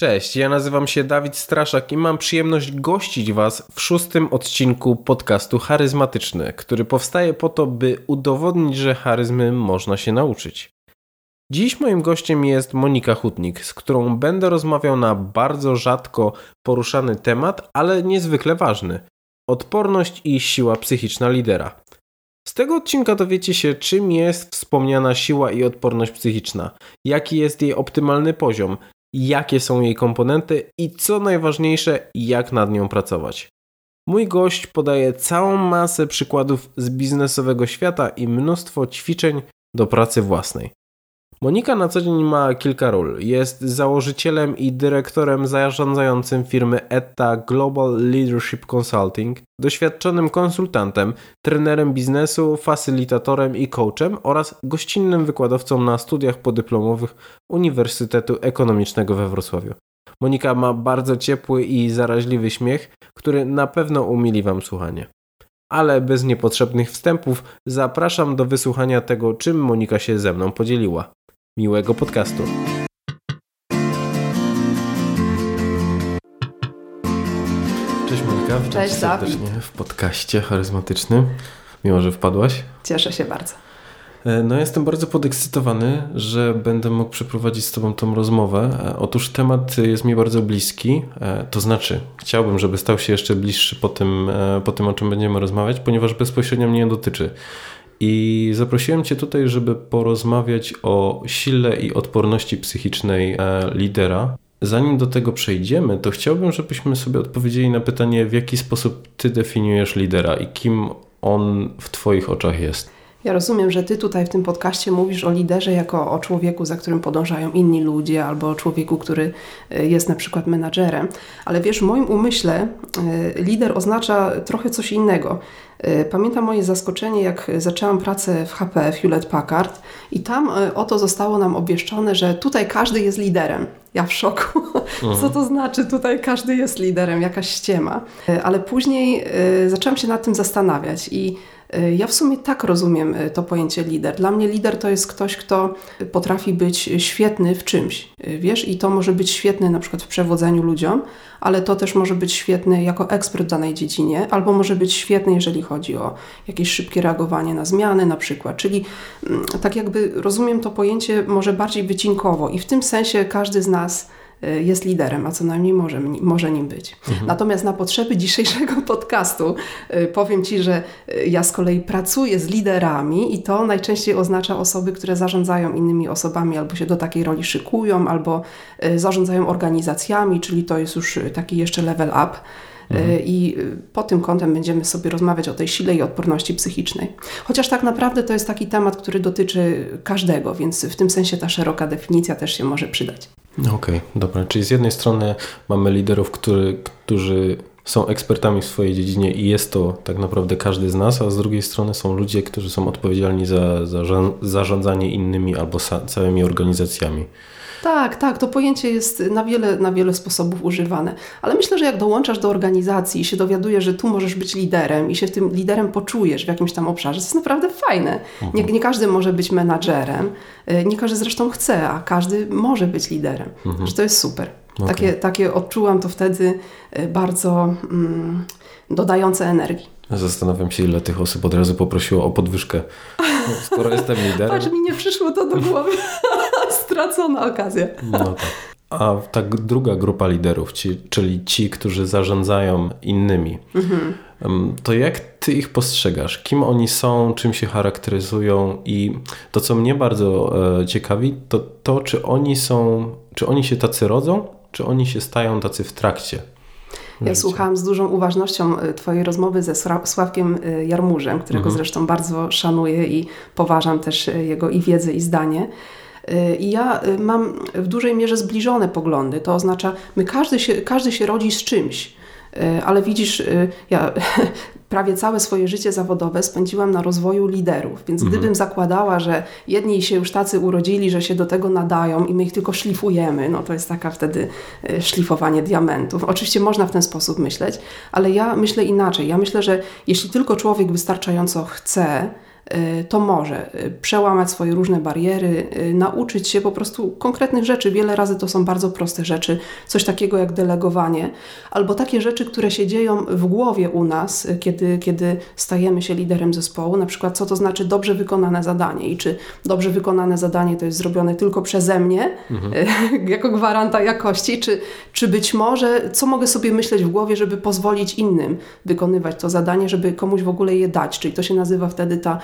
Cześć, ja nazywam się Dawid Straszak i mam przyjemność gościć Was w szóstym odcinku podcastu Charyzmatyczny, który powstaje po to, by udowodnić, że charyzmy można się nauczyć. Dziś moim gościem jest Monika Hutnik, z którą będę rozmawiał na bardzo rzadko poruszany temat, ale niezwykle ważny odporność i siła psychiczna lidera. Z tego odcinka dowiecie się, czym jest wspomniana siła i odporność psychiczna, jaki jest jej optymalny poziom, jakie są jej komponenty i co najważniejsze, jak nad nią pracować. Mój gość podaje całą masę przykładów z biznesowego świata i mnóstwo ćwiczeń do pracy własnej. Monika na co dzień ma kilka ról. Jest założycielem i dyrektorem zarządzającym firmy ETA Global Leadership Consulting, doświadczonym konsultantem, trenerem biznesu, facylitatorem i coachem oraz gościnnym wykładowcą na studiach podyplomowych Uniwersytetu Ekonomicznego we Wrocławiu. Monika ma bardzo ciepły i zaraźliwy śmiech, który na pewno umili Wam słuchanie. Ale bez niepotrzebnych wstępów zapraszam do wysłuchania tego, czym Monika się ze mną podzieliła. Miłego podcastu. Cześć Monika, witam Cześć, serdecznie w podcaście charyzmatycznym. Miło, że wpadłaś. Cieszę się bardzo. E, no jestem bardzo podekscytowany, że będę mógł przeprowadzić z Tobą tą rozmowę. E, otóż temat jest mi bardzo bliski, e, to znaczy chciałbym, żeby stał się jeszcze bliższy po tym, po tym o czym będziemy rozmawiać, ponieważ bezpośrednio mnie dotyczy. I zaprosiłem Cię tutaj, żeby porozmawiać o sile i odporności psychicznej lidera. Zanim do tego przejdziemy, to chciałbym, żebyśmy sobie odpowiedzieli na pytanie, w jaki sposób Ty definiujesz lidera i kim on w Twoich oczach jest. Ja rozumiem, że Ty tutaj w tym podcaście mówisz o liderze jako o człowieku, za którym podążają inni ludzie, albo o człowieku, który e, jest na przykład menadżerem. Ale wiesz, w moim umyśle e, lider oznacza trochę coś innego. E, pamiętam moje zaskoczenie, jak zaczęłam pracę w HP, w Hewlett Packard i tam oto zostało nam obwieszczone, że tutaj każdy jest liderem. Ja w szoku. Mhm. Co to znaczy tutaj każdy jest liderem? Jakaś ściema. Ale później zaczęłam się nad tym zastanawiać i ja w sumie tak rozumiem e, to pojęcie lider. Dla mnie lider to jest ktoś, kto potrafi być świetny w czymś. E, wiesz, i to może być świetny na przykład w przewodzeniu ludziom, ale to też może być świetny jako ekspert w danej dziedzinie, albo może być świetny, jeżeli chodzi o jakieś szybkie reagowanie na zmiany na przykład. Czyli mm, tak jakby rozumiem to pojęcie może bardziej wycinkowo i w tym sensie każdy z nas Y, jest liderem, a co najmniej może, może nim być. Mhm. Natomiast na potrzeby dzisiejszego podcastu y, powiem Ci, że y, ja z kolei pracuję z liderami i to najczęściej oznacza osoby, które zarządzają innymi osobami albo się do takiej roli szykują, albo zarządzają organizacjami, czyli to jest już taki jeszcze level up. Mhm. I pod tym kątem będziemy sobie rozmawiać o tej sile i odporności psychicznej. Chociaż tak naprawdę to jest taki temat, który dotyczy każdego, więc w tym sensie ta szeroka definicja też się może przydać. Okej, okay, dobra. Czyli z jednej strony mamy liderów, który, którzy są ekspertami w swojej dziedzinie i jest to tak naprawdę każdy z nas, a z drugiej strony są ludzie, którzy są odpowiedzialni za, za zarządzanie innymi albo całymi organizacjami. Tak, tak, to pojęcie jest na wiele, na wiele sposobów używane. Ale myślę, że jak dołączasz do organizacji i się dowiadujesz, że tu możesz być liderem i się tym liderem poczujesz w jakimś tam obszarze, to jest naprawdę fajne. Nie, mhm. nie każdy może być menadżerem, y, nie każdy zresztą chce, a każdy może być liderem. Mhm. Że to jest super. Okay. Takie, takie odczułam to wtedy y, bardzo mm, dodające energii. Zastanawiam się, ile tych osób od razu poprosiło o podwyżkę. No, skoro jestem liderem. Patrz, mi nie przyszło to do głowy. Stracona okazja. No tak. A tak druga grupa liderów, ci, czyli ci, którzy zarządzają innymi, mhm. to jak ty ich postrzegasz? Kim oni są, czym się charakteryzują? I to, co mnie bardzo e, ciekawi, to to, czy oni są, czy oni się tacy rodzą, czy oni się stają tacy w trakcie ja słuchałam z dużą uważnością y, Twojej rozmowy ze Sławkiem y, Jarmużem, którego mhm. zresztą bardzo szanuję i poważam też jego i wiedzę, i zdanie. I ja mam w dużej mierze zbliżone poglądy. To oznacza, my każdy się, każdy się rodzi z czymś. Ale widzisz, ja prawie całe swoje życie zawodowe spędziłam na rozwoju liderów, więc mhm. gdybym zakładała, że jedni się już tacy urodzili, że się do tego nadają i my ich tylko szlifujemy, no to jest taka wtedy szlifowanie diamentów. Oczywiście można w ten sposób myśleć, ale ja myślę inaczej. Ja myślę, że jeśli tylko człowiek wystarczająco chce, Y, to może y, przełamać swoje różne bariery, y, nauczyć się po prostu konkretnych rzeczy. Wiele razy to są bardzo proste rzeczy, coś takiego jak delegowanie, albo takie rzeczy, które się dzieją w głowie u nas, kiedy, kiedy stajemy się liderem zespołu, na przykład co to znaczy dobrze wykonane zadanie i czy dobrze wykonane zadanie to jest zrobione tylko przeze mnie, mhm. jako gwaranta jakości, czy, czy być może co mogę sobie myśleć w głowie, żeby pozwolić innym wykonywać to zadanie, żeby komuś w ogóle je dać, czyli to się nazywa wtedy ta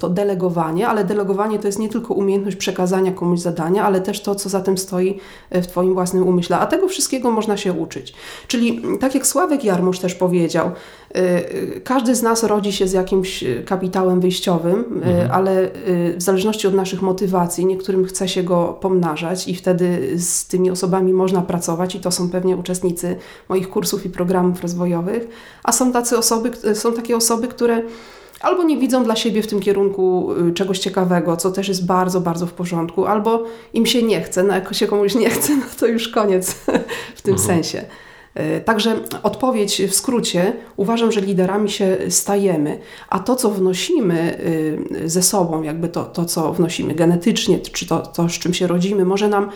to delegowanie, ale delegowanie to jest nie tylko umiejętność przekazania komuś zadania, ale też to, co za tym stoi e, w Twoim własnym umyśle. A tego wszystkiego można się uczyć. Czyli tak jak Sławek Jarmusz też powiedział, e, każdy z nas rodzi się z jakimś kapitałem wyjściowym, mhm. ale w zależności od naszych motywacji, niektórym chce się go pomnażać i wtedy z tymi osobami można pracować i to są pewnie uczestnicy moich kursów i programów rozwojowych, a są tacy osoby, są takie osoby, które albo nie widzą dla siebie w tym kierunku y, czegoś ciekawego, co też jest bardzo, bardzo w porządku, albo im się nie chce, no jak się komuś nie chce, no to już koniec w tym mhm. sensie. E, także odpowiedź w skrócie, uważam, że liderami się stajemy, a to, co wnosimy y, ze sobą, jakby to, to co wnosimy genetycznie, czy to, to, z czym się rodzimy, może nam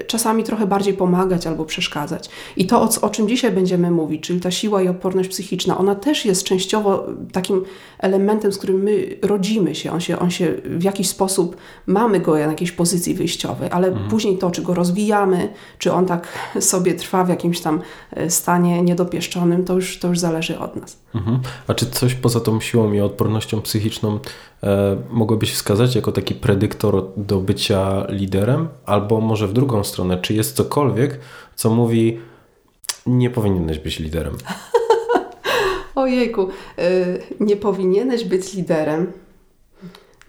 y, czasami trochę bardziej pomagać albo przeszkadzać. I to, o, o czym dzisiaj będziemy mówić, czyli ta siła i odporność psychiczna, ona też jest częściowo takim elementem, z którym my rodzimy się. On się, on się w jakiś sposób, mamy go na jakiejś pozycji wyjściowej, ale mhm. później to, czy go rozwijamy, czy on tak sobie trwa w jakimś tam stanie niedopieszczonym, to już, to już zależy od nas. Mhm. A czy coś poza tą siłą i odpornością psychiczną e, mogłobyś wskazać jako taki predyktor do bycia liderem? Albo może w drugą stronę, czy jest cokolwiek, co mówi, nie powinieneś być liderem? Ojejku, y, nie powinieneś być liderem.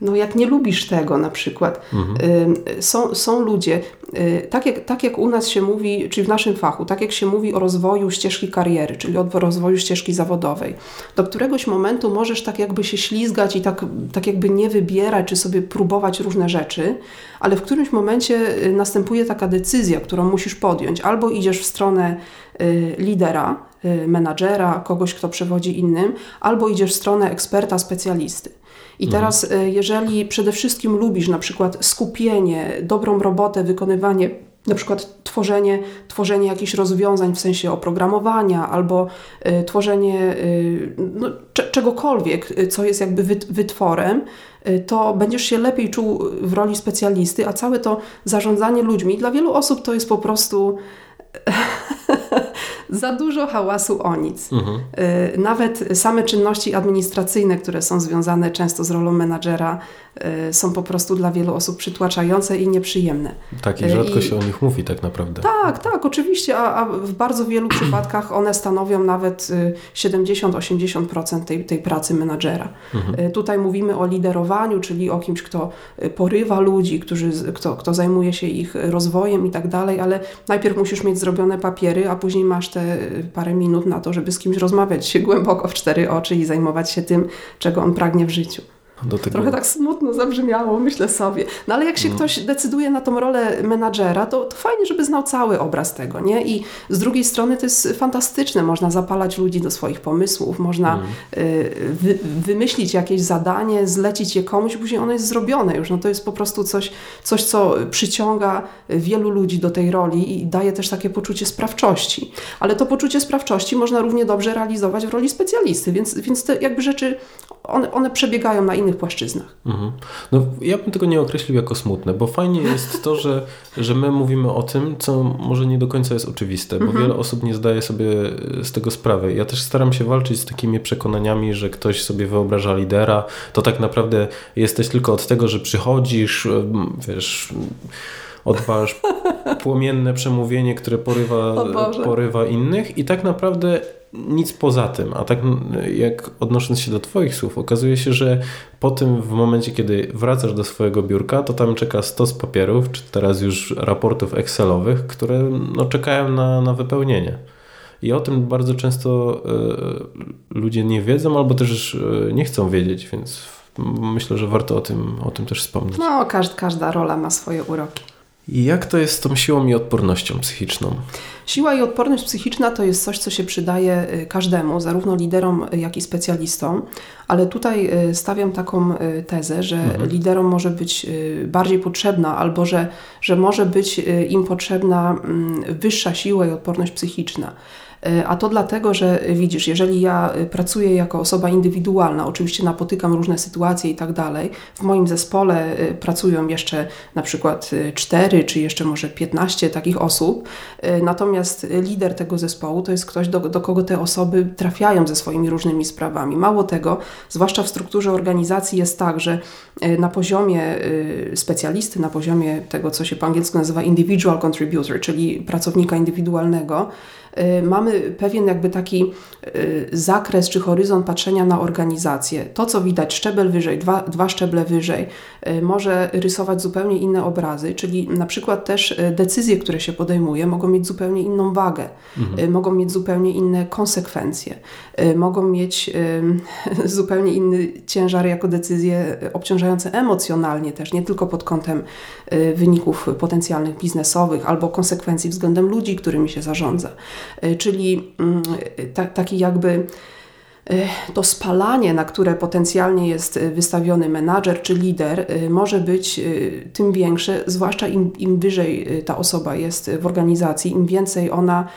No jak nie lubisz tego na przykład. Mhm. Są, są ludzie, y, tak jak, tak jak u nas się mówi, czyli w naszym fachu, tak jak się mówi o rozwoju ścieżki kariery, czyli o rozwoju ścieżki zawodowej, do któregoś momentu możesz tak jakby się ślizgać i tak, tak jakby nie wybierać, czy sobie próbować różne rzeczy, ale w którymś momencie y, następuje taka decyzja, którą musisz podjąć. Albo idziesz w stronę y, lidera, menadżera, kogoś, kto przewodzi innym, albo idziesz w stronę eksperta, specjalisty. I mhm. teraz, mhm. jeżeli przede wszystkim lubisz na przykład skupienie, dobrą robotę, wykonywanie na przykład tworzenie, tworzenie jakichś rozwiązań w sensie oprogramowania albo y, tworzenie y, no, czegokolwiek, y, co jest jakby wytworem, y, to będziesz się lepiej czuł w roli specjalisty, a całe to zarządzanie ludźmi dla wielu osób to jest po prostu za dużo hałasu o nic. Mhm. Y, nawet same czynności administracyjne, które są związane często z rolą menadżera, y, są po prostu dla wielu osób przytłaczające i nieprzyjemne. Tak, i rzadko I... się o nich mówi tak naprawdę. Tak, tak, oczywiście, a, a w bardzo wielu przypadkach one stanowią nawet 70-80% tej, tej pracy menadżera. Mhm. Tutaj mówimy o liderowaniu, czyli o kimś, kto porywa ludzi, którzy, kto, kto zajmuje się ich rozwojem i tak dalej, ale najpierw musisz mieć zrobione papiery, a później masz te parę minut na to, żeby z kimś rozmawiać się głęboko w cztery oczy i zajmować się tym, czego on pragnie w życiu. Tego... Trochę tak smutno zabrzmiało, myślę sobie. No ale jak się mm. ktoś decyduje na tą rolę menadżera, to, to fajnie, żeby znał cały obraz tego, nie? I z drugiej strony to jest fantastyczne. Można zapalać ludzi do swoich pomysłów, można mm. y, wy, wymyślić jakieś zadanie, zlecić je komuś, później ono jest zrobione już. No to jest po prostu coś, coś, co przyciąga wielu ludzi do tej roli i daje też takie poczucie sprawczości. Ale to poczucie sprawczości można równie dobrze realizować w roli specjalisty, więc, więc te jakby rzeczy, one, one przebiegają na innych innych płaszczyznach. Mhm. No, ja bym tego nie określił jako smutne, bo fajnie jest to, że, że my mówimy o tym, co może nie do końca jest oczywiste, bo mhm. wiele osób nie zdaje sobie z tego sprawy. Ja też staram się walczyć z takimi przekonaniami, że ktoś sobie wyobraża lidera, to tak naprawdę jesteś tylko od tego, że przychodzisz, wiesz odważ płomienne przemówienie, które porywa, porywa innych i tak naprawdę nic poza tym. A tak jak odnosząc się do Twoich słów, okazuje się, że po tym w momencie, kiedy wracasz do swojego biurka, to tam czeka stos papierów, czy teraz już raportów Excelowych, które no, czekają na, na wypełnienie. I o tym bardzo często y, ludzie nie wiedzą, albo też y, nie chcą wiedzieć, więc myślę, że warto o tym, o tym też wspomnieć. No, każda, każda rola ma swoje uroki. I jak to jest z tą siłą i odpornością psychiczną? Siła i odporność psychiczna to jest coś, co się przydaje y, każdemu, zarówno liderom, y, jak i specjalistom, ale tutaj y, stawiam taką tezę, że mhm. liderom może być bardziej potrzebna albo że, że może być im potrzebna mm, wyższa siła i odporność psychiczna. E, a to dlatego, że widzisz, jeżeli ja e, pracuję jako osoba indywidualna, oczywiście napotykam różne sytuacje i tak dalej, w moim zespole e, pracują jeszcze na przykład 4 czy jeszcze może 15 takich osób, natomiast lider tego zespołu to jest ktoś, do, do kogo te osoby trafiają ze swoimi różnymi sprawami. Mało tego, zwłaszcza w strukturze organizacji jest tak, że na poziomie specjalisty, na poziomie tego, co się po angielsku nazywa individual contributor, czyli pracownika indywidualnego, mamy pewien jakby taki y, zakres czy horyzont patrzenia na organizację. To, co widać szczebel wyżej, dwa, dwa szczeble wyżej, y, może rysować zupełnie inne obrazy, czyli na przykład też decyzje, które się podejmuje, mogą mieć zupełnie inną wagę, mhm. mogą mieć zupełnie inne konsekwencje, mogą mieć zupełnie inny ciężar jako decyzje obciążające emocjonalnie też, nie tylko pod kątem wyników potencjalnych biznesowych albo konsekwencji względem ludzi, którymi się zarządza. E, czyli mm, taki jakby to spalanie, na które potencjalnie jest e, wystawiony menadżer czy lider, e, może być tym większe, zwłaszcza im, im wyżej ta osoba jest w organizacji, im więcej ona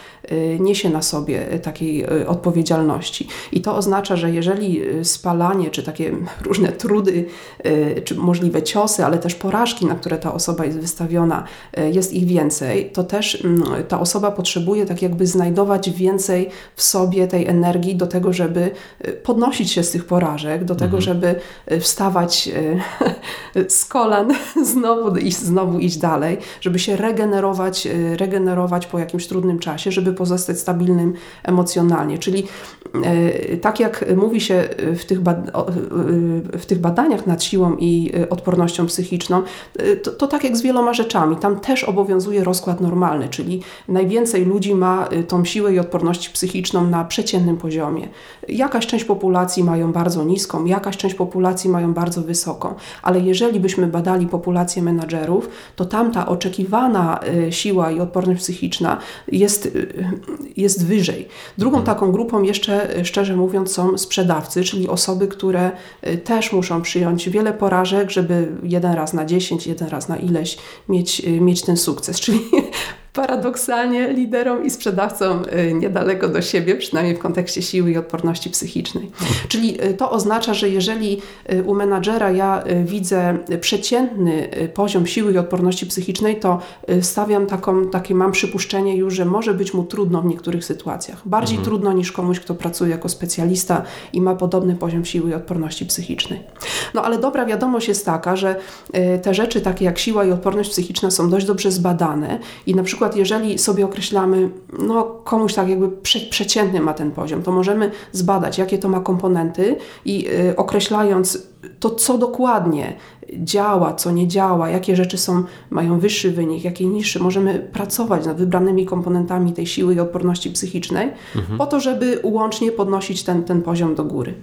niesie na sobie takiej odpowiedzialności. I to oznacza, że jeżeli spalanie, czy takie różne trudy, czy możliwe ciosy, ale też porażki, na które ta osoba jest wystawiona, jest ich więcej, to też mm, ta osoba potrzebuje tak jakby znajdować więcej w sobie tej energii do tego, żeby podnosić się z tych porażek, do tego, mhm. żeby e, wstawać e, z kolan, znowu iść, znowu iść dalej, żeby się regenerować, regenerować po jakimś trudnym czasie, żeby pozostać stabilnym emocjonalnie. Czyli tak jak mówi się w tych, w tych badaniach nad siłą i odpornością psychiczną, to, to tak jak z wieloma rzeczami. Tam też obowiązuje rozkład normalny, czyli najwięcej ludzi ma tą siłę i odporność psychiczną na przeciętnym poziomie. Jakaś część populacji mają bardzo niską, jakaś część populacji mają bardzo wysoką, ale jeżeli byśmy badali populację menadżerów, to tamta oczekiwana y, siła i odporność psychiczna jest, y, jest wyżej. Drugą mhm. taką grupą jeszcze, y, szczerze mówiąc, są sprzedawcy, czyli osoby, które też muszą przyjąć wiele porażek, żeby jeden raz na dziesięć, jeden raz na ileś mieć, mieć ten sukces. Czyli paradoksalnie liderom i sprzedawcom y, niedaleko do siebie, przynajmniej w kontekście siły i odporności psychicznej. Czyli y, to oznacza, że jeżeli y, u menadżera ja widzę przeciętny poziom siły i odporności psychicznej, to stawiam taką, takie mam przypuszczenie już, że może być mu trudno w niektórych sytuacjach. Bardziej mhm. trudno niż komuś, kto pracuje jako specjalista i ma podobny poziom siły i odporności psychicznej. No ale dobra wiadomość jest taka, że te rzeczy takie jak siła i odporność psychiczna są dość dobrze zbadane i na przykład przykład, jeżeli sobie określamy, no komuś tak jakby prze, przeciętny ma ten poziom, to możemy zbadać, jakie to ma komponenty i y, określając to, co dokładnie działa, co nie działa, jakie rzeczy są, mają wyższy wynik, jakie niższy, możemy pracować nad wybranymi komponentami tej siły i odporności psychicznej, mhm. po to, żeby łącznie podnosić ten, ten poziom do góry.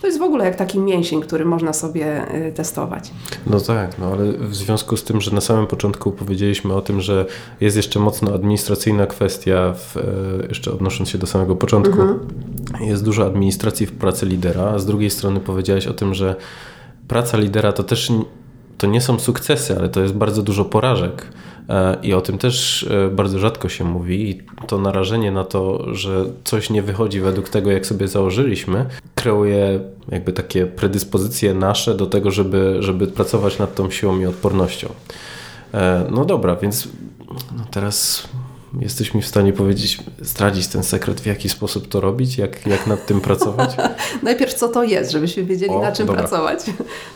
To jest w ogóle jak taki mięsień, który można sobie y, testować. No tak, no ale w związku z tym, że na samym początku powiedzieliśmy o tym, że jest jeszcze mocno administracyjna kwestia, w, e, jeszcze odnosząc się do samego początku, mhm. jest dużo administracji w pracy lidera, a z drugiej strony powiedziałeś o tym, że praca lidera to też to nie są sukcesy, ale to jest bardzo dużo porażek. E, I o tym też e, bardzo rzadko się mówi. I to narażenie na to, że coś nie wychodzi według tego, jak sobie założyliśmy, kreuje jakby takie predyspozycje nasze do tego, żeby, żeby pracować nad tą siłą i odpornością. E, no dobra, więc no teraz Jesteś w stanie powiedzieć, zdradzić ten sekret, w jaki sposób to robić, jak, jak nad tym pracować? Najpierw co to jest, żebyśmy wiedzieli o, na czym dobra. pracować.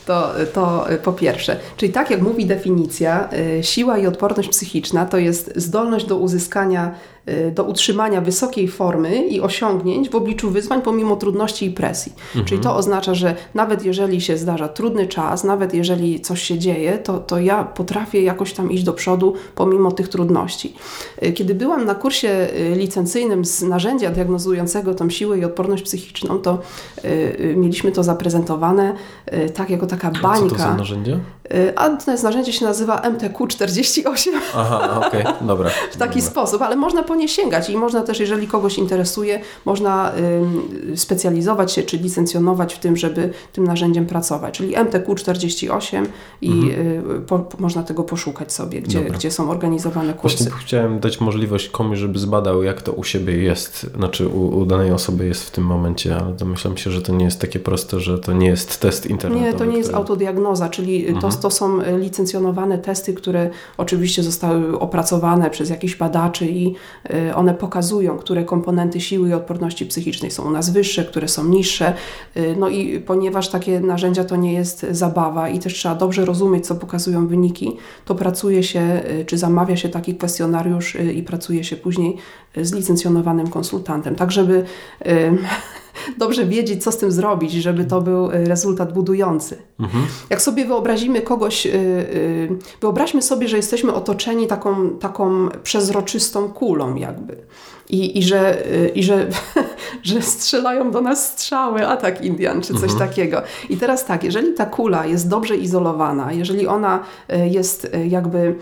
To, to po pierwsze. Czyli tak jak mówi definicja, y, siła i odporność psychiczna to jest zdolność do uzyskania do utrzymania wysokiej formy i osiągnięć w obliczu wyzwań pomimo trudności i presji. Mhm. Czyli to oznacza, że nawet jeżeli się zdarza trudny czas, nawet jeżeli coś się dzieje, to, to ja potrafię jakoś tam iść do przodu pomimo tych trudności. Y, kiedy byłam na kursie y, licencyjnym z narzędzia diagnozującego tą siłę i odporność psychiczną, to mieliśmy to zaprezentowane tak jako taka bańka. Co to za narzędzie? Y, a to narzędzie się nazywa MTQ48. Aha, okej, okay, dobra. w taki dobra. sposób, ale można po nie sięgać i można też, jeżeli kogoś interesuje, można y, specjalizować się czy licencjonować w tym, żeby tym narzędziem pracować. Czyli MTQ48 i mhm. y, po, można tego poszukać sobie, gdzie, gdzie są organizowane kursy. Właśnie chciałem dać możliwość komuś, żeby zbadał, jak to u siebie jest, znaczy u, u danej osoby jest w tym momencie, ale domyślam się, że to nie jest takie proste, że to nie jest test internetowy. Nie, to nie jest który... autodiagnoza, czyli mhm. to to są e, licencjonowane testy, które oczywiście zostały opracowane przez jakichś badaczy i e, one pokazują, które komponenty siły i odporności psychicznej są u nas wyższe, które są niższe. E, no i ponieważ takie narzędzia to nie jest zabawa i też trzeba dobrze rozumieć, co pokazują wyniki, to pracuje się, czy zamawia się taki kwestionariusz i pracuje się później z licencjonowanym konsultantem, tak żeby dobrze wiedzieć, co z tym zrobić, żeby to był y, rezultat budujący. Mhm. Jak sobie wyobrazimy kogoś, y, y, wyobraźmy sobie, że jesteśmy otoczeni taką, taką przezroczystą kulą jakby i, i, że, i że, że strzelają do nas strzały, atak Indian czy coś mhm. takiego. I teraz tak, jeżeli ta kula jest dobrze izolowana, jeżeli ona e, jest e, jakby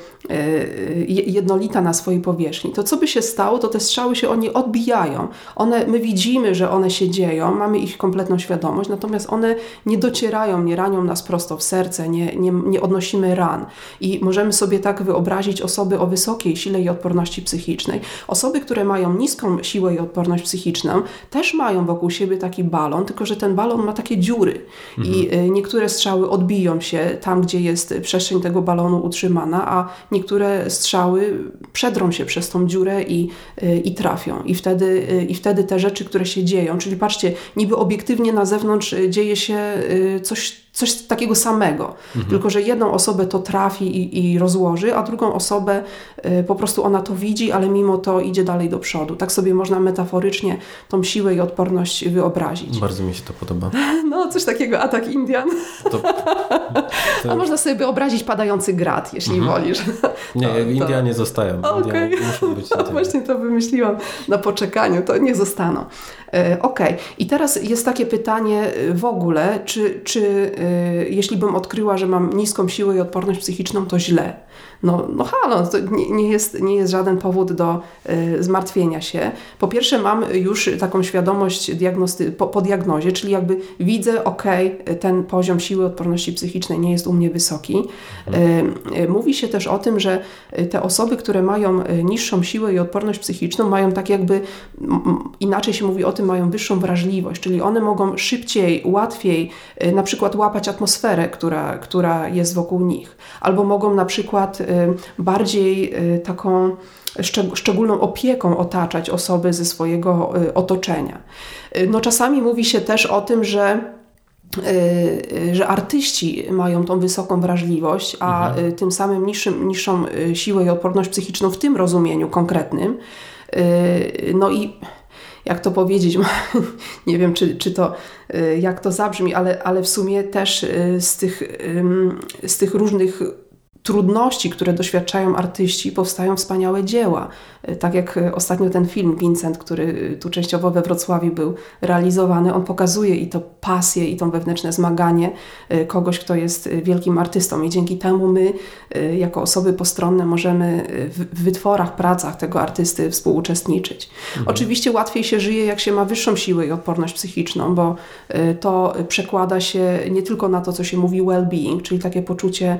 jednolita na swojej powierzchni, to co by się stało, to te strzały się oni odbijają. One, my widzimy, że one się dzieją, mamy ich kompletną świadomość, natomiast one nie docierają, nie ranią nas prosto w serce, nie, nie, nie odnosimy ran. I możemy sobie tak wyobrazić osoby o wysokiej sile i odporności psychicznej. Osoby, które mają niską siłę i odporność psychiczną, też mają wokół siebie taki balon, tylko że ten balon ma takie dziury mhm. i y, niektóre strzały odbiją się tam, gdzie jest przestrzeń tego balonu utrzymana, a niektóre strzały przedrą się przez tą dziurę i, y, i trafią. I wtedy, y, I wtedy te rzeczy, które się dzieją, czyli patrzcie, niby obiektywnie na zewnątrz dzieje się coś coś takiego samego, mhm. tylko że jedną osobę to trafi i, i rozłoży, a drugą osobę y, po prostu ona to widzi, ale mimo to idzie dalej do przodu. Tak sobie można metaforycznie tą siłę i odporność wyobrazić. Bardzo mi się to podoba. No, coś takiego, atak Indian. To, to... A można sobie wyobrazić padający grat, jeśli mhm. wolisz. Nie, to, Indianie zostają. Okay. Indianie muszą być. Właśnie to wymyśliłam na poczekaniu, to nie zostaną. E, ok, i teraz jest takie pytanie e, w ogóle, czy, czy e, jeśli bym odkryła, że mam niską siłę i odporność psychiczną, to źle no, no halo, to nie, nie, jest, nie jest żaden powód do y, zmartwienia się. Po pierwsze mam już taką świadomość diagnosty po, po diagnozie, czyli jakby widzę, ok, ten poziom siły odporności psychicznej nie jest u mnie wysoki. Y, y, mówi się też o tym, że te osoby, które mają niższą siłę i odporność psychiczną, mają tak jakby, inaczej się mówi o tym, mają wyższą wrażliwość, czyli one mogą szybciej, łatwiej na przykład łapać atmosferę, która, która jest wokół nich, albo mogą na przykład Y, bardziej y, taką szczególną opieką otaczać osoby ze swojego y, otoczenia. No czasami mówi się też o tym, że że artyści mają tą wysoką wrażliwość, a mhm. tym samym niższym, niższą siłę i odporność psychiczną w tym rozumieniu konkretnym. No i jak to powiedzieć, nie wiem, czy, czy to, jak to zabrzmi, ale, ale w sumie też z tych, z tych różnych trudności, które doświadczają artyści, powstają wspaniałe dzieła. E, tak jak e, ostatnio ten film Vincent, który e, tu częściowo we Wrocławiu był realizowany, on pokazuje i to pasję, i to wewnętrzne zmaganie kogoś, kto jest wielkim artystą. I dzięki temu my, jako osoby postronne, możemy w wytworach, pracach tego artysty współuczestniczyć. Mhm. Oczywiście łatwiej się żyje, jak się ma wyższą siłę i odporność psychiczną, bo to przekłada się nie tylko na to, co się mówi well-being, czyli takie poczucie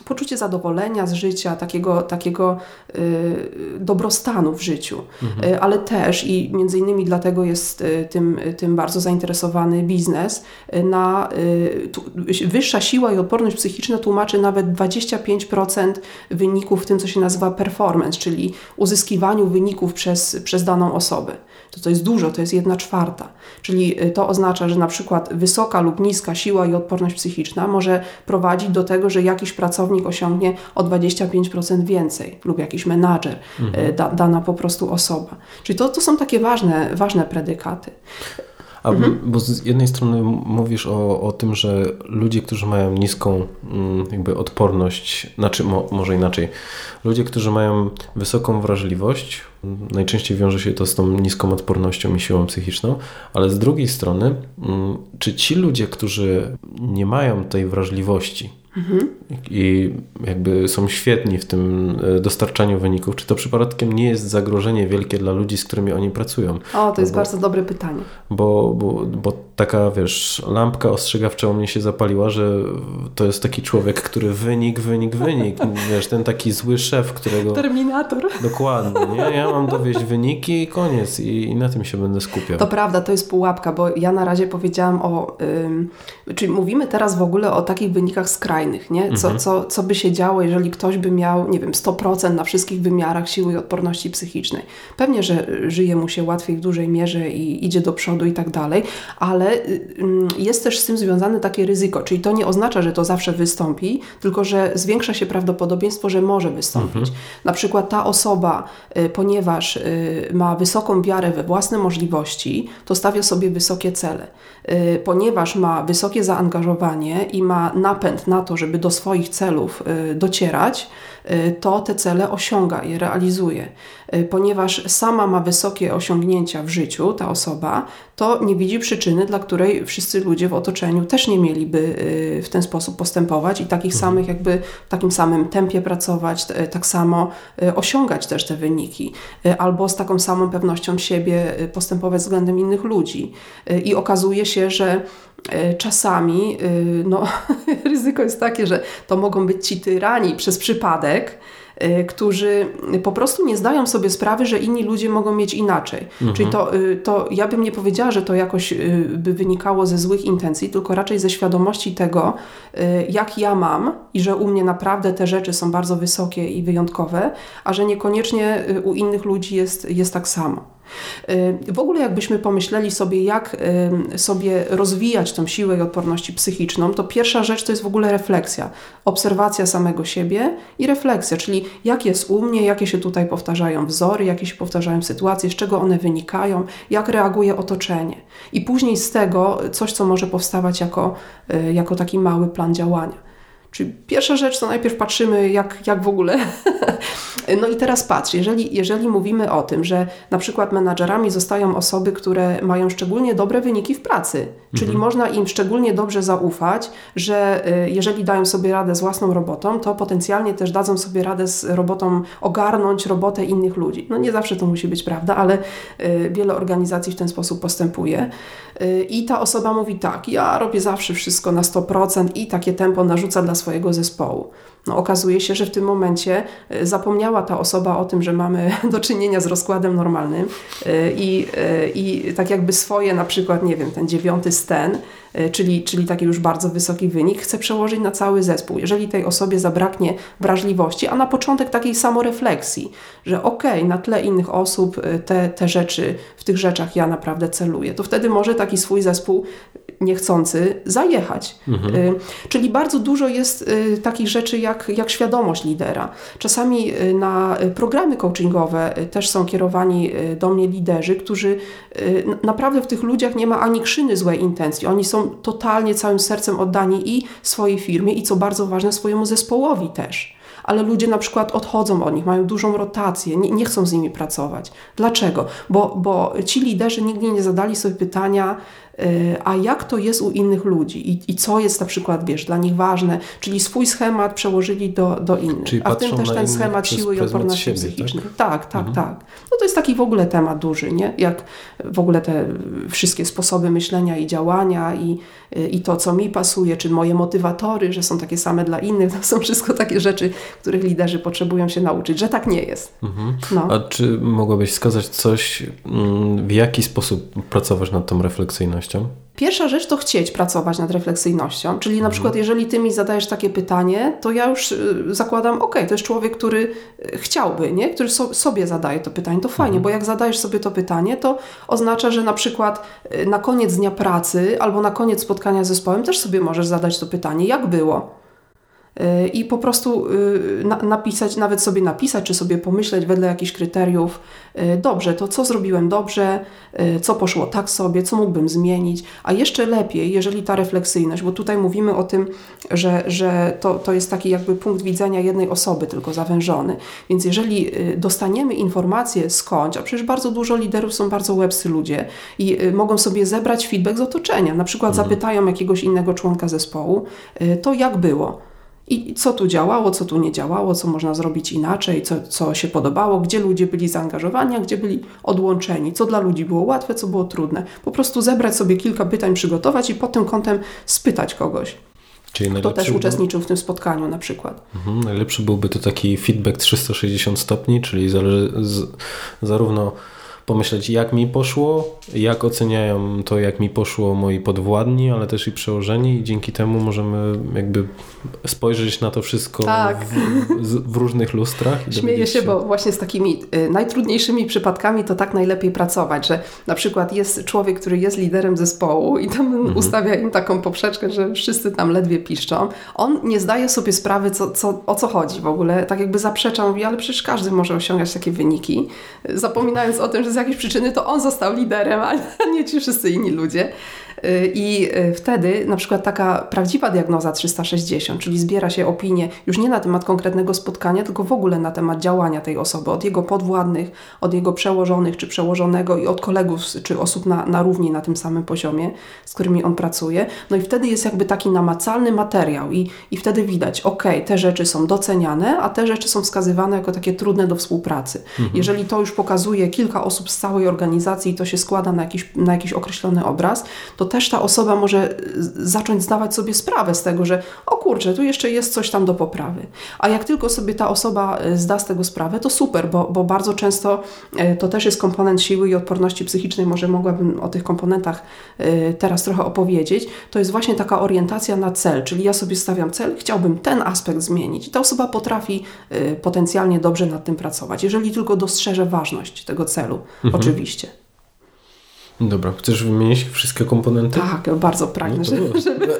poczucie zadowolenia z życia, takiego, takiego y, dobrostanu w życiu, mhm. Y, ale też i między innymi dlatego jest y, tym, tym bardzo zainteresowany biznes, na wyższa siła i odporność psychiczna tłumaczy nawet 25% wyników w tym, co się nazywa performance, czyli uzyskiwaniu wyników przez, przez daną osobę. To to jest dużo, to jest jedna czwarta. Czyli to oznacza, że na przykład wysoka lub niska siła i odporność psychiczna może prowadzić do tego, że jakiś pracownik osiągnie o 25% więcej lub jakiś menadżer, mhm. E, da, dana po prostu osoba. Czyli to, to są takie ważne, ważne predykaty. A mhm. bo z jednej strony mówisz o, o tym, że ludzie, którzy mają niską jakby odporność, znaczy mo, może inaczej, ludzie, którzy mają wysoką wrażliwość, najczęściej wiąże się to z tą niską odpornością i siłą psychiczną, ale z drugiej strony, czy ci ludzie, którzy nie mają tej wrażliwości, mhm. i jakby są świetni w tym e, dostarczaniu wyników, czy to przypadkiem nie jest zagrożenie wielkie dla ludzi, z którymi oni pracują? O, to jest bo, bardzo dobre pytanie. Bo, bo, bo taka, wiesz, lampka ostrzegawcza u mnie się zapaliła, że to jest taki człowiek, który wynik, wynik, wynik. Wiesz, ten taki zły szef, którego... Terminator. Dokładnie, nie? Ja mam dowieść wyniki i koniec i, i na tym się będę skupiał. To prawda, to jest pułapka, bo ja na razie powiedziałam o... Ym, czyli mówimy teraz w ogóle o takich wynikach skrajnych, nie? Co, mhm. co, co by się działo, jeżeli ktoś by miał, nie wiem, 100% na wszystkich wymiarach siły i odporności psychicznej. Pewnie, że żyje mu się łatwiej w dużej mierze i idzie do przodu i tak dalej, ale y, jest też z tym związane takie ryzyko, czyli to nie oznacza, że to zawsze wystąpi, tylko że zwiększa się prawdopodobieństwo, że może wystąpić. Mhm. Na przykład ta osoba, y, ponieważ y, ma wysoką wiarę we własne możliwości, to stawia sobie wysokie cele. Ponieważ ma wysokie zaangażowanie i ma napęd na to, żeby do swoich celów docierać, Y, to te cele osiąga i realizuje. Y, ponieważ sama ma wysokie osiągnięcia w życiu, ta osoba, to nie widzi przyczyny, dla której wszyscy ludzie w otoczeniu też nie mieliby y, w ten sposób postępować i takich mhm. samych, jakby w takim samym tempie pracować, tak samo osiągać też te wyniki, albo z taką samą pewnością siebie postępować względem innych ludzi. I okazuje się, że czasami no, ryzyko jest takie, że to mogą być ci tyrani przez przypadek, którzy po prostu nie zdają sobie sprawy, że inni ludzie mogą mieć inaczej. Mhm. Czyli to, y, to ja bym nie powiedziała, że to jakoś y, by wynikało ze złych intencji, tylko raczej ze świadomości tego, jak ja mam i że u mnie naprawdę te rzeczy są bardzo wysokie i wyjątkowe, a że niekoniecznie u innych ludzi jest, jest tak samo. W ogóle jakbyśmy pomyśleli sobie, jak sobie rozwijać tą siłę i odporność psychiczną, to pierwsza rzecz to jest w ogóle refleksja. Obserwacja samego siebie i refleksja, czyli jak jest u mnie, jakie się tutaj powtarzają wzory, jakie się powtarzają sytuacje, z czego one wynikają, jak reaguje otoczenie. I później z tego coś, co może powstawać jako, e, jako taki mały plan działania. Czyli pierwsza rzecz to najpierw patrzymy, jak, jak w ogóle. No i teraz patrz, jeżeli, jeżeli mówimy o tym, że na przykład menadżerami zostają osoby, które mają szczególnie dobre wyniki w pracy, czyli mhm. można im szczególnie dobrze zaufać, że y, jeżeli dają sobie radę z własną robotą, to potencjalnie też dadzą sobie radę z robotą ogarnąć robotę innych ludzi. No nie zawsze to musi być prawda, ale y, wiele organizacji w ten sposób postępuje. Y, I ta osoba mówi tak, ja robię zawsze wszystko na 100% i takie tempo narzuca dla swojego zespołu. No, okazuje się, że w tym momencie y, zapomniała ta osoba o tym, że mamy do czynienia z rozkładem normalnym y, i, i tak jakby swoje, na przykład, nie wiem, ten dziewiąty sten, czyli, czyli taki już bardzo wysoki wynik, chce przełożyć na cały zespół. Jeżeli tej osobie zabraknie wrażliwości, a na początek takiej samorefleksji, że okej, okay, na tle innych osób te, te rzeczy, w tych rzeczach ja naprawdę celuję, to wtedy może taki swój zespół niechcący zajechać. Mhm. Y, czyli bardzo dużo jest y, takich rzeczy jak, jak świadomość lidera. Czasami y, na programy coachingowe też są kierowani do mnie liderzy, którzy naprawdę w tych ludziach nie ma ani krzyny złej intencji. Oni są totalnie całym sercem oddani i swojej firmie i co bardzo ważne swojemu zespołowi też ale ludzie na przykład odchodzą od nich, mają dużą rotację, nie, nie chcą z nimi pracować. Dlaczego? Bo, bo ci liderzy nigdy nie zadali sobie pytania, a jak to jest u innych ludzi i, i co jest na przykład, wiesz, dla nich ważne, czyli swój schemat przełożyli do, do innych, czyli a w tym też ten schemat siły i odporności siebie, psychicznej. Tak, tak, tak, mhm. tak. No to jest taki w ogóle temat duży, nie? Jak w ogóle te wszystkie sposoby myślenia i działania i, i to, co mi pasuje, czy moje motywatory, że są takie same dla innych, to są wszystko takie rzeczy, których liderzy potrzebują się nauczyć, że tak nie jest. Mhm. No. A czy mogłabyś wskazać coś, mm, w jaki sposób pracować nad tą refleksyjnością? Pierwsza rzecz to chcieć pracować nad refleksyjnością, czyli na mhm. przykład jeżeli ty mi zadajesz takie pytanie, to ja już y, zakładam, ok, to jest człowiek, który y, chciałby, nie? który so, sobie zadaje to pytanie, to fajnie, mhm. bo jak zadajesz sobie to pytanie, to oznacza, że na przykład y, na koniec dnia pracy albo na koniec spotkania z zespołem też sobie możesz zadać to pytanie, jak było? Y, i po prostu y, napisać, nawet sobie napisać, czy sobie pomyśleć wedle jakichś kryteriów, y, dobrze, to co zrobiłem dobrze, co poszło tak sobie, co mógłbym zmienić, a jeszcze lepiej, jeżeli ta refleksyjność, bo tutaj mówimy o tym, że, że to, to jest taki jakby punkt widzenia jednej osoby, tylko zawężony, więc jeżeli dostaniemy informację skądś, a przecież bardzo dużo liderów są bardzo łebscy ludzie i mogą sobie zebrać feedback z otoczenia, na przykład mhm. zapytają jakiegoś innego członka zespołu, to jak było, I co tu działało, co tu nie działało, co można zrobić inaczej, co, co się podobało, gdzie ludzie byli zaangażowani, a gdzie byli odłączeni, co dla ludzi było łatwe, co było trudne. Po prostu zebrać sobie kilka pytań, przygotować i pod tym kątem spytać kogoś. Czyli kto też uczestniczył w tym spotkaniu na przykład. Mhm, najlepszy byłby to taki feedback 360 stopni, czyli zależy z, zarówno pomyśleć, jak mi poszło, jak oceniają to, jak mi poszło moi podwładni, ale też i przełożeni i dzięki temu możemy jakby spojrzeć na to wszystko tak. w, w, różnych lustrach. Śmieję się, bo właśnie z takimi y, najtrudniejszymi przypadkami to tak najlepiej pracować, że na przykład jest człowiek, który jest liderem zespołu i tam mhm. ustawia im taką poprzeczkę, że wszyscy tam ledwie piszczą. On nie zdaje sobie sprawy, co, co, o co chodzi w ogóle. Tak jakby zaprzeczał, mówi, ale przecież każdy może osiągać takie wyniki. Zapominając o tym, że z jakiejś przyczyny to on został liderem, a nie ci wszyscy inni ludzie. Y, I y, wtedy na przykład taka prawdziwa diagnoza 360, czyli zbiera się opinie już nie na temat konkretnego spotkania, tylko w ogóle na temat działania tej osoby, od jego podwładnych, od jego przełożonych czy przełożonego i od kolegów czy osób na, na równi na tym samym poziomie, z którymi on pracuje. No i wtedy jest jakby taki namacalny materiał i, i wtedy widać, ok, te rzeczy są doceniane, a te rzeczy są wskazywane jako takie trudne do współpracy. Mhm. Jeżeli to już pokazuje kilka osób z całej organizacji i to się składa na jakiś, na jakiś określony obraz, to też ta osoba może zacząć zdawać sobie sprawę z tego, że o kurczę, tu jeszcze jest coś tam do poprawy. A jak tylko sobie ta osoba e, zda z tego sprawę, to super, bo, bo bardzo często e, to też jest komponent siły i odporności psychicznej. Może mogłabym o tych komponentach e, teraz trochę opowiedzieć. To jest właśnie taka orientacja na cel, czyli ja sobie stawiam cel, chciałbym ten aspekt zmienić. I ta osoba potrafi potencjalnie dobrze nad tym pracować, jeżeli tylko dostrzeże ważność tego celu, mhm. oczywiście. Dobra, chcesz wymienić wszystkie komponenty? Tak, bardzo pragnę, no żeby, żeby,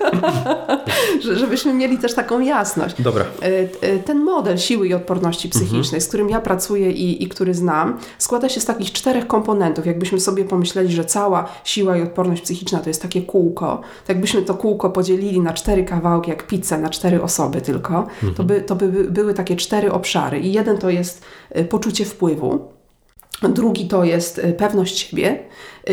żebyśmy mieli też taką jasność. Dobra. E, e, ten model siły i odporności psychicznej, mhm. z którym ja pracuję i, i który znam, składa się z takich czterech komponentów. Jakbyśmy sobie pomyśleli, że cała siła i odporność psychiczna to jest takie kółko, to jakbyśmy to kółko podzielili na cztery kawałki, jak pizzę, na cztery osoby tylko, mhm. to, by, to by były takie cztery obszary. I jeden to jest e, poczucie wpływu, drugi to jest pewność siebie,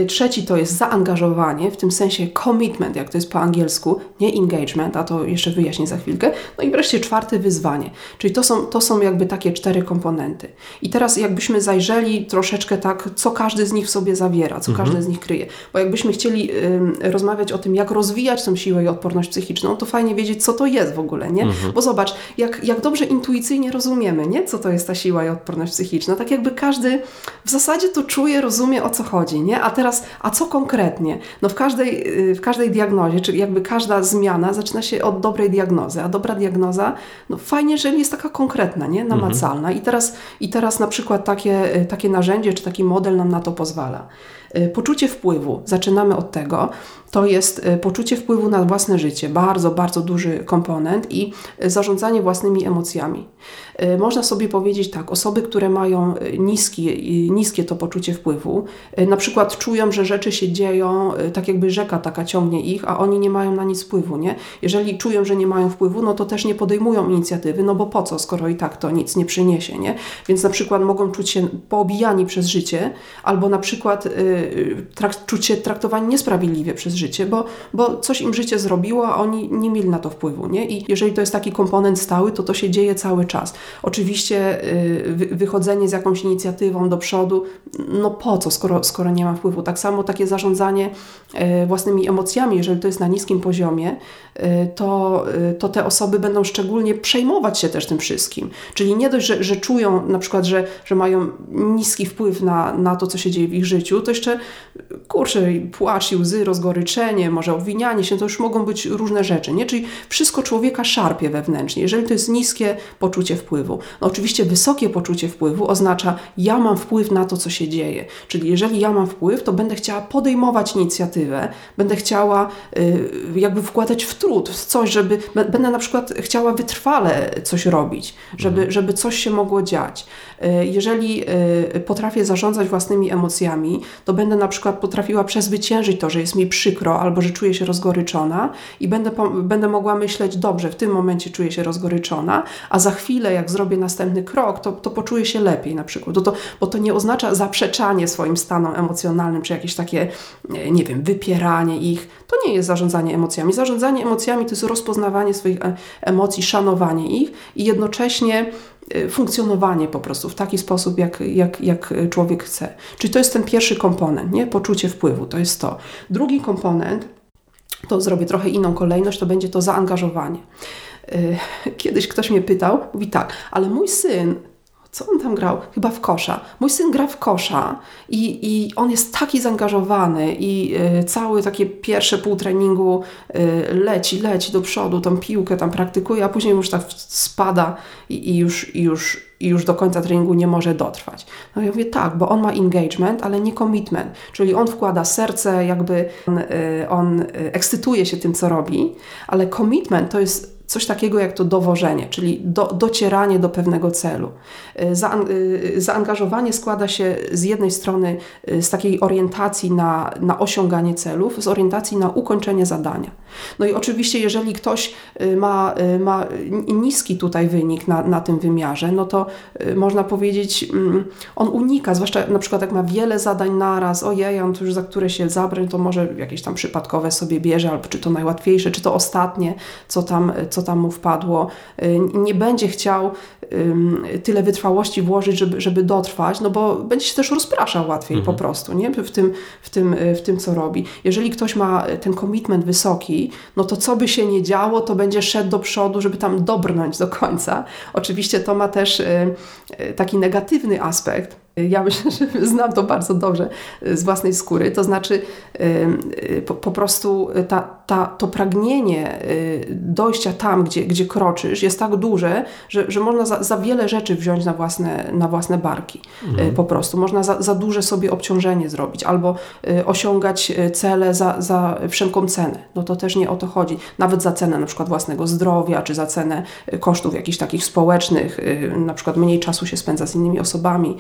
trzeci to jest zaangażowanie, w tym sensie commitment, jak to jest po angielsku, nie engagement, a to jeszcze wyjaśnię za chwilkę. No i wreszcie czwarte wyzwanie, czyli to są, to są jakby takie cztery komponenty. I teraz jakbyśmy zajrzeli troszeczkę tak, co każdy z nich w sobie zawiera, co mhm. każdy z nich kryje. Bo jakbyśmy chcieli y, rozmawiać o tym, jak rozwijać tą siłę i odporność psychiczną, to fajnie wiedzieć, co to jest w ogóle, nie? Mhm. Bo zobacz, jak, jak dobrze intuicyjnie rozumiemy, nie? Co to jest ta siła i odporność psychiczna. Tak jakby każdy w zasadzie to czuje, rozumie, o co chodzi, nie? A teraz, a co konkretnie? No w każdej, y, w każdej diagnozie, czyli jakby każda zmiana zaczyna się od dobrej diagnozy, a dobra diagnoza, no fajnie, jeżeli jest taka konkretna, nie? namacalna. Mhm. I, teraz, I teraz na przykład takie, y, takie narzędzie czy taki model nam na to pozwala. Y, poczucie wpływu, zaczynamy od tego, to jest y, poczucie wpływu na własne życie, bardzo, bardzo duży komponent i y, zarządzanie własnymi emocjami. Można sobie powiedzieć tak, osoby, które mają niskie, niskie to poczucie wpływu, na przykład czują, że rzeczy się dzieją, tak jakby rzeka taka ciągnie ich, a oni nie mają na nic wpływu, nie? Jeżeli czują, że nie mają wpływu, no to też nie podejmują inicjatywy, no bo po co, skoro i tak to nic nie przyniesie, nie? Więc na przykład mogą czuć się poobijani przez życie, albo na przykład trakt, czuć się traktowani niesprawiedliwie przez życie, bo, bo coś im życie zrobiło, a oni nie mieli na to wpływu. Nie? I jeżeli to jest taki komponent stały, to to się dzieje cały czas. Oczywiście y, wychodzenie z jakąś inicjatywą do przodu, no po co, skoro, skoro nie ma wpływu. Tak samo takie zarządzanie y, własnymi emocjami, jeżeli to jest na niskim poziomie, y, to, to te osoby będą szczególnie przejmować się też tym wszystkim. Czyli nie dość, że, że czują na przykład, że, że mają niski wpływ na, na to, co się dzieje w ich życiu, to jeszcze kurczę, płacz i łzy, może obwinianie się, to już mogą być różne rzeczy, nie? Czyli wszystko człowieka szarpie wewnętrznie. Jeżeli to jest niskie poczucie wpływu. No oczywiście wysokie poczucie wpływu oznacza, ja mam wpływ na to, co się dzieje. Czyli jeżeli ja mam wpływ, to będę chciała podejmować inicjatywę, będę chciała y, jakby wkładać w trud, w coś, żeby, będę na przykład chciała wytrwale coś robić, żeby, mhm. żeby coś się mogło dziać. Y, jeżeli y, potrafię zarządzać własnymi emocjami, to będę na przykład potrafiła przezwyciężyć to, że jest mi przykro albo że czuję się rozgoryczona i będę, będę mogła myśleć, dobrze, w tym momencie czuję się rozgoryczona, a za chwilę, jak zrobię następny krok, to, to poczuję się lepiej na przykład. To, to, bo to nie, oznacza zaprzeczanie swoim stanom emocjonalnym, czy jakieś takie, e, nie wiem, wypieranie ich. To nie jest zarządzanie emocjami. Zarządzanie emocjami to jest rozpoznawanie swoich e, emocji, szanowanie ich i jednocześnie funkcjonowanie po prostu w taki sposób, jak, jak, jak człowiek chce. Czyli to jest ten pierwszy komponent, nie? Poczucie wpływu, to jest to. Drugi komponent, to zrobię trochę inną kolejność, to będzie to zaangażowanie. Kiedyś ktoś mnie pytał, mówi tak, ale mój syn co on tam grał? Chyba w kosza. Mój syn gra w kosza i, i on jest taki zaangażowany i y, cały takie pierwsze pół treningu y, leci, leci do przodu, tą piłkę tam praktykuje, a później już tak spada i, i, już, już, już do końca treningu nie może dotrwać. No ja mówię tak, bo on ma engagement, ale nie commitment, czyli on wkłada serce, jakby on, y, on ekscytuje się tym, co robi, ale commitment to jest coś takiego jak to dowożenie, czyli do, docieranie do pewnego celu. Y, za, y, zaangażowanie składa się z jednej strony y, z takiej orientacji na, na osiąganie celów, z orientacji na ukończenie zadania. No i oczywiście, jeżeli ktoś ma, ma niski tutaj wynik na, na tym wymiarze, no to można powiedzieć, mm, on unika, zwłaszcza na przykład jak ma wiele zadań naraz, ojej, on już za które się zabrać, to może jakieś tam przypadkowe sobie bierze, albo czy to najłatwiejsze, czy to ostatnie, co tam, co co tam mu wpadło, y, nie będzie chciał tyle wytrwałości włożyć, żeby, żeby dotrwać, no bo będzie się też rozpraszał łatwiej mhm. po prostu, nie? W tym, w, tym, y, w tym, co robi. Jeżeli ktoś ma ten commitment wysoki, no to co by się nie działo, to będzie szedł do przodu, żeby tam dobrnąć do końca. Oczywiście to ma też y, taki negatywny aspekt, ja myślę, że znam to bardzo dobrze z własnej skóry. To znaczy, po, po prostu ta, ta, to pragnienie dojścia tam, gdzie, gdzie kroczysz, jest tak duże, że, że można za, za wiele rzeczy wziąć na własne, na własne barki. Mhm. Po prostu można za, za duże sobie obciążenie zrobić albo osiągać cele za, za wszelką cenę. No to też nie o to chodzi. Nawet za cenę na przykład własnego zdrowia, czy za cenę kosztów jakichś takich społecznych, na przykład mniej czasu się spędza z innymi osobami,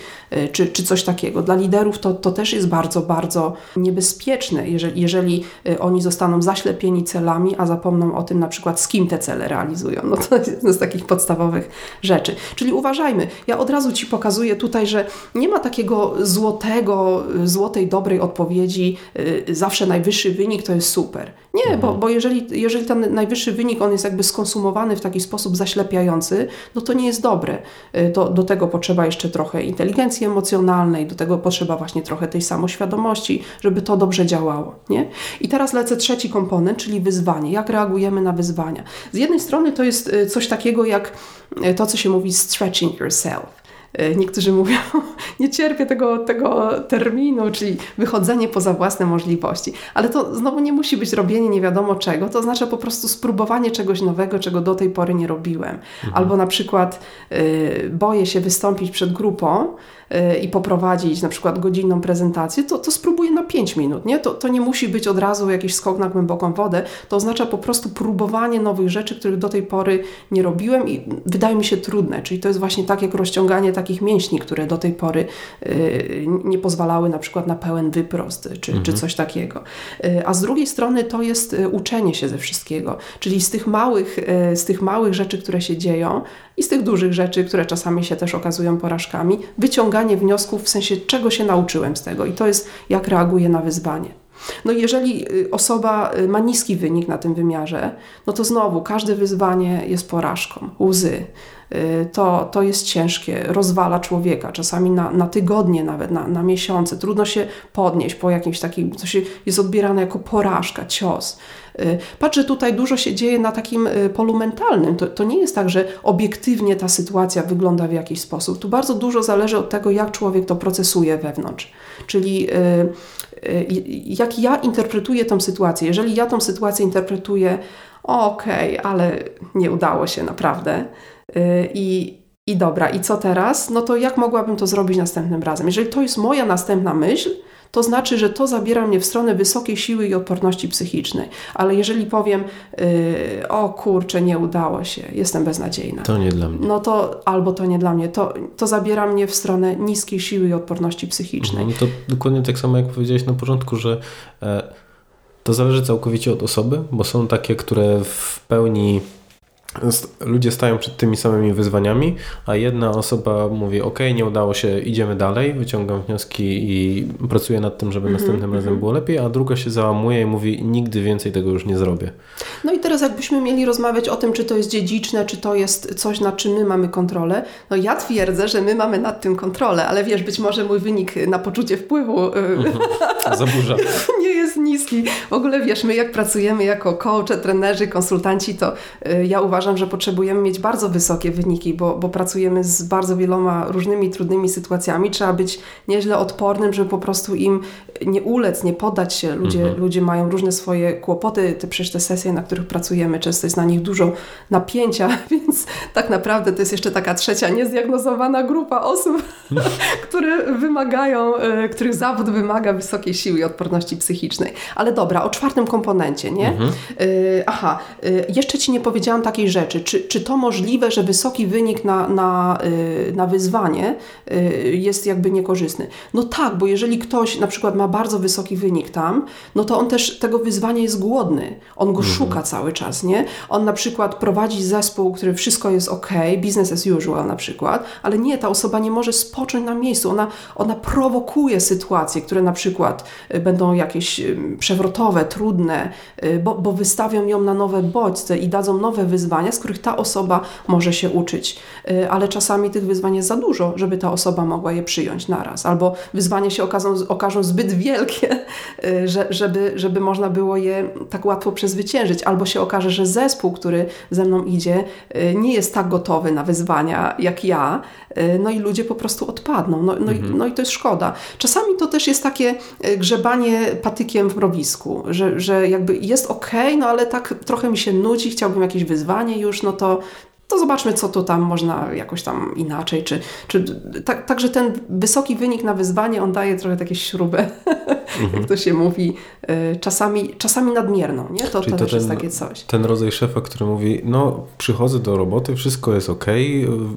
czy, czy coś takiego. Dla liderów to, to też jest bardzo, bardzo niebezpieczne, jeżeli, jeżeli y, oni zostaną zaślepieni celami, a zapomną o tym na przykład z kim te cele realizują. No to jest jedna z takich podstawowych rzeczy. Czyli uważajmy, ja od razu Ci pokazuję tutaj, że nie ma takiego złotego, złotej, dobrej odpowiedzi, y, zawsze najwyższy wynik to jest super. Nie, bo, mhm. bo jeżeli, jeżeli ten najwyższy wynik on jest jakby skonsumowany w taki sposób zaślepiający, no to nie jest dobre. Y, to, do tego potrzeba jeszcze trochę inteligencji emocjonalnej, do tego potrzeba właśnie trochę tej samoświadomości, żeby to dobrze działało. Nie? I teraz lecę trzeci komponent, czyli wyzwanie. Jak reagujemy na wyzwania? Z jednej strony to jest y, coś takiego jak y, to, co się mówi stretching yourself niektórzy mówią, nie cierpię tego, tego terminu, czyli wychodzenie poza własne możliwości. Ale to znowu nie musi być robienie nie wiadomo czego, to oznacza po prostu spróbowanie czegoś nowego, czego do tej pory nie robiłem. Mhm. Albo na przykład y, boję się wystąpić przed grupą, i poprowadzić na przykład godzinną prezentację, to, to spróbuję na 5 minut. Nie? To, to nie musi być od razu jakiś skok na głęboką wodę. To oznacza po prostu próbowanie nowych rzeczy, których do tej pory nie robiłem i wydaje mi się trudne. Czyli to jest właśnie tak jak rozciąganie takich mięśni, które do tej pory y, nie pozwalały na przykład na pełen wyprost czy, mhm. czy coś takiego. Y, a z drugiej strony to jest y, uczenie się ze wszystkiego. Czyli z tych małych, z tych małych rzeczy, które się dzieją, i z tych dużych rzeczy, które czasami się też okazują porażkami, wyciąganie wniosków w sensie, czego się nauczyłem z tego i to jest, jak reaguję na wyzwanie. No jeżeli y, osoba y, ma niski wynik na tym wymiarze, no to znowu każde wyzwanie jest porażką, łzy. Y, to, to jest ciężkie, rozwala człowieka, czasami na, na tygodnie, nawet na, na miesiące. Trudno się podnieść po jakimś takim, co się jest odbierane jako porażka, cios. Y, patrz, że tutaj dużo się dzieje na takim y, polu mentalnym. To, to nie jest tak, że obiektywnie ta sytuacja wygląda w jakiś sposób. Tu bardzo dużo zależy od tego, jak człowiek to procesuje wewnątrz. Czyli jak ja interpretuję tą sytuację. Jeżeli ja tą sytuację interpretuję, okej, okay, ale nie udało się naprawdę. I, I dobra, i co teraz? No to jak mogłabym to zrobić następnym razem? Jeżeli to jest moja następna myśl, to znaczy, że to zabiera mnie w stronę wysokiej siły i odporności psychicznej. Ale jeżeli powiem, yy, o kurczę, nie udało się, jestem beznadziejna. To nie dla mnie. No to albo to nie dla mnie, to, to zabiera mnie w stronę niskiej siły i odporności psychicznej. No to dokładnie tak samo, jak powiedziałeś na początku, że e, to zależy całkowicie od osoby, bo są takie, które w pełni ludzie stają przed tymi samymi wyzwaniami, a jedna osoba mówi: OK, nie udało się, idziemy dalej, wyciągam wnioski i pracuję nad tym, żeby mm -hmm, następnym razem mhm. było lepiej, a druga się załamuje i mówi: Nigdy więcej tego już nie zrobię. No i teraz, jakbyśmy mieli rozmawiać o tym, czy to jest dziedziczne, czy to jest coś, nad czym my mamy kontrolę, no ja twierdzę, że my mamy nad tym kontrolę, ale wiesz, być może mój wynik na poczucie wpływu mm -hmm. zaburza. nie jest niski. W ogóle wiesz, my jak pracujemy jako coache, trenerzy, konsultanci, to y, ja uważam, uważam, że potrzebujemy mieć bardzo wysokie wyniki, bo, bo pracujemy z bardzo wieloma różnymi trudnymi sytuacjami. Trzeba być nieźle odpornym, żeby po prostu im nie ulec, nie poddać się. Ludzie, mhm. ludzie mają różne swoje kłopoty. Te, przecież te sesje, na których pracujemy, często jest na nich dużo napięcia, więc tak naprawdę to jest jeszcze taka trzecia niezdiagnozowana grupa osób, które wymagają, e, których zawód wymaga wysokiej siły i odporności psychicznej. Ale dobra, o czwartym komponencie, nie? Mhm. E, aha, e, jeszcze Ci nie powiedziałam takiej rzeczy. Czy, czy to możliwe, że wysoki wynik na, na, y, na wyzwanie y, jest jakby niekorzystny? No tak, bo jeżeli ktoś na przykład ma bardzo wysoki wynik tam, no to on też tego wyzwania jest głodny. On go mhm. szuka cały czas, nie? On na przykład prowadzi zespół, który wszystko jest ok, business as usual na przykład, ale nie, ta osoba nie może spocząć na miejscu. Ona, ona prowokuje sytuacje, które na przykład y, będą jakieś przewrotowe, trudne, bo, bo wystawią ją na nowe bodźce i dadzą nowe wyzwania wyzwania, z których ta osoba może się uczyć. Y, ale czasami tych wyzwań jest za dużo, żeby ta osoba mogła je przyjąć naraz. Albo wyzwania się okażą, okażą zbyt wielkie, y, że, żeby, żeby można było je tak łatwo przezwyciężyć. Albo się okaże, że zespół, który ze mną idzie, y, nie jest tak gotowy na wyzwania jak ja, no i ludzie po prostu odpadną. No, no, mhm. i, no i to jest szkoda. Czasami to też jest takie grzebanie patykiem w mrowisku, że, że jakby jest ok, no ale tak trochę mi się nudzi, chciałbym jakieś wyzwanie, już, no to, to zobaczmy, co tu tam można jakoś tam inaczej, czy, czy tak, także ten wysoki wynik na wyzwanie, on daje trochę takie śrubę, mhm. jak to się mówi, y, czasami, czasami nadmierną, nie? To, to, to też ten, jest takie coś. Ten rodzaj szefa, który mówi, no przychodzę do roboty, wszystko jest ok,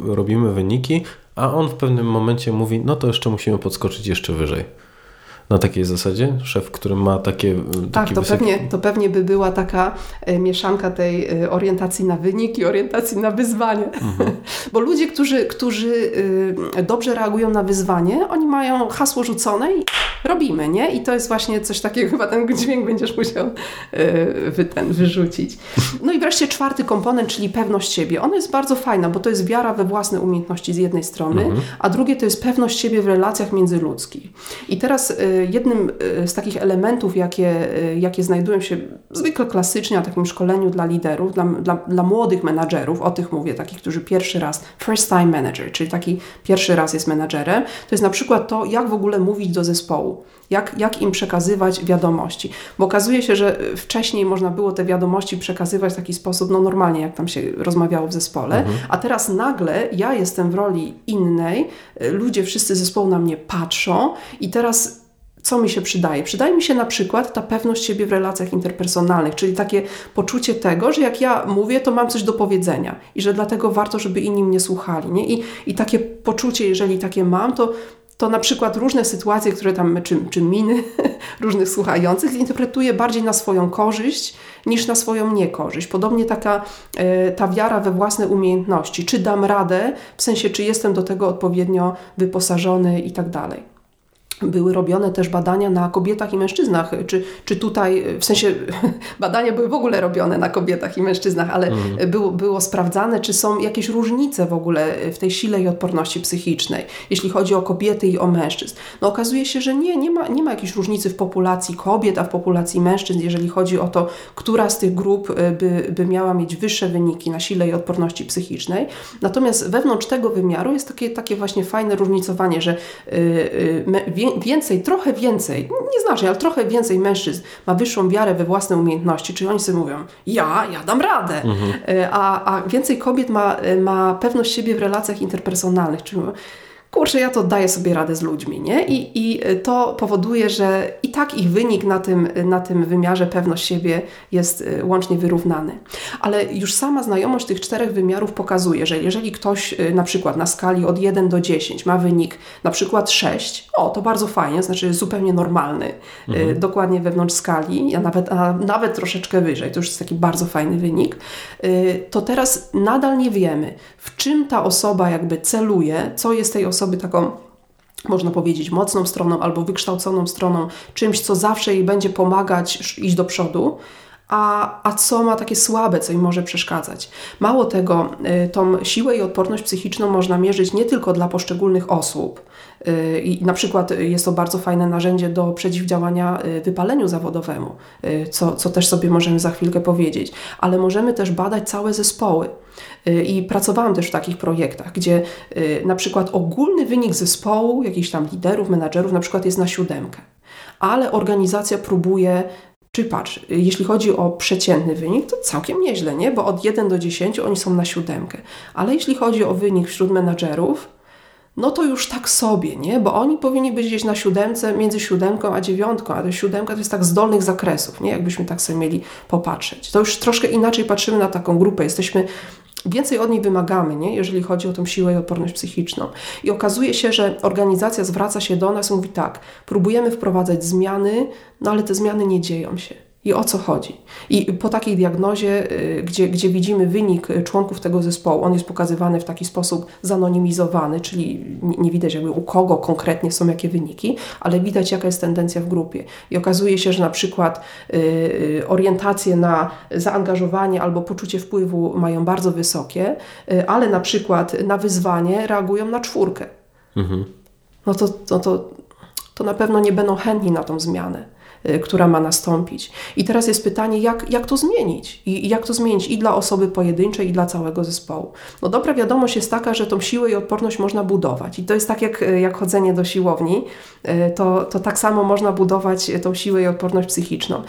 robimy wyniki, a on w pewnym momencie mówi, no to jeszcze musimy podskoczyć jeszcze wyżej na takiej zasadzie? Szef, który ma takie. Tak, to, wysoki... pewnie, to pewnie by była taka e, mieszanka tej e, orientacji na wynik i orientacji na wyzwanie. Mhm. Bo ludzie, którzy, którzy e, dobrze reagują na wyzwanie, oni mają hasło rzucone i robimy, nie? I to jest właśnie coś takiego, chyba ten dźwięk będziesz musiał wy, ten, wyrzucić. No i wreszcie czwarty komponent, czyli pewność siebie. Ona jest bardzo fajna, bo to jest wiara we własne umiejętności z jednej strony, mhm. a drugie to jest pewność siebie w relacjach międzyludzkich. I teraz jednym e, z takich elementów, jakie, e, jakie znajdują się zwykle klasycznie na takim szkoleniu dla liderów, dla, dla, dla młodych menadżerów, o tych mówię, takich, którzy pierwszy raz, first time manager, czyli taki pierwszy raz jest menadżerem, to jest na przykład to, jak w ogóle mówić do zespołu, jak, jak im przekazywać wiadomości. Bo okazuje się, że wcześniej można było te wiadomości przekazywać w taki sposób, no normalnie, jak tam się rozmawiało w zespole, mhm. a teraz nagle ja jestem w roli innej, ludzie wszyscy zespołu na mnie patrzą i teraz co mi się przydaje? Przydaje mi się na przykład ta pewność siebie w relacjach interpersonalnych, czyli takie poczucie tego, że jak ja mówię, to mam coś do powiedzenia i że dlatego warto, żeby inni mnie słuchali. Nie? I, i takie poczucie, jeżeli takie mam, to, to na przykład różne sytuacje, które tam, czy, czy miny różnych słuchających interpretuję bardziej na swoją korzyść niż na swoją niekorzyść. Podobnie taka e, ta wiara we własne umiejętności, czy dam radę, w sensie czy jestem do tego odpowiednio wyposażony i tak dalej były robione też badania na kobietach i mężczyznach. Czy, czy tutaj, w sensie badania były w ogóle robione na kobietach i mężczyznach, ale mhm. było, było sprawdzane, czy są jakieś różnice w ogóle w tej sile i odporności psychicznej, jeśli chodzi o kobiety i o mężczyzn. No okazuje się, że nie, nie ma, nie ma jakiejś różnicy w populacji kobiet, a w populacji mężczyzn, jeżeli chodzi o to, która z tych grup y, by, by miała mieć wyższe wyniki na sile i odporności psychicznej. Natomiast wewnątrz tego wymiaru jest takie, takie właśnie fajne różnicowanie, że yy, yy, więcej, trochę więcej, nie znacznie, ale trochę więcej mężczyzn ma wyższą wiarę we własne umiejętności, czyli oni sobie mówią, ja, ja dam radę, mhm. a, a więcej kobiet ma, ma pewność siebie w relacjach interpersonalnych, czyli kurczę, ja to daję sobie radę z ludźmi, nie? I, I to powoduje, że i tak ich wynik na tym, na tym wymiarze pewność siebie jest y, łącznie wyrównany. Ale już sama znajomość tych czterech wymiarów pokazuje, że jeżeli ktoś y, na przykład na skali od 1 do 10 ma wynik na przykład 6, o, to bardzo fajnie, znaczy zupełnie normalny, y, mhm. dokładnie wewnątrz skali, a nawet, a nawet troszeczkę wyżej, to już jest taki bardzo fajny wynik, to teraz nadal nie wiemy, w czym ta osoba jakby celuje, co jest tej osoby taką można powiedzieć, mocną stroną albo wykształconą stroną, czymś, co zawsze jej będzie pomagać iść do przodu, a, a co ma takie słabe, co im może przeszkadzać. Mało tego, y, tą siłę i odporność psychiczną można mierzyć nie tylko dla poszczególnych osób, i na przykład jest to bardzo fajne narzędzie do przeciwdziałania y, wypaleniu zawodowemu, co, co też sobie możemy za chwilkę powiedzieć, ale możemy też badać całe zespoły. I pracowałam też w takich projektach, gdzie na przykład ogólny wynik zespołu, jakichś tam liderów, menadżerów, na przykład jest na siódemkę, ale organizacja próbuje czy patrz, jeśli chodzi o przeciętny wynik, to całkiem nieźle, nie? Bo od 1 do 10 oni są na siódemkę. Ale jeśli chodzi o wynik wśród menadżerów, no to już tak sobie, nie? Bo oni powinni być gdzieś na siódemce, między siódemką a dziewiątką, a ta siódemka to jest tak z dolnych zakresów, nie? Jakbyśmy tak sobie mieli popatrzeć. To już troszkę inaczej patrzymy na taką grupę. Jesteśmy Więcej od niej wymagamy, nie? jeżeli chodzi o tą siłę i odporność psychiczną. I okazuje się, że organizacja zwraca się do nas i mówi tak, próbujemy wprowadzać zmiany, no ale te zmiany nie dzieją się. I o co chodzi? I po takiej diagnozie, y, gdzie, gdzie widzimy wynik członków tego zespołu, on jest pokazywany w taki sposób zanonimizowany, czyli nie widać jakby u kogo konkretnie są jakie wyniki, ale widać jaka jest tendencja w grupie. I okazuje się, że na przykład y, y, orientacje na zaangażowanie albo poczucie wpływu mają bardzo wysokie, ale na przykład na wyzwanie reagują na czwórkę. Mhm. No to, to, to, to na pewno nie będą chętni na tą zmianę. Y, która ma nastąpić. I teraz jest pytanie, jak, jak to zmienić? I, jak to zmienić i dla osoby pojedynczej, i dla całego zespołu? No dobra wiadomość jest taka, że tą siłę i odporność można budować. I to jest tak jak, jak chodzenie do siłowni, y, to, to tak samo można budować tą siłę i odporność psychiczną.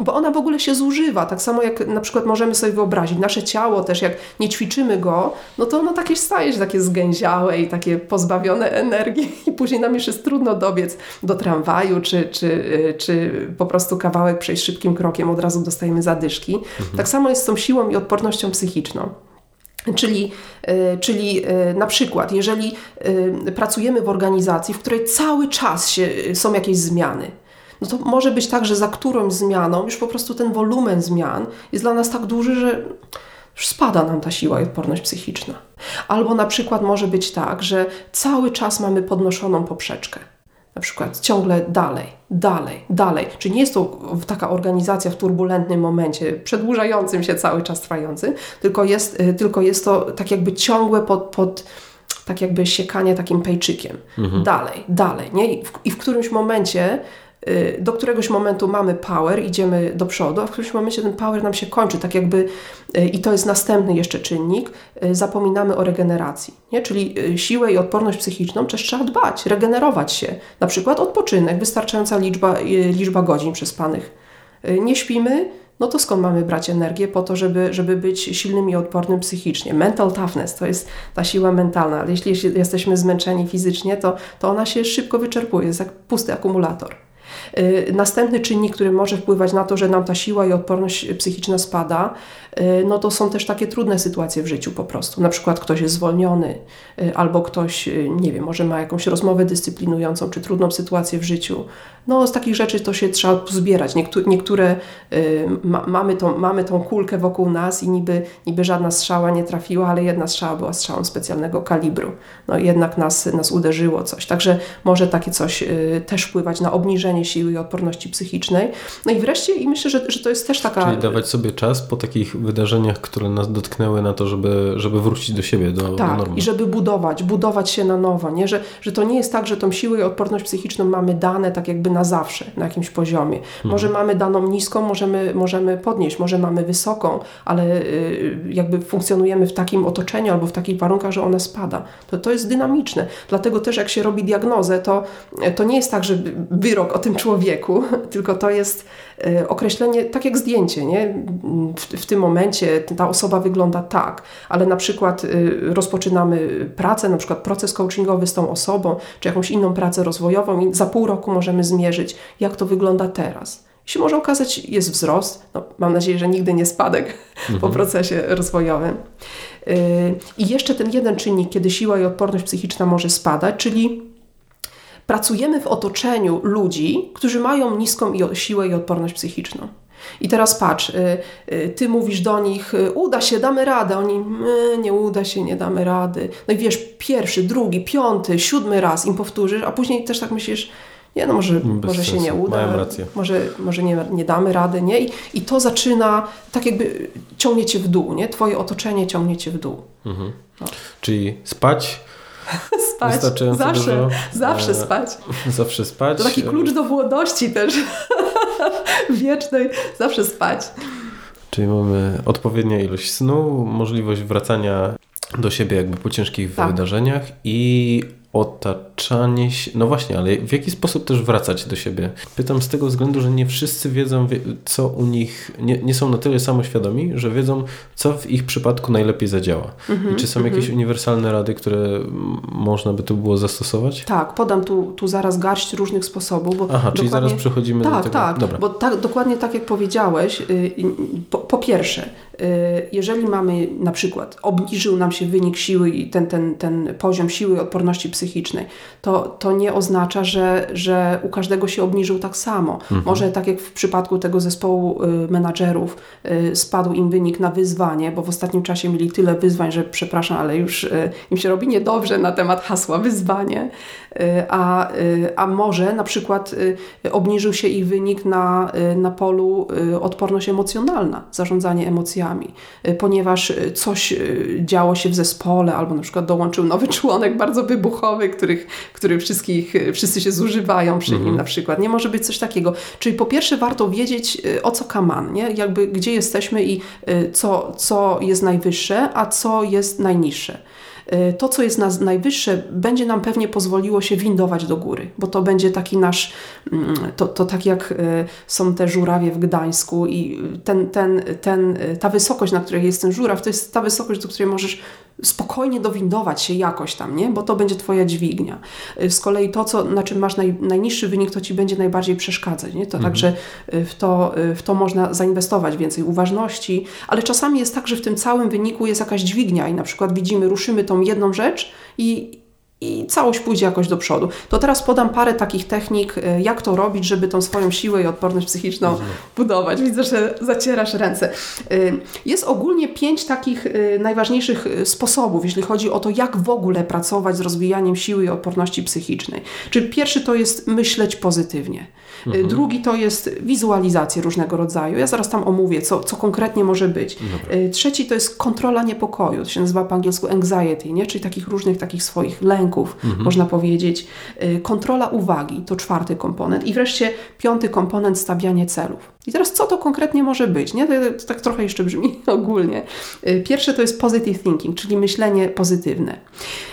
Bo ona w ogóle się zużywa, tak samo jak na przykład możemy sobie wyobrazić, nasze ciało też, jak nie ćwiczymy go, no to ono takie staje się takie zgęziałe i takie pozbawione energii i później nam już jest trudno dobiec do tramwaju, czy, czy, y, czy po prostu kawałek przejść szybkim krokiem, od razu dostajemy zadyszki. Mhm. Tak samo jest z tą siłą i odpornością psychiczną. Czyli, y, czyli y, na przykład, jeżeli y, pracujemy w organizacji, w której cały czas się, są jakieś zmiany, no to może być tak, że za którąś zmianą już po prostu ten wolumen zmian jest dla nas tak duży, że już spada nam ta siła i odporność psychiczna. Albo na przykład może być tak, że cały czas mamy podnoszoną poprzeczkę na przykład ciągle dalej, dalej, dalej. Czy nie jest to taka organizacja w turbulentnym momencie, przedłużającym się cały czas trwający, tylko jest, y, tylko jest to tak jakby ciągłe pod, pod tak jakby siekanie takim pejczykiem. Mhm. Dalej, dalej. Nie? I w, I w którymś momencie do któregoś momentu mamy power, idziemy do przodu, a w którymś momencie ten power nam się kończy, tak jakby, y, i to jest następny jeszcze czynnik, y, zapominamy o regeneracji, nie? czyli siłę i odporność psychiczną też trzeba dbać, regenerować się, na przykład odpoczynek, wystarczająca liczba, liczba godzin przespanych. Nie śpimy, no to skąd mamy brać energię po to, żeby, żeby być silnym i odpornym psychicznie? Mental toughness to jest ta siła mentalna, ale jeśli jesteśmy zmęczeni fizycznie, to, to ona się szybko wyczerpuje, jest jak pusty akumulator. Y, następny czynnik, który może wpływać na to, że nam ta siła i odporność psychiczna spada, y, no to są też takie trudne sytuacje w życiu po prostu. Na przykład ktoś jest zwolniony, y, albo ktoś, nie wiem, może ma jakąś rozmowę dyscyplinującą, czy trudną sytuację w życiu. No z takich rzeczy to się trzeba pozbierać. Niektóre, niektóre ma, mamy, tą, mamy tą kulkę wokół nas i niby, niby żadna strzała nie trafiła, ale jedna strzała była strzałą specjalnego kalibru. No jednak nas, nas uderzyło coś. Także może takie coś też wpływać na obniżenie siły i odporności psychicznej. No i wreszcie, i myślę, że, że to jest też taka... Czyli dawać sobie czas po takich wydarzeniach, które nas dotknęły na to, żeby, żeby wrócić do siebie, do, tak, do normy. i żeby budować, budować się na nowo, nie? Że, że to nie jest tak, że tą siłę i odporność psychiczną mamy dane tak jakby na zawsze, na jakimś poziomie. Mhm. Może mamy daną niską, możemy, możemy podnieść, może mamy wysoką, ale y, jakby funkcjonujemy w takim otoczeniu albo w takich warunkach, że ona spada. To, to jest dynamiczne. Dlatego też jak się robi diagnozę, to, to nie jest tak, że wyrok o tym tym człowieku, tylko to jest y, określenie, tak jak zdjęcie, nie? W, w, tym momencie ta osoba wygląda tak, ale na przykład y, rozpoczynamy pracę, na przykład proces coachingowy z tą osobą, czy jakąś inną pracę rozwojową i za pół roku możemy zmierzyć, jak to wygląda teraz się może okazać, jest wzrost. No, mam nadzieję, że nigdy nie spadek mhm. po procesie rozwojowym. Yy, I jeszcze ten jeden czynnik, kiedy siła i odporność psychiczna może spadać, czyli pracujemy w otoczeniu ludzi, którzy mają niską siłę i odporność psychiczną. I teraz patrz, yy, ty mówisz do nich, yy, uda się, damy radę. Oni, nie uda się, nie damy rady. No i wiesz, pierwszy, drugi, piąty, siódmy raz im powtórzysz, a później też tak myślisz, nie, no może, może się nie uda, może, może nie, nie damy rady, nie? I, I to zaczyna, tak jakby ciągnie cię w dół, nie? Twoje otoczenie ciągnie cię w dół. Mhm. No. Czyli spać, spać. Zawsze, dużo. zawsze e, spać. Zawsze spać. To taki klucz do młodości też. Wiecznej. Zawsze spać. Czyli mamy odpowiednią ilość snu, możliwość wracania do siebie jakby po ciężkich tak. wydarzeniach i otaczanie się. No właśnie, ale w jaki sposób też wracać do siebie? Pytam z tego względu, że nie wszyscy wiedzą, co u nich. Nie, nie są na tyle samoświadomi, że wiedzą, co w ich przypadku najlepiej zadziała. Mm -hmm, I czy są mm -hmm. jakieś uniwersalne rady, które można by tu było zastosować? Tak, podam tu, tu zaraz garść różnych sposobów. Bo Aha, czyli zaraz przechodzimy tak, do tego. Tak, tak, bo tak, dokładnie tak jak powiedziałeś, y, po, po pierwsze, y, jeżeli mamy na przykład obniżył nam się wynik siły i ten, ten, ten poziom siły odporności psychicznej, psychicznej, to, to nie oznacza, że, że u każdego się obniżył tak samo. Mhm. Może tak jak w przypadku tego zespołu y, menadżerów y, spadł im wynik na wyzwanie, bo w ostatnim czasie mieli tyle wyzwań, że przepraszam, ale już y, im się robi niedobrze na temat hasła wyzwanie, a, a może na przykład obniżył się ich wynik na, na polu odporność emocjonalna, zarządzanie emocjami, ponieważ coś działo się w zespole albo na przykład dołączył nowy członek bardzo wybuchowy, których, których wszystkich, wszyscy się zużywają przy mhm. nim na przykład. Nie może być coś takiego. Czyli po pierwsze warto wiedzieć y, o co kaman, nie? Jakby gdzie jesteśmy i y, co, co jest najwyższe, a co jest najniższe. Y, to, co jest nas najwyższe, będzie nam pewnie pozwoliło się windować do góry, bo to będzie taki nasz, mm, to, to tak jak są te żurawie w Gdańsku i ten, ten, ten, ta wysokość, na której jest ten żuraw, to jest ta wysokość, do której możesz spokojnie dowindować się jakoś tam, nie? bo to będzie Twoja dźwignia. Y, z kolei to, co, na czym masz naj, najniższy wynik, to Ci będzie najbardziej przeszkadzać. Nie? To mhm. Także y, w to, y, w to można zainwestować więcej uważności, ale czasami jest tak, że w tym całym wyniku jest jakaś dźwignia i na przykład widzimy, ruszymy tą jedną rzecz i, i całość pójdzie jakoś do przodu. To teraz podam parę takich technik, y, jak to robić, żeby tą swoją siłę i odporność psychiczną budować. Widzę, że zacierasz ręce. Y, jest ogólnie pięć takich y, najważniejszych sposobów, jeśli chodzi o to, jak w ogóle pracować z rozwijaniem siły i odporności psychicznej. Czyli pierwszy to jest myśleć pozytywnie. Mhm. Drugi to jest wizualizacje różnego rodzaju. Ja zaraz tam omówię, co, co konkretnie może być. Dobra. Trzeci to jest kontrola niepokoju. To się nazywa po angielsku anxiety, nie? czyli takich różnych takich swoich lęków, lęków, mhm. można powiedzieć. Y, kontrola uwagi to czwarty komponent. I wreszcie piąty komponent stawianie celów. I teraz co to konkretnie może być? Nie? To, tak trochę jeszcze brzmi ogólnie. Y, pierwsze to jest positive thinking, czyli myślenie pozytywne.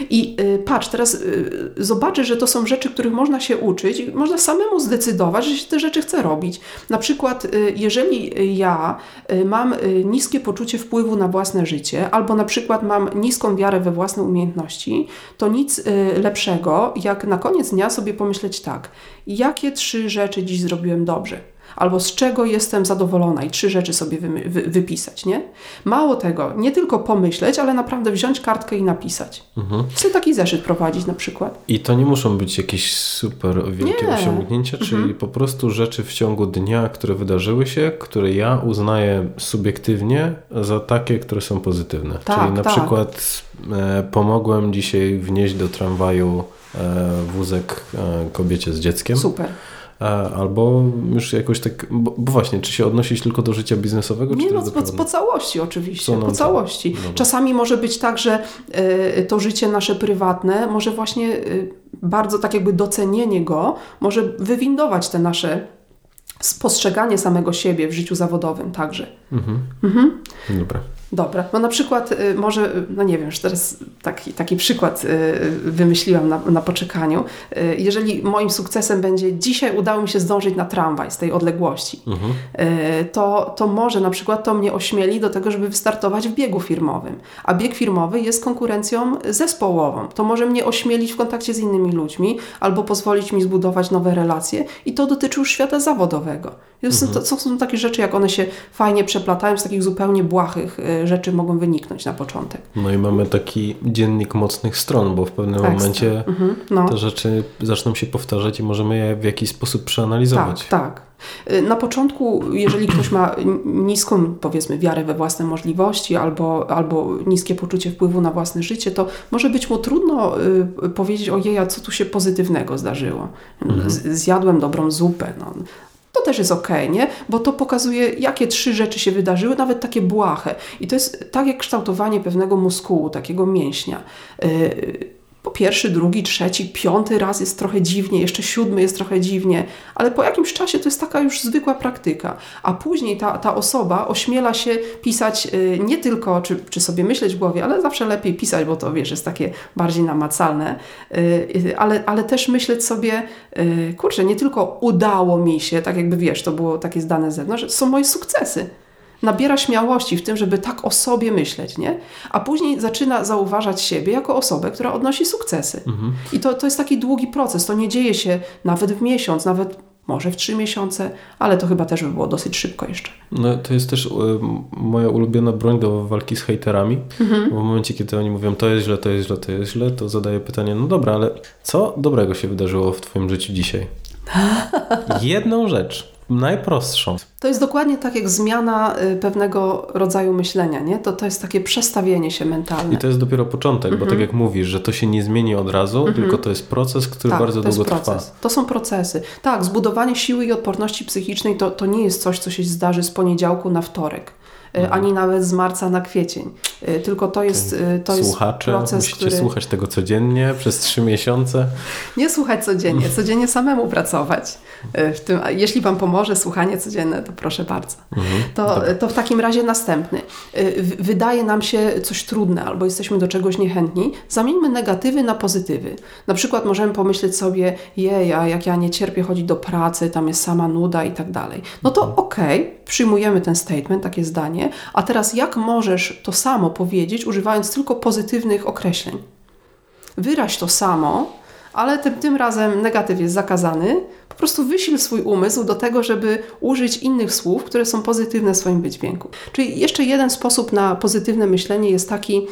I y, patrz, teraz y, zobaczysz, że to są rzeczy, których można się uczyć można samemu zdecydować, że się te rzeczy chce robić. Na przykład, jeżeli ja mam niskie poczucie wpływu na własne życie, albo na przykład mam niską wiarę we własne umiejętności, to nic lepszego, jak na koniec dnia sobie pomyśleć tak, jakie trzy rzeczy dziś zrobiłem dobrze albo z czego jestem zadowolona i trzy rzeczy sobie wy, wy, wypisać, nie? Mało tego, nie tylko pomyśleć, ale naprawdę wziąć kartkę i napisać. Mhm. Chcę taki zeszyt prowadzić na przykład. I to nie muszą być jakieś super wielkie nie. osiągnięcia, czyli mhm. po prostu rzeczy w ciągu dnia, które wydarzyły się, które ja uznaję subiektywnie za takie, które są pozytywne. Tak, czyli na tak. przykład e, pomogłem dzisiaj wnieść do tramwaju e, wózek e, kobiecie z dzieckiem. Super. Albo już jakoś tak, bo, bo, właśnie, czy się odnosić tylko do życia biznesowego? Nie, no, po, po, całości oczywiście, po całości. Czasami może być tak, że y, to życie nasze prywatne może właśnie y, bardzo tak jakby docenienie go może wywindować te nasze postrzeganie samego siebie w życiu zawodowym także. Mhm. Mhm. Dobra. Dobra, no na przykład y, może, no nie wiem, już teraz taki, taki przykład y, wymyśliłam na, na poczekaniu. Y, jeżeli moim sukcesem będzie dzisiaj udało mi się zdążyć na tramwaj z tej odległości, mhm. to, to może na przykład to mnie ośmieli do tego, żeby wystartować w biegu firmowym. A bieg firmowy jest konkurencją zespołową. To może mnie ośmielić w kontakcie z innymi ludźmi albo pozwolić mi zbudować nowe relacje i to dotyczy już świata zawodowego. To, mhm. to są takie rzeczy, jak one się fajnie przeplatają z takich zupełnie błahych rzeczy mogą wyniknąć na początek. No i mamy taki dziennik mocnych stron, bo w pewnym tak, momencie mhm, no. te rzeczy zaczną się powtarzać i możemy je w jakiś sposób przeanalizować. Tak, tak. Na początku, jeżeli ktoś ma niską, powiedzmy, wiarę we własne możliwości albo, albo niskie poczucie wpływu na własne życie, to może być mu trudno y, powiedzieć, ojej, a co tu się pozytywnego zdarzyło. Mhm. Zjadłem dobrą zupę. No to też jest ok, nie? Bo to pokazuje, jakie trzy rzeczy się wydarzyły, nawet takie błahe. I to jest tak jak kształtowanie pewnego muskułu, takiego mięśnia. Yy, po pierwszy, drugi, trzeci, piąty raz jest trochę dziwnie, jeszcze siódmy jest trochę dziwnie, ale po jakimś czasie to jest taka już zwykła praktyka. A później ta, ta osoba ośmiela się pisać y, nie tylko, czy, czy sobie myśleć w głowie, ale zawsze lepiej pisać, bo to wiesz, jest takie bardziej namacalne, y, y, ale, ale też myśleć sobie, kurczę, nie tylko udało mi się, tak jakby wiesz, to było takie zdane z zewnątrz, są moje sukcesy nabiera śmiałości w tym, żeby tak o sobie myśleć, nie? A później zaczyna zauważać siebie jako osobę, która odnosi sukcesy. Mhm. I to, to jest taki długi proces. To nie dzieje się nawet w miesiąc, nawet może w trzy miesiące, ale to chyba też by było dosyć szybko jeszcze. No to jest też y, moja ulubiona broń do walki z hejterami. Mhm. Bo w momencie, kiedy oni mówią, to jest źle, to jest źle, to jest źle, to zadaję pytanie, no dobra, ale co dobrego się wydarzyło w Twoim życiu dzisiaj? Jedną rzecz najprostszą. To jest dokładnie tak jak zmiana y, pewnego rodzaju myślenia, nie? To, to jest takie przestawienie się mentalne. I to jest dopiero początek, bo tak mhm. jak mówisz, że to się nie zmieni od razu, mhm. tylko to jest proces, który tak, bardzo długo trwa. To są procesy. Tak, zbudowanie siły i odporności psychicznej to, to nie jest coś, co się zdarzy z poniedziałku na wtorek. E, mhm. ani nawet z marca na kwiecień. E, tylko to jest, e, to Słuchacze, jest proces, musicie który... słuchać tego codziennie przez trzy miesiące. Nie słuchać codziennie, codziennie samemu pracować. W tym, jeśli Wam pomoże słuchanie codzienne, to proszę bardzo. Mhm. To, to w takim razie następny. Wydaje nam się coś trudne albo jesteśmy do czegoś niechętni, zamieńmy negatywy na pozytywy. Na przykład możemy pomyśleć sobie, jej, a jak ja nie cierpię chodzić do pracy, tam jest sama nuda i tak dalej. No to mhm. okej, okay, przyjmujemy ten statement, takie zdanie, a teraz jak możesz to samo powiedzieć, używając tylko pozytywnych określeń? Wyraź to samo, ale tym, tym razem negatyw jest zakazany. Po prostu wysil swój umysł do tego, żeby użyć innych słów, które są pozytywne w swoim wydźwięku. Czyli jeszcze jeden sposób na pozytywne myślenie jest taki,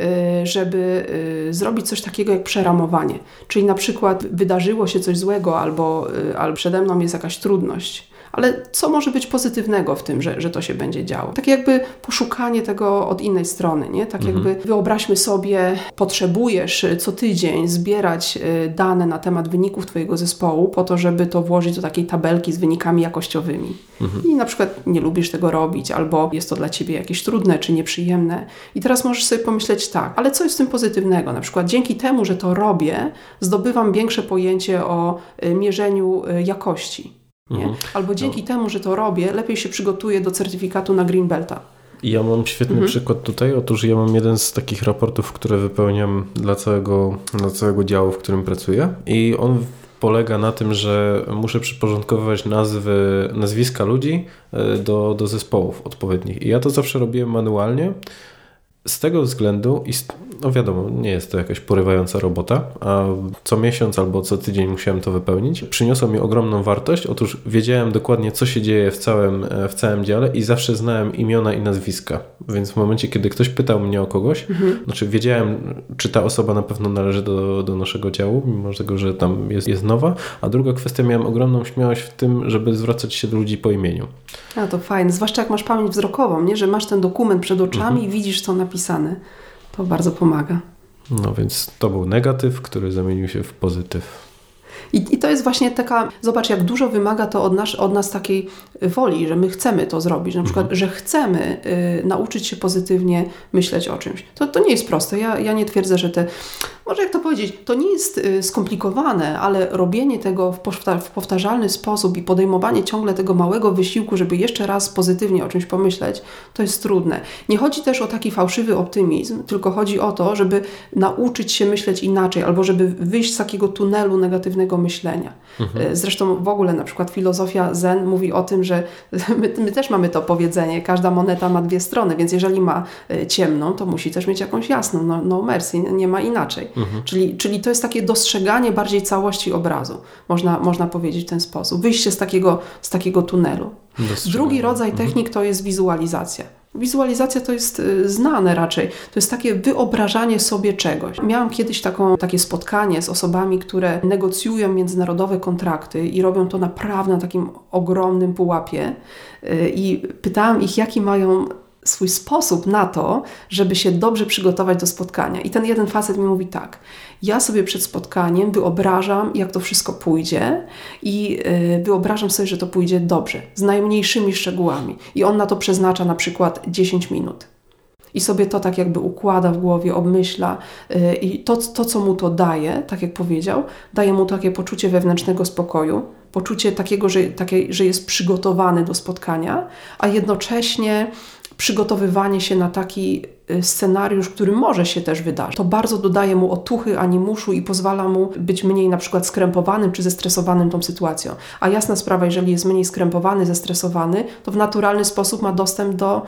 y, żeby y, zrobić coś takiego jak przeramowanie. Czyli na przykład wydarzyło się coś złego albo, y, albo przede mną jest jakaś trudność ale co może być pozytywnego w tym, że, że to się będzie działo? Takie jakby poszukanie tego od innej strony, nie? Tak mhm. jakby wyobraźmy sobie, potrzebujesz co tydzień zbierać y, dane na temat wyników Twojego zespołu po to, żeby to włożyć do takiej tabelki z wynikami jakościowymi. Mhm. I na przykład nie lubisz tego robić, albo jest to dla Ciebie jakieś trudne czy nieprzyjemne. I teraz możesz sobie pomyśleć tak, ale co jest w tym pozytywnego? Na przykład dzięki temu, że to robię, zdobywam większe pojęcie o y, mierzeniu y, jakości. Nie? Mhm. Albo dzięki no. temu, że to robię, lepiej się przygotuję do certyfikatu na Green Belta. Ja mam świetny mhm. przykład tutaj. Otóż ja mam jeden z takich raportów, które wypełniam dla całego, dla całego działu, w którym pracuję. I on polega na tym, że muszę przyporządkowywać nazwy, nazwiska ludzi e, do, do zespołów odpowiednich. I ja to zawsze robiłem manualnie. Z tego względu, no wiadomo, nie jest to jakaś porywająca robota, a co miesiąc albo co tydzień musiałem to wypełnić. Przyniosło mi ogromną wartość. Otóż wiedziałem dokładnie, co się dzieje w całym, e, w całym dziale i zawsze znałem imiona i nazwiska. Więc w momencie, kiedy ktoś pytał mnie o kogoś, mhm. znaczy wiedziałem, czy ta osoba na pewno należy do, do naszego działu, mimo tego, że tam jest, jest nowa. A druga kwestia, miałem ogromną śmiałość w tym, żeby zwracać się do ludzi po imieniu. A to fajne, zwłaszcza jak masz pamięć wzrokową, nie? że masz ten dokument przed oczami mhm. i widzisz, co napisane. To bardzo pomaga. No więc to był negatyw, który zamienił się w pozytyw. I, I, to jest właśnie taka, zobacz, jak dużo wymaga to od nas, od nas takiej woli, że my chcemy to zrobić. Na przykład, mhm. że chcemy y, nauczyć się pozytywnie myśleć o czymś. To, to nie jest proste. Ja, ja nie twierdzę, że te, może jak to powiedzieć, to nie jest y, skomplikowane, ale robienie tego w, w powtarzalny sposób i podejmowanie ciągle tego małego wysiłku, żeby jeszcze raz pozytywnie o czymś pomyśleć, to jest trudne. Nie chodzi też o taki fałszywy optymizm, tylko chodzi o to, żeby nauczyć się myśleć inaczej, albo żeby wyjść z takiego tunelu negatywnego myślenia. Mhm. E, zresztą w ogóle na przykład filozofia Zen mówi o tym, że my, my, też mamy to powiedzenie, każda moneta ma dwie strony, więc jeżeli ma e, ciemną, to musi też mieć jakąś jasną. No, no mercy, nie ma inaczej. Mhm. Czyli, czyli to jest takie dostrzeganie bardziej całości obrazu, można, można powiedzieć w ten sposób. Wyjście z takiego, z takiego tunelu. Drugi rodzaj mhm. technik to jest wizualizacja. Wizualizacja to jest y, znane raczej. To jest takie wyobrażanie sobie czegoś. Miałam kiedyś taką, takie spotkanie z osobami, które negocjują międzynarodowe kontrakty i robią to naprawdę na takim ogromnym pułapie. Y, I pytałam ich, jaki mają swój sposób na to, żeby się dobrze przygotować do spotkania. I ten jeden facet mi mówi tak: Ja sobie przed spotkaniem wyobrażam, jak to wszystko pójdzie, i yy, wyobrażam sobie, że to pójdzie dobrze, z najmniejszymi szczegółami. I on na to przeznacza na przykład 10 minut. I sobie to tak jakby układa w głowie, obmyśla, yy, i to, to, co mu to daje, tak jak powiedział, daje mu takie poczucie wewnętrznego spokoju, poczucie takiego, że, takie, że jest przygotowany do spotkania, a jednocześnie przygotowywanie się na taki y, scenariusz, który może się też wydarzyć. To bardzo dodaje mu otuchy, animuszu i pozwala mu być mniej na przykład skrępowanym czy zestresowanym tą sytuacją. A jasna sprawa, jeżeli jest mniej skrępowany, zestresowany, to w naturalny sposób ma dostęp do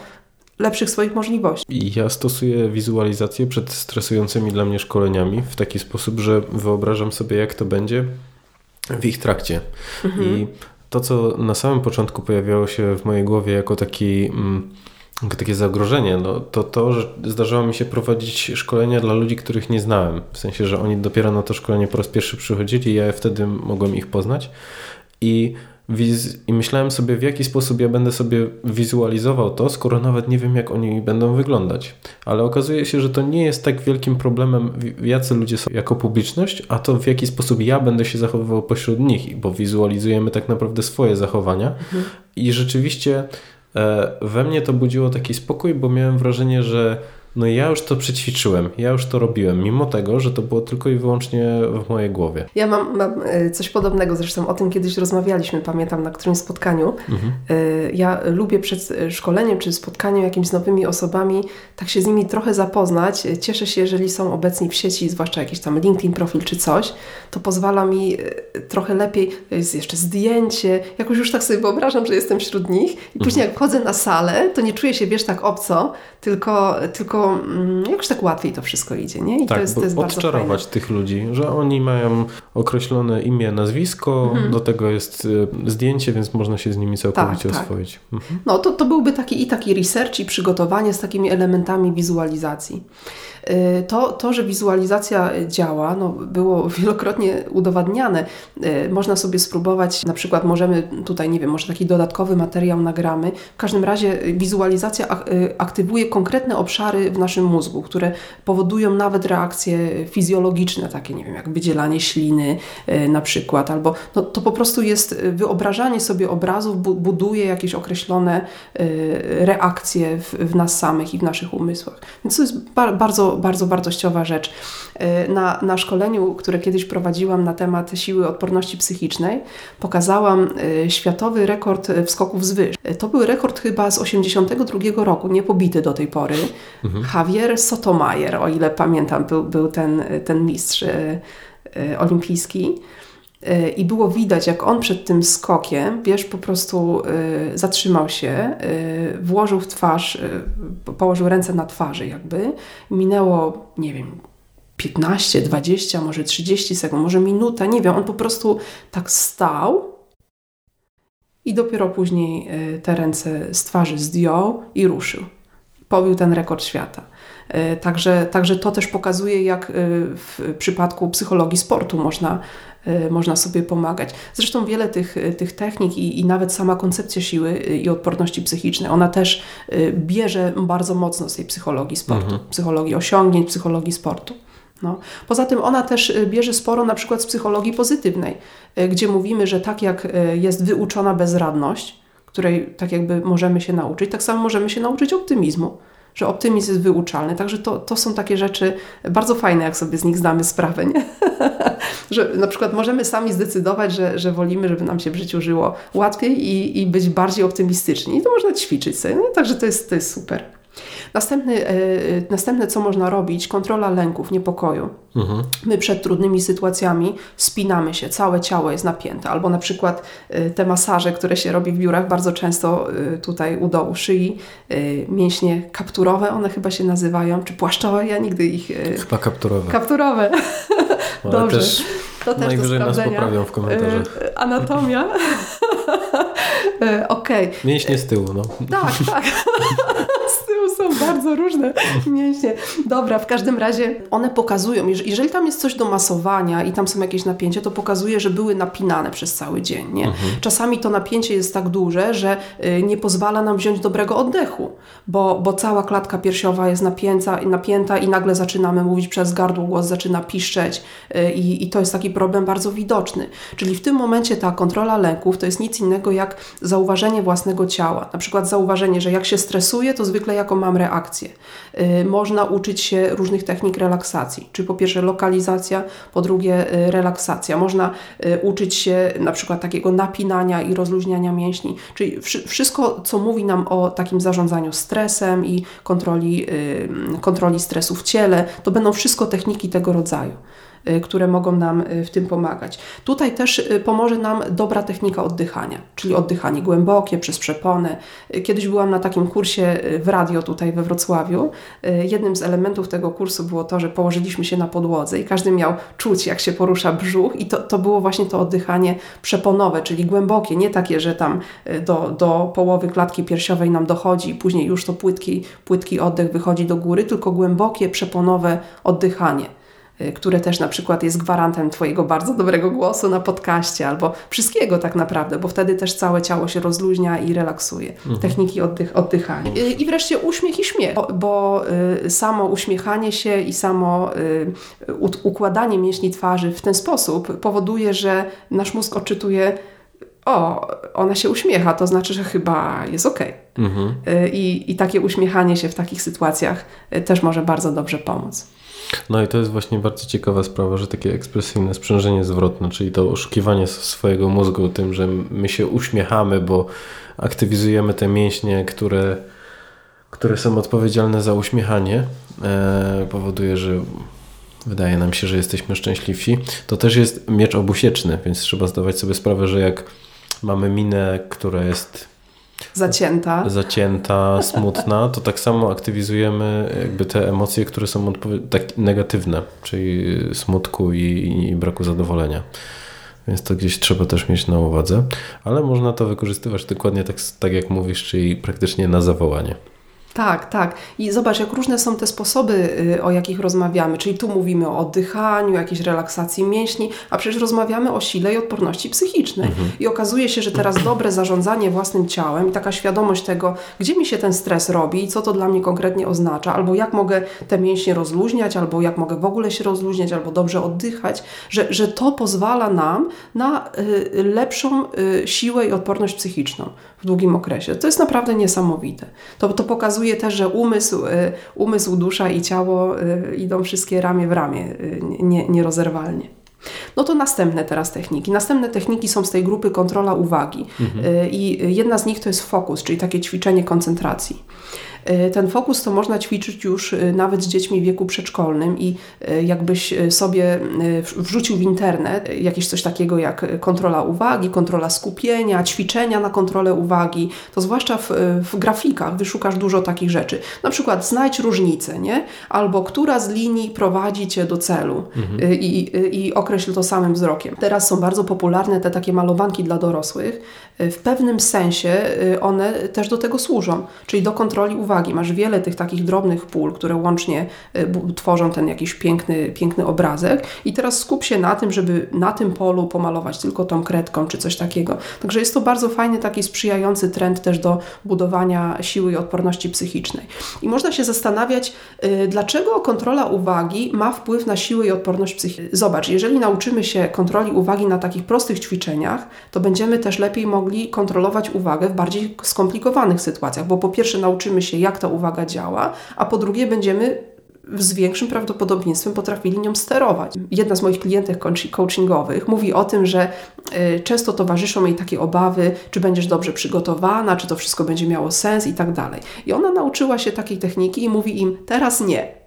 lepszych swoich możliwości. Ja stosuję wizualizację przed stresującymi dla mnie szkoleniami w taki sposób, że wyobrażam sobie, jak to będzie w ich trakcie. Mhm. I to, co na samym początku pojawiało się w mojej głowie jako taki. Mm, takie zagrożenie, no, to to, że zdarzało mi się prowadzić szkolenia dla ludzi, których nie znałem. W sensie, że oni dopiero na to szkolenie po raz pierwszy przychodzili i ja wtedy mogłem ich poznać. I, I myślałem sobie, w jaki sposób ja będę sobie wizualizował to, skoro nawet nie wiem, jak oni będą wyglądać. Ale okazuje się, że to nie jest tak wielkim problemem, jacy ludzie są jako publiczność, a to w jaki sposób ja będę się zachowywał pośród nich, bo wizualizujemy tak naprawdę swoje zachowania. Mhm. I rzeczywiście we mnie to budziło taki spokój, bo miałem wrażenie, że no ja już to przećwiczyłem, ja już to robiłem, mimo tego, że to było tylko i wyłącznie w mojej głowie. Ja mam, mam e, coś podobnego, zresztą o tym kiedyś rozmawialiśmy, pamiętam na którymś spotkaniu. Mhm. E, ja lubię przed szkoleniem czy spotkaniem jakimiś z nowymi osobami, tak się z nimi trochę zapoznać. Cieszę się, jeżeli są obecni w sieci, zwłaszcza jakiś tam LinkedIn profil czy coś, to pozwala mi trochę lepiej, jest jeszcze zdjęcie, jakoś już tak sobie wyobrażam, że jestem wśród nich i później mhm. jak wchodzę na salę, to nie czuję się, wiesz, tak obco, tylko, tylko mm, jakoś tak łatwiej to wszystko idzie, nie? I tak, to jest, to jest odczarować tych ludzi, że oni mają określone imię, nazwisko, mhm. do tego jest y, zdjęcie, więc można się z nimi całkowicie tak, tak. oswoić. Tak. No to, to byłby taki i taki research i przygotowanie z takimi elementami wizualizacji. Y, to, to, że wizualizacja działa, no, było wielokrotnie udowadniane. Y, można sobie spróbować, na przykład możemy tutaj, nie wiem, może taki dodatkowy materiał nagramy. W każdym razie wizualizacja y, aktywuje konkretne obszary w naszym mózgu, które powodują nawet reakcje fizjologiczne, takie, nie wiem, jak wydzielanie śliny na przykład, albo no, to po prostu jest wyobrażanie sobie obrazów, buduje jakieś określone reakcje w, w nas samych i w naszych umysłach. Więc to jest bardzo bardzo wartościowa rzecz. E, na, na szkoleniu, które kiedyś prowadziłam na temat siły odporności psychicznej, pokazałam e, światowy rekord wskoków z wyż. To był rekord chyba z 82 roku, niepobity do tej pory. Mhm. Javier Sotomayor, o ile pamiętam, był, był ten, ten mistrz olimpijski. I było widać, jak on przed tym skokiem, wiesz, po prostu y, zatrzymał się, y, włożył w twarz, y, położył ręce na twarzy, jakby. Minęło, nie wiem, 15, 20, może 30 sekund, może minuta, nie wiem. On po prostu tak stał i dopiero później te ręce z twarzy zdjął i ruszył. Pobił ten rekord świata. Także, także to też pokazuje, jak w przypadku psychologii sportu można można sobie pomagać. Zresztą wiele tych, y, tych technik i, i nawet sama koncepcja siły y, i odporności psychicznej, ona też bierze bardzo mocno z tej psychologii sportu, mhm. psychologii osiągnięć, psychologii sportu. No. Poza tym ona też bierze sporo na przykład z psychologii pozytywnej, gdzie mówimy, że tak jak jest wyuczona bezradność, której tak jakby możemy się nauczyć, tak samo możemy się nauczyć optymizmu że optymizm jest wyuczalny. Także to, to są takie rzeczy bardzo fajne, jak sobie z nich zdamy sprawę. Nie? że na przykład możemy sami zdecydować, że, że wolimy, żeby nam się w życiu żyło łatwiej i, i być bardziej optymistyczni. I to można ćwiczyć sobie. No, także to jest, to jest super. Następny, e, następne, co można robić, kontrola lęków, niepokoju. Mhm. My przed trudnymi sytuacjami spinamy się, całe ciało jest napięte. Albo na przykład e, te masaże, które się robi w biurach, bardzo często e, tutaj u dołu szyi, mięśnie kapturowe, one chyba się nazywają, czy płaszczowe, ja nigdy ich... Chyba kapturowe. Kapturowe. Dobrze. Też to też Najwyżej nas poprawią w komentarzach. Anatomia. Okej. Okay. Mięśnie z tyłu, no. Tak, tak. bardzo różne mięśnie. Dobra, w każdym razie one pokazują, jeżeli tam jest coś do masowania i tam są jakieś napięcia, to pokazuje, że były napinane przez cały dzień. Nie? Mhm. Czasami to napięcie jest tak duże, że y, nie pozwala nam wziąć dobrego oddechu, bo, bo cała klatka piersiowa jest napięta, napięta i nagle zaczynamy mówić przez gardło, głos zaczyna piszczeć y, i, i to jest taki problem bardzo widoczny. Czyli w tym momencie ta kontrola lęków to jest nic innego jak zauważenie własnego ciała. Na przykład zauważenie, że jak się stresuję, to zwykle jaką mam reakcję. Y, można uczyć się różnych technik relaksacji, czyli po pierwsze lokalizacja, po drugie y, relaksacja. Można y, uczyć się na przykład takiego napinania i rozluźniania mięśni, czyli wszystko, co mówi nam o takim zarządzaniu stresem i kontroli, kontroli stresu w ciele, to będą wszystko techniki tego rodzaju. Y, które mogą nam y, w tym pomagać. Tutaj też y, pomoże nam dobra technika oddychania, czyli oddychanie głębokie przez przeponę. Kiedyś byłam na takim kursie w radio tutaj we Wrocławiu. Jednym z elementów tego kursu było to, że położyliśmy się na podłodze i każdy miał czuć, jak się porusza brzuch i to, to było właśnie to oddychanie przeponowe, czyli głębokie, nie takie, że tam do, do połowy klatki piersiowej nam dochodzi i później już to płytki, płytki oddech wychodzi do góry, tylko głębokie, przeponowe oddychanie. Y, które też na przykład jest gwarantem Twojego bardzo dobrego głosu na podcaście albo wszystkiego tak naprawdę, bo wtedy też całe ciało się rozluźnia i relaksuje. Mhm. Techniki oddych, oddychania. I, y, I wreszcie uśmiech i śmiech, bo, bo y, samo uśmiechanie się i samo y, układanie mięśni twarzy w ten sposób powoduje, że nasz mózg odczytuje o, ona się uśmiecha, to znaczy, że chyba jest ok. Mhm. Y, I, I takie uśmiechanie się w takich sytuacjach też może bardzo dobrze pomóc. No i to jest właśnie bardzo ciekawa sprawa, że takie ekspresyjne sprzężenie zwrotne, czyli to oszukiwanie swojego mózgu tym, że my się uśmiechamy, bo aktywizujemy te mięśnie, które, które są odpowiedzialne za uśmiechanie, e, powoduje, że wydaje nam się, że jesteśmy szczęśliwsi. To też jest miecz obusieczny, więc trzeba zdawać sobie sprawę, że jak mamy minę, która jest zacięta. Zacięta, smutna, to tak samo aktywizujemy jakby te emocje, które są tak negatywne, czyli smutku i, i braku zadowolenia. Więc to gdzieś trzeba też mieć na uwadze, ale można to wykorzystywać dokładnie tak, tak jak mówisz, czyli praktycznie na zawołanie. Tak, tak. I zobacz, jak różne są te sposoby, y, o jakich rozmawiamy. Czyli tu mówimy o oddychaniu, jakiejś relaksacji mięśni, a przecież rozmawiamy o sile i odporności psychicznej. Mhm. I okazuje się, że teraz dobre zarządzanie własnym ciałem i taka świadomość tego, gdzie mi się ten stres robi i co to dla mnie konkretnie oznacza, albo jak mogę te mięśnie rozluźniać, albo jak mogę w ogóle się rozluźniać, albo dobrze oddychać, że, że to pozwala nam na y, lepszą y, siłę i odporność psychiczną w długim okresie. To jest naprawdę niesamowite. To, to pokazuje też, że umysł, y, umysł, dusza i ciało y, idą wszystkie ramię w ramię, y, nie, nierozerwalnie. No to następne teraz techniki. Następne techniki są z tej grupy kontrola uwagi. Mhm. I jedna z nich to jest fokus, czyli takie ćwiczenie koncentracji. E, ten fokus to można ćwiczyć już e, nawet z dziećmi w wieku przedszkolnym i e, jakbyś sobie wrzucił w internet jakieś coś takiego jak kontrola uwagi, kontrola skupienia, ćwiczenia na kontrolę uwagi, to zwłaszcza w, w grafikach wyszukasz dużo takich rzeczy. Na przykład znajdź różnicę, nie? Albo która z linii prowadzi Cię do celu mhm. i, i określ to samym wzrokiem. Teraz są bardzo popularne te takie malowanki dla dorosłych. W pewnym sensie one też do tego służą, czyli do kontroli uwagi uwagi. Masz wiele tych takich drobnych pól, które łącznie y, tworzą ten jakiś piękny, piękny obrazek i teraz skup się na tym, żeby na tym polu pomalować tylko tą kredką czy coś takiego. Także jest to bardzo fajny, taki sprzyjający trend też do budowania siły i odporności psychicznej. I można się zastanawiać, y, dlaczego kontrola uwagi ma wpływ na siłę i odporność psychiczną. Zobacz, jeżeli nauczymy się kontroli uwagi na takich prostych ćwiczeniach, to będziemy też lepiej mogli kontrolować uwagę w bardziej skomplikowanych sytuacjach, bo po pierwsze nauczymy się, jak ta uwaga działa, a po drugie będziemy z większym prawdopodobieństwem potrafili nią sterować. Jedna z moich klientek coachingowych mówi o tym, że y, często towarzyszą jej takie obawy, czy będziesz dobrze przygotowana, czy to wszystko będzie miało sens i tak dalej. I ona nauczyła się takiej techniki i mówi im: teraz nie.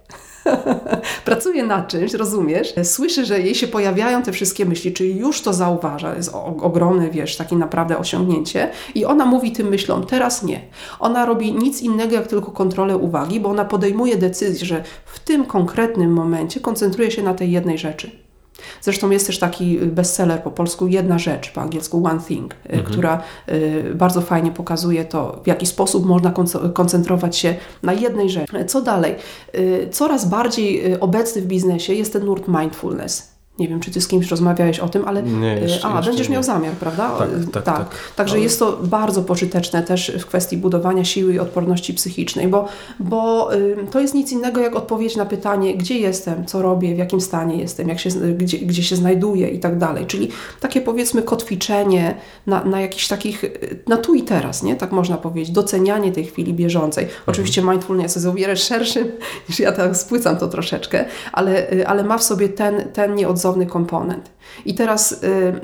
pracuje nad czymś, rozumiesz? Słyszy, że jej się pojawiają te wszystkie myśli, czyli już to zauważa, jest ogromne, wiesz, takie naprawdę osiągnięcie i ona mówi tym myślom, teraz nie. Ona robi nic innego, jak tylko kontrolę uwagi, bo ona podejmuje decyzję, że w tym konkretnym momencie koncentruje się na tej jednej rzeczy. Zresztą jest też taki bestseller po polsku Jedna rzecz, po angielsku One Thing, y, mhm. która y, bardzo fajnie pokazuje to, w jaki sposób można koncentrować się na jednej rzeczy. Co dalej? Y, coraz bardziej obecny w biznesie jest ten nurt mindfulness. Nie wiem, czy ty z kimś rozmawiałeś o tym, ale nie, jeszcze, a, jeszcze będziesz nie. miał zamiar, prawda? Tak, tak, tak. tak. Także ale... jest to bardzo pożyteczne też w kwestii budowania siły i odporności psychicznej, bo, bo y, to jest nic innego jak odpowiedź na pytanie, gdzie jestem, co robię, w jakim stanie jestem, jak się, gdzie, gdzie się znajduję i tak dalej. Czyli takie powiedzmy kotwiczenie na, na jakichś takich, na tu i teraz, nie? Tak można powiedzieć, docenianie tej chwili bieżącej. Mhm. Oczywiście mindfulness jest o wiele szerszym, niż ja tak spłycam to troszeczkę, ale, y, ale ma w sobie ten, ten nieodzowny komponent. I teraz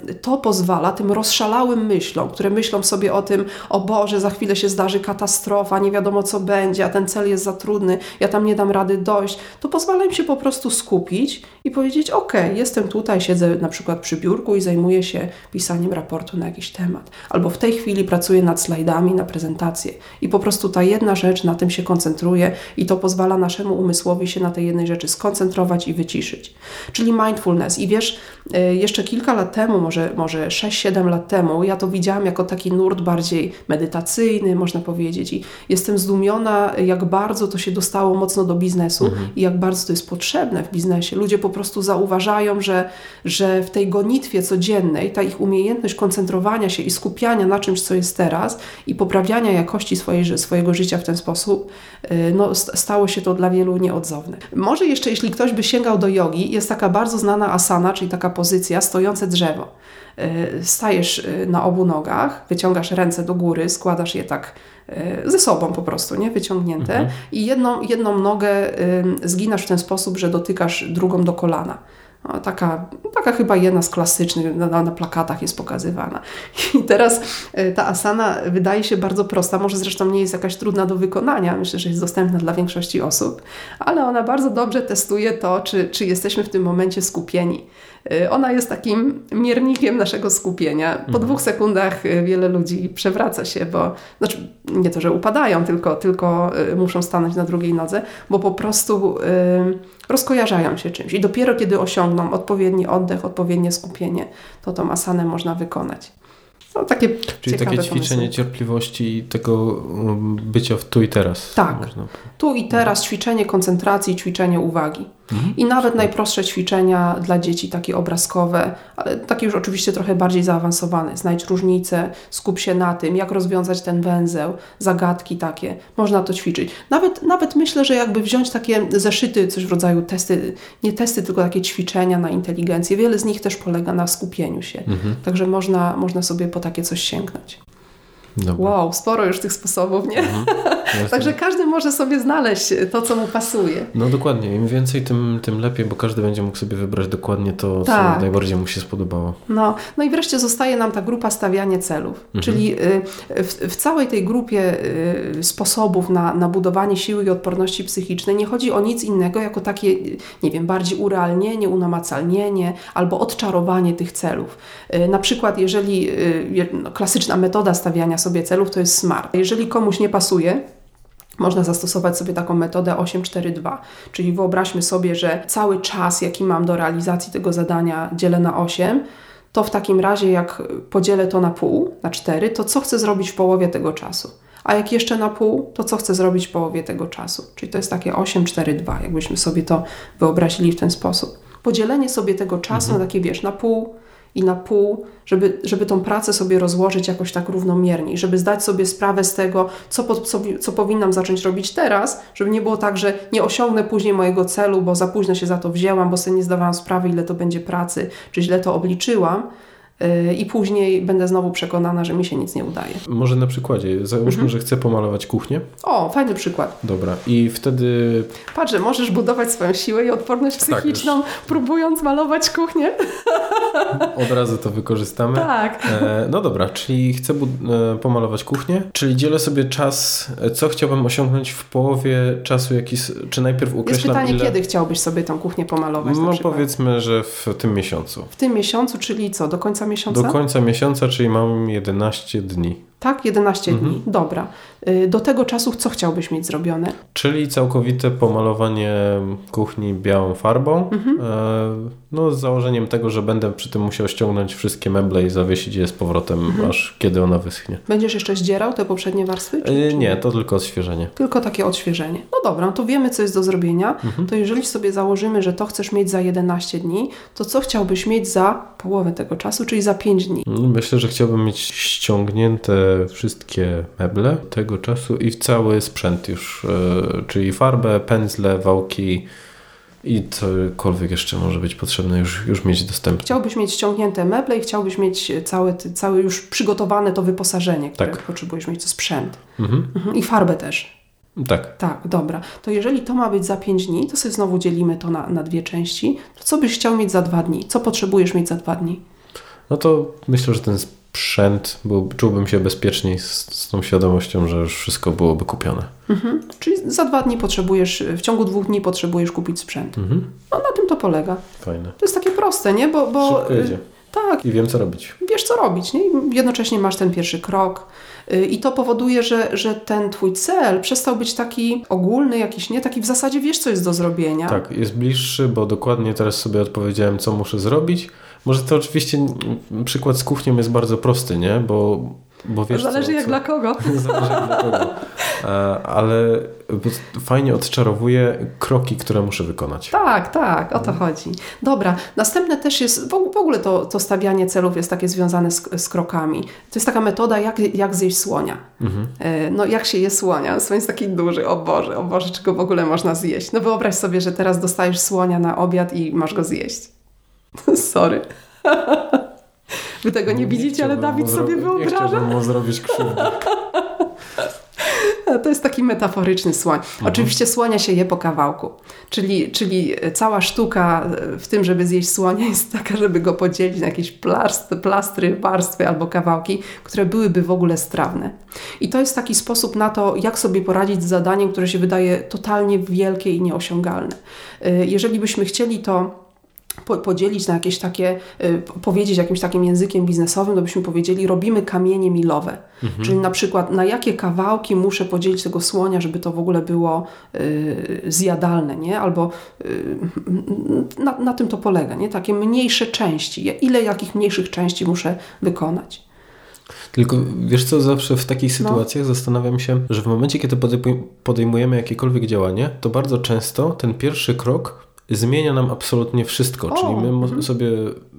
y, to pozwala tym rozszalałym myślom, które myślą sobie o tym, o Boże, za chwilę się zdarzy katastrofa, nie wiadomo co będzie, a ten cel jest za trudny, ja tam nie dam rady dojść, to pozwala im się po prostu skupić i powiedzieć: OK, jestem tutaj, siedzę na przykład przy biurku i zajmuję się pisaniem raportu na jakiś temat, albo w tej chwili pracuję nad slajdami na prezentację i po prostu ta jedna rzecz na tym się koncentruje i to pozwala naszemu umysłowi się na tej jednej rzeczy skoncentrować i wyciszyć. Czyli mindfulness. I wiesz, y, jeszcze kilka lat temu, może, może 6-7 lat temu, ja to widziałam jako taki nurt bardziej medytacyjny, można powiedzieć. I jestem zdumiona, jak bardzo to się dostało mocno do biznesu mhm. i jak bardzo to jest potrzebne w biznesie. Ludzie po prostu zauważają, że, że w tej gonitwie codziennej ta ich umiejętność koncentrowania się i skupiania na czymś, co jest teraz i poprawiania jakości swojej, swojego życia w ten sposób, y, no, stało się to dla wielu nieodzowne. Może jeszcze, jeśli ktoś by sięgał do jogi, jest taka bardzo znana asana, czyli taka pozycja stojące drzewo. Y, stajesz y, na obu nogach, wyciągasz ręce do góry, składasz je tak y, ze sobą po prostu, nie? Wyciągnięte mhm. i jedną, jedną nogę zginasz w ten sposób, że dotykasz drugą do kolana. Taka, taka chyba jedna z klasycznych, na, na, plakatach jest pokazywana. I teraz ta asana wydaje się bardzo prosta, może zresztą nie jest jakaś trudna do wykonania, myślę, że jest dostępna dla większości osób, ale ona bardzo dobrze testuje to, czy, czy jesteśmy w tym momencie skupieni. Y, ona jest takim miernikiem naszego skupienia. Po mhm. dwóch sekundach y, wiele ludzi przewraca się, bo znaczy nie to, że upadają, tylko, tylko y, muszą stanąć na drugiej nodze, bo po prostu rozkojarzają się czymś. I dopiero kiedy osiągną odpowiedni oddech, odpowiednie skupienie, to tą asanę można wykonać. No, takie Czyli takie ćwiczenie pomysły. cierpliwości i tego um, bycia w tu i teraz. Tak. Można... Tu i teraz ćwiczenie koncentracji, ćwiczenie uwagi. Mhm. I nawet najprostsze ćwiczenia dla dzieci, takie obrazkowe, ale takie już oczywiście trochę bardziej zaawansowane. Znajdź różnice, skup się na tym, jak rozwiązać ten węzeł, zagadki takie. Można to ćwiczyć. Nawet, nawet myślę, że jakby wziąć takie zeszyty, coś w rodzaju testy, nie testy, tylko takie ćwiczenia na inteligencję. Wiele z nich też polega na skupieniu się. Mhm. Także można, można sobie po takie coś sięgnąć. Dobra. Wow, sporo już tych sposobów, nie? Mhm. Także każdy może sobie znaleźć to, co mu pasuje. No dokładnie. Im więcej, tym, tym lepiej, bo każdy będzie mógł sobie wybrać dokładnie to, tak. co najbardziej mu się spodobało. No, no i wreszcie zostaje nam ta grupa stawianie celów. Mhm. Czyli y, w, w, całej tej grupie y, sposobów na, na budowanie siły i odporności psychicznej nie chodzi o nic innego, jako takie, nie wiem, bardziej urealnienie, unamacalnienie albo odczarowanie tych celów. Y, na przykład, jeżeli no, klasyczna metoda stawiania sobie celów to jest SMART. Jeżeli komuś nie pasuje, można zastosować sobie taką metodę 842, czyli wyobraźmy sobie, że cały czas, jaki mam do realizacji tego zadania, dzielę na 8, to w takim razie, jak podzielę to na pół, na 4, to co chcę zrobić w połowie tego czasu? A jak jeszcze na pół, to co chcę zrobić w połowie tego czasu? Czyli to jest takie 8, 4, 2, jakbyśmy sobie to wyobrazili w ten sposób. Podzielenie sobie tego czasu Mhm. na takie, wiesz, na pół i na pół, żeby, żeby tą pracę sobie rozłożyć jakoś tak równomiernie żeby zdać sobie sprawę z tego, co, po, co, co powinnam zacząć robić teraz, żeby nie było tak, że nie osiągnę później mojego celu, bo za późno się za to wzięłam, bo sobie nie zdawałam sprawy, ile to będzie pracy, czy źle to obliczyłam. Yy, I później będę znowu przekonana, że mi się nic nie udaje. Może na przykładzie. Załóżmy, Mhm. że chcę pomalować kuchnię. O, fajny przykład. Dobra. I wtedy Patrz, że możesz budować swoją siłę i odporność Tak, psychiczną, próbując malować kuchnię. od razu to wykorzystamy. Tak. E, no dobra, czyli chcę e, pomalować kuchnię, czyli dzielę sobie czas, e, co chciałbym osiągnąć w połowie czasu, jaki, czy najpierw Jest określam pytanie, ile... kiedy chciałbyś sobie tą kuchnię pomalować No powiedzmy, że w tym miesiącu. W tym miesiącu, czyli co, do końca miesiąca? Do końca miesiąca, czyli mam 11 dni. Tak, 11 Mhm. dni. Dobra. Y, Do tego czasu co chciałbyś mieć zrobione? Czyli całkowite pomalowanie kuchni białą farbą. Mhm. E, no z założeniem tego, że będę przy tym musiał ściągnąć wszystkie meble i zawiesić je z powrotem, Mhm. aż kiedy ona wyschnie. Będziesz jeszcze zdzierał te poprzednie warstwy? Czy, E, czy nie, to tylko odświeżenie. Tylko takie odświeżenie. No dobra, no to wiemy, co jest do zrobienia. Mhm. To jeżeli sobie założymy, że to chcesz mieć za 11 dni, to co chciałbyś mieć za połowę tego czasu, czyli za 5 dni? Mm, Myślę, że chciałbym mieć ściągnięte wszystkie meble tego czasu i cały sprzęt już, e, czyli farbę, pędzle, wałki i cokolwiek jeszcze może być potrzebne już, już mieć dostępne. Chciałbyś mieć ściągnięte meble i chciałbyś mieć całe, całe już przygotowane to wyposażenie, które Tak. potrzebujesz mieć, to sprzęt. Mhm. Mhm. I farbę też. Tak. Tak, dobra. To jeżeli to ma być za 5 dni, to sobie znowu dzielimy to na, na dwie części. To co byś chciał mieć za dwa dni? Co potrzebujesz mieć za dwa dni? No to myślę, że ten sprzęt, był, czułbym się bezpieczniej z, z tą świadomością, że już wszystko byłoby kupione. Mhm. Czyli za dwa dni potrzebujesz, w ciągu dwóch dni potrzebujesz kupić sprzęt. Mhm. No na tym to polega. Fajne. To jest takie proste, nie? Bo, bo Szybko jedzie. tak, I wiem, co robić. wiesz co robić, nie? Jednocześnie masz ten pierwszy krok. Y, I to powoduje, że, że ten twój cel przestał być taki ogólny, jakiś nie, taki w zasadzie wiesz, co jest do zrobienia. Tak, jest bliższy, bo dokładnie teraz sobie odpowiedziałem, co muszę zrobić. Może to oczywiście przykład z kuchnią jest bardzo prosty, nie? Bo, bo wiesz Zależy co, jak co... dla kogo. Zależy jak dla kogo. E, Ale fajnie odczarowuje kroki, które muszę wykonać. Tak, tak, o to chodzi. Dobra, następne też jest, w ogóle to, to stawianie celów jest takie związane z, z krokami. To jest taka metoda, jak, jak zjeść słonia. Mhm. E, No jak się je słonia? Słoń jest taki duży, o Boże, o Boże, czego w ogóle można zjeść? No wyobraź sobie, że teraz dostajesz słonia na obiad i masz go zjeść. Sorry. Wy tego nie, widzicie, ale Dawid sobie zro- Nie wyobraża. chciałbym mu zrobić krzywdy. To jest taki metaforyczny słoń. Mhm. Oczywiście słonia się je po kawałku. Czyli, czyli cała sztuka w tym, żeby zjeść słonia jest taka, żeby go podzielić na jakieś plast, plastry, warstwy albo kawałki, które byłyby w ogóle strawne. I to jest taki sposób na to, jak sobie poradzić z zadaniem, które się wydaje totalnie wielkie i nieosiągalne. Y, Jeżeli byśmy chcieli to podzielić na jakieś takie, y, powiedzieć jakimś takim językiem biznesowym, to byśmy powiedzieli, robimy kamienie milowe. Czyli na przykład na jakie kawałki muszę podzielić tego słonia, żeby to w ogóle było y, zjadalne, nie? Albo y, na, na tym to polega, nie? Takie mniejsze części. Ile jakich mniejszych części muszę wykonać. Tylko wiesz co, zawsze w No. takich sytuacjach zastanawiam się, że w momencie, kiedy podejmuj- podejmujemy jakiekolwiek działanie, to bardzo często ten pierwszy krok zmienia nam absolutnie wszystko. O, Czyli my mhm. sobie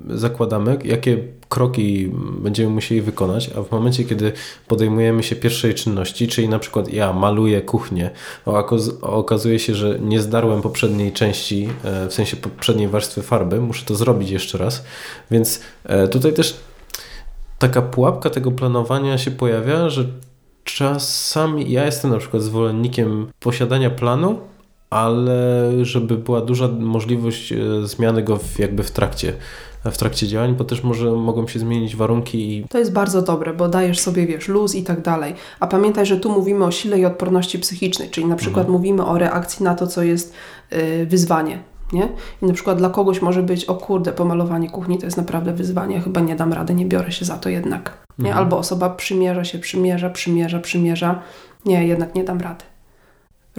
zakładamy, jakie kroki będziemy musieli wykonać, a w momencie, kiedy podejmujemy się pierwszej czynności, czyli na przykład ja maluję kuchnię, a okazuje się, że nie zdarłem poprzedniej części, e, w sensie poprzedniej warstwy farby, muszę to zrobić jeszcze raz, więc e, tutaj też taka pułapka tego planowania się pojawia, że czasami ja jestem na przykład zwolennikiem posiadania planu, ale żeby była duża możliwość e, zmiany go w, jakby w trakcie, w trakcie działań, bo też może mogą się zmienić warunki i To jest bardzo dobre, bo dajesz sobie, wiesz, luz i tak dalej. A pamiętaj, że tu mówimy o sile i odporności psychicznej, czyli na przykład mówimy o reakcji na to, co jest y, wyzwanie. Nie? I na przykład dla kogoś może być, o kurde, pomalowanie kuchni to jest naprawdę wyzwanie, chyba nie dam rady, nie biorę się za to jednak. Nie? Albo osoba przymierza się, przymierza, przymierza, przymierza. Nie, jednak nie dam rady.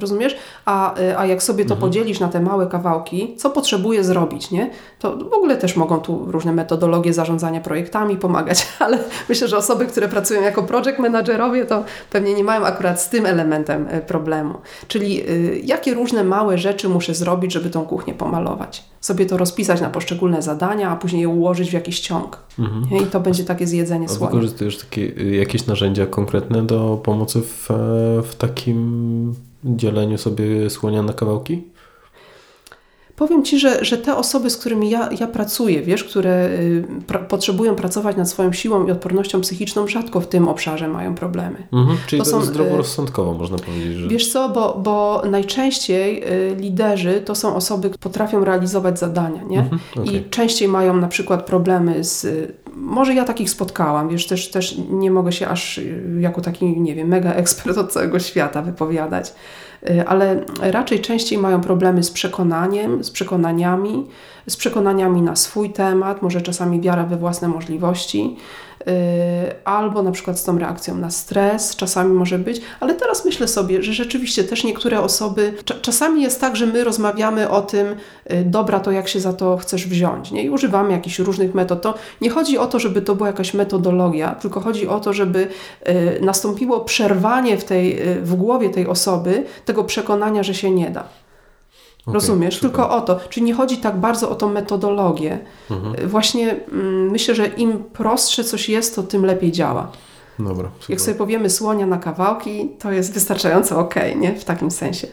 Rozumiesz? A, y, a jak sobie to Mhm. podzielisz na te małe kawałki, co potrzebuje zrobić, nie? To w ogóle też mogą tu różne metodologie zarządzania projektami pomagać, ale myślę, że osoby, które pracują jako project managerowie, to pewnie nie mają akurat z tym elementem y, problemu. Czyli y, jakie różne małe rzeczy muszę zrobić, żeby tą kuchnię pomalować. Sobie to rozpisać na poszczególne zadania, a później je ułożyć w jakiś ciąg. Nie? I to będzie takie zjedzenie A słoni. wykorzystujesz takie, jakieś narzędzia konkretne do pomocy w, e, w takim dzieleniu sobie słonia na kawałki? Powiem Ci, że, że te osoby, z którymi ja, ja pracuję, wiesz, które y, pra, potrzebują pracować nad swoją siłą i odpornością psychiczną, rzadko w tym obszarze mają problemy. Mhm. Czyli To to, są, jest y, zdroworozsądkowo, można powiedzieć, że... Wiesz co, bo, bo najczęściej y, liderzy to są osoby, które potrafią realizować zadania, nie? Mhm, okej. I częściej mają na przykład problemy z... Może ja takich spotkałam, wiesz, też, też nie mogę się aż jako taki, nie wiem, mega ekspert od całego świata wypowiadać, ale raczej częściej mają problemy z przekonaniem, z przekonaniami, z przekonaniami na swój temat, może czasami wiara we własne możliwości, y, albo na przykład z tą reakcją na stres, czasami może być, ale teraz myślę sobie, że rzeczywiście też niektóre osoby, cza- czasami jest tak, że my rozmawiamy o tym, y, dobra, to jak się za to chcesz wziąć, nie? I używamy jakichś różnych metod. To nie chodzi o to, żeby to była jakaś metodologia, tylko chodzi o to, żeby y, nastąpiło przerwanie w, tej, y, w głowie tej osoby tego przekonania, że się nie da. Okej, Rozumiesz? super. Tylko o to. Czyli nie chodzi tak bardzo o tą metodologię. Mhm. Właśnie mm, myślę, że im prostsze coś jest, to tym lepiej działa. Dobra, super. Jak sobie powiemy słonia na kawałki, to jest wystarczająco ok, nie? W takim sensie.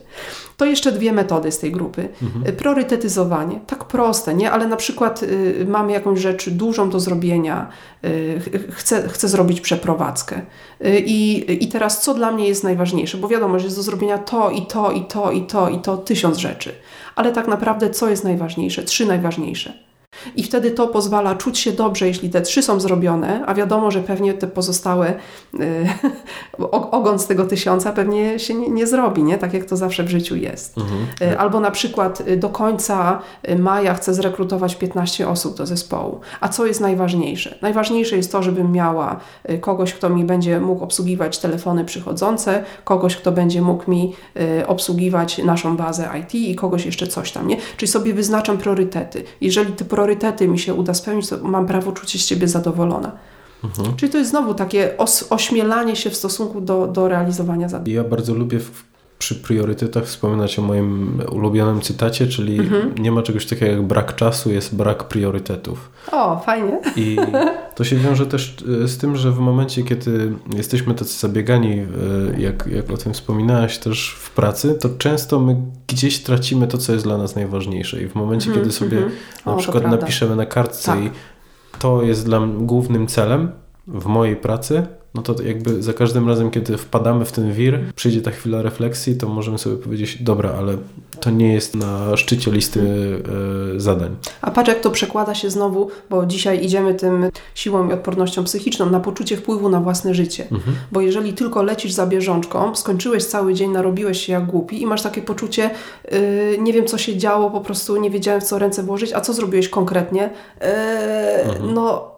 To jeszcze dwie metody z tej grupy. Mhm. Y, Priorytetyzowanie. Tak proste, nie? Ale na przykład y, mamy jakąś rzecz dużą do zrobienia, y, ch- chcę, chcę zrobić przeprowadzkę. Y, I, I teraz co dla mnie jest najważniejsze? Bo wiadomo, że jest do zrobienia to i to i to i to i to, tysiąc rzeczy. Ale tak naprawdę co jest najważniejsze? Trzy najważniejsze. I wtedy to pozwala czuć się dobrze, jeśli te trzy są zrobione, a wiadomo, że pewnie te pozostałe, y, o- ogon z tego tysiąca pewnie się nie, nie zrobi, nie? tak jak to zawsze w życiu jest. Mhm. Y, Albo na przykład y, do końca y, maja chcę zrekrutować 15 osób do zespołu. A co jest najważniejsze? Najważniejsze jest to, żebym miała kogoś, kto mi będzie mógł obsługiwać telefony przychodzące, kogoś, kto będzie mógł mi obsługiwać naszą bazę IT i kogoś jeszcze coś tam, nie? Czyli sobie wyznaczam priorytety. Jeżeli te priorytety mi się uda spełnić, to mam prawo czuć się z Ciebie zadowolona. Mhm. Czyli to jest znowu takie ośmielanie się w stosunku do, do realizowania zadań. Ja bardzo lubię w, przy priorytetach wspominać o moim ulubionym cytacie, czyli Mhm. nie ma czegoś takiego jak brak czasu, jest brak priorytetów. O, fajnie. I to się wiąże też e, z tym, że w momencie, kiedy jesteśmy tacy zabiegani, e, jak, jak o tym wspominałaś też w pracy, to często my gdzieś tracimy to, co jest dla nas najważniejsze. I w momencie, Mhm, kiedy sobie mhm. na O, przykład napiszemy na kartce Tak. i to jest dla mnie głównym celem w mojej pracy, no to jakby za każdym razem, kiedy wpadamy w ten wir, przyjdzie ta chwila refleksji, to możemy sobie powiedzieć, dobra, ale to nie jest na szczycie listy e, zadań. A patrz, jak to przekłada się znowu, bo dzisiaj idziemy tym siłą i odpornością psychiczną na poczucie wpływu na własne życie. Mhm. Bo jeżeli tylko lecisz za bieżączką, skończyłeś cały dzień, narobiłeś się jak głupi i masz takie poczucie, yy, nie wiem co się działo, po prostu nie wiedziałem w co ręce włożyć, a co zrobiłeś konkretnie? Yy, No, yy,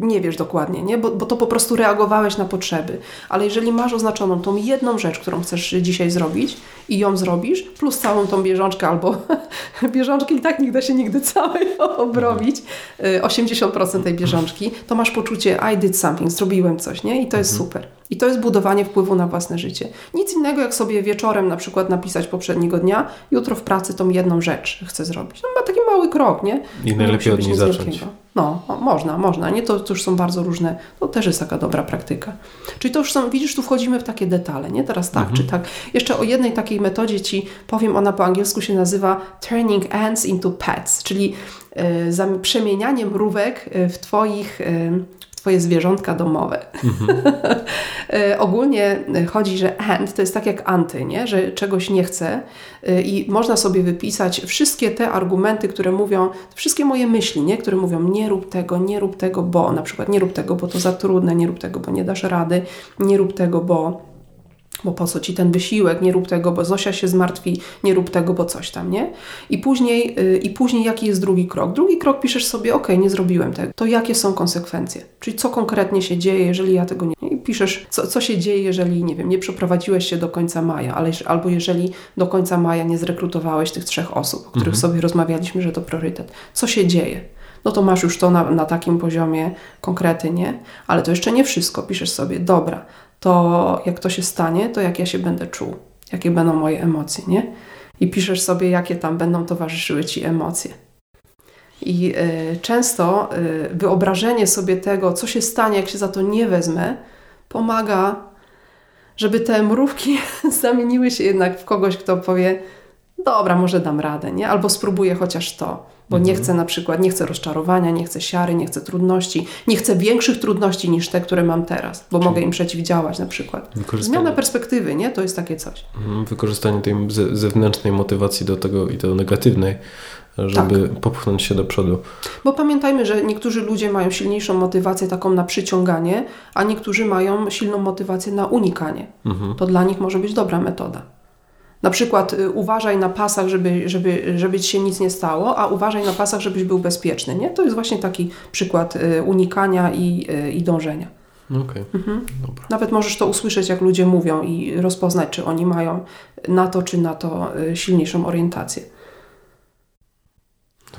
nie wiesz dokładnie, nie? Bo, bo to po prostu reagowałeś na potrzeby. Ale jeżeli masz oznaczoną tą jedną rzecz, którą chcesz dzisiaj zrobić i ją zrobisz, plus całą tą bieżączkę albo bieżączki i tak nie da się nigdy całej obrobić, y, 80% tej bieżączki, to masz poczucie I did something, zrobiłem coś, nie? I to jest super. I to jest budowanie wpływu na własne życie. Nic innego jak sobie wieczorem na przykład napisać poprzedniego dnia, jutro w pracy tą jedną rzecz chcę zrobić. No ma taki mały krok, nie? I najlepiej od niej zacząć. wielkiego. No, o, można, można. Nie, to, to już są bardzo różne, to też jest taka dobra praktyka. Czyli to już są, widzisz, tu wchodzimy w takie detale, nie? Teraz tak, Mhm. czy tak. Jeszcze o jednej takiej metodzie Ci powiem, ona po angielsku się nazywa turning ants into pets, czyli y, zam- przemienianie mrówek y, w Twoich... Y, Twoje zwierzątka domowe. Y, Ogólnie y, chodzi, że ant to jest tak jak anty, nie? że czegoś nie chcę y, i można sobie wypisać wszystkie te argumenty, które mówią, wszystkie moje myśli, nie? które mówią nie rób tego, nie rób tego, bo na przykład nie rób tego, bo to za trudne, nie rób tego, bo nie dasz rady, nie rób tego, bo bo po co ci ten wysiłek, nie rób tego, bo Zosia się zmartwi, nie rób tego, bo coś tam, nie? I później, yy, i później jaki jest drugi krok? Drugi krok piszesz sobie, ok, nie zrobiłem tego, to jakie są konsekwencje? Czyli co konkretnie się dzieje, jeżeli ja tego nie... I piszesz, co, co się dzieje, jeżeli, nie wiem, nie przeprowadziłeś się do końca maja, ale, albo jeżeli do końca maja nie zrekrutowałeś tych trzech osób, o których mhm. sobie rozmawialiśmy, że to priorytet. Co się dzieje? No to masz już to na, na takim poziomie konkrety, nie? Ale to jeszcze nie wszystko. Piszesz sobie, dobra, to jak to się stanie, to jak ja się będę czuł, jakie będą moje emocje, nie? I piszesz sobie, jakie tam będą towarzyszyły ci emocje. I y, często y, wyobrażenie sobie tego, co się stanie, jak się za to nie wezmę, pomaga, żeby te mrówki zamieniły się jednak w kogoś, kto powie: Dobra, może dam radę, nie? Albo spróbuję chociaż to, bo mhm. nie chcę na przykład, nie chcę rozczarowania, nie chcę siary, nie chcę trudności, nie chcę większych trudności niż te, które mam teraz, bo Czyli mogę im przeciwdziałać na przykład. Zmiana perspektywy, nie? To jest takie coś. Mhm, wykorzystanie tej zewnętrznej motywacji do tego i do negatywnej żeby tak. popchnąć się do przodu. Bo pamiętajmy, że niektórzy ludzie mają silniejszą motywację taką na przyciąganie, a niektórzy mają silną motywację na unikanie. Mhm. To dla nich może być dobra metoda. Na przykład y, uważaj na pasach, żeby, żeby, żeby ci się nic nie stało, a uważaj na pasach, żebyś był bezpieczny. Nie? To jest właśnie taki przykład y, unikania i, y, i dążenia. Okay. Mhm. Nawet możesz to usłyszeć, jak ludzie mówią i rozpoznać, czy oni mają na to, czy na to silniejszą orientację.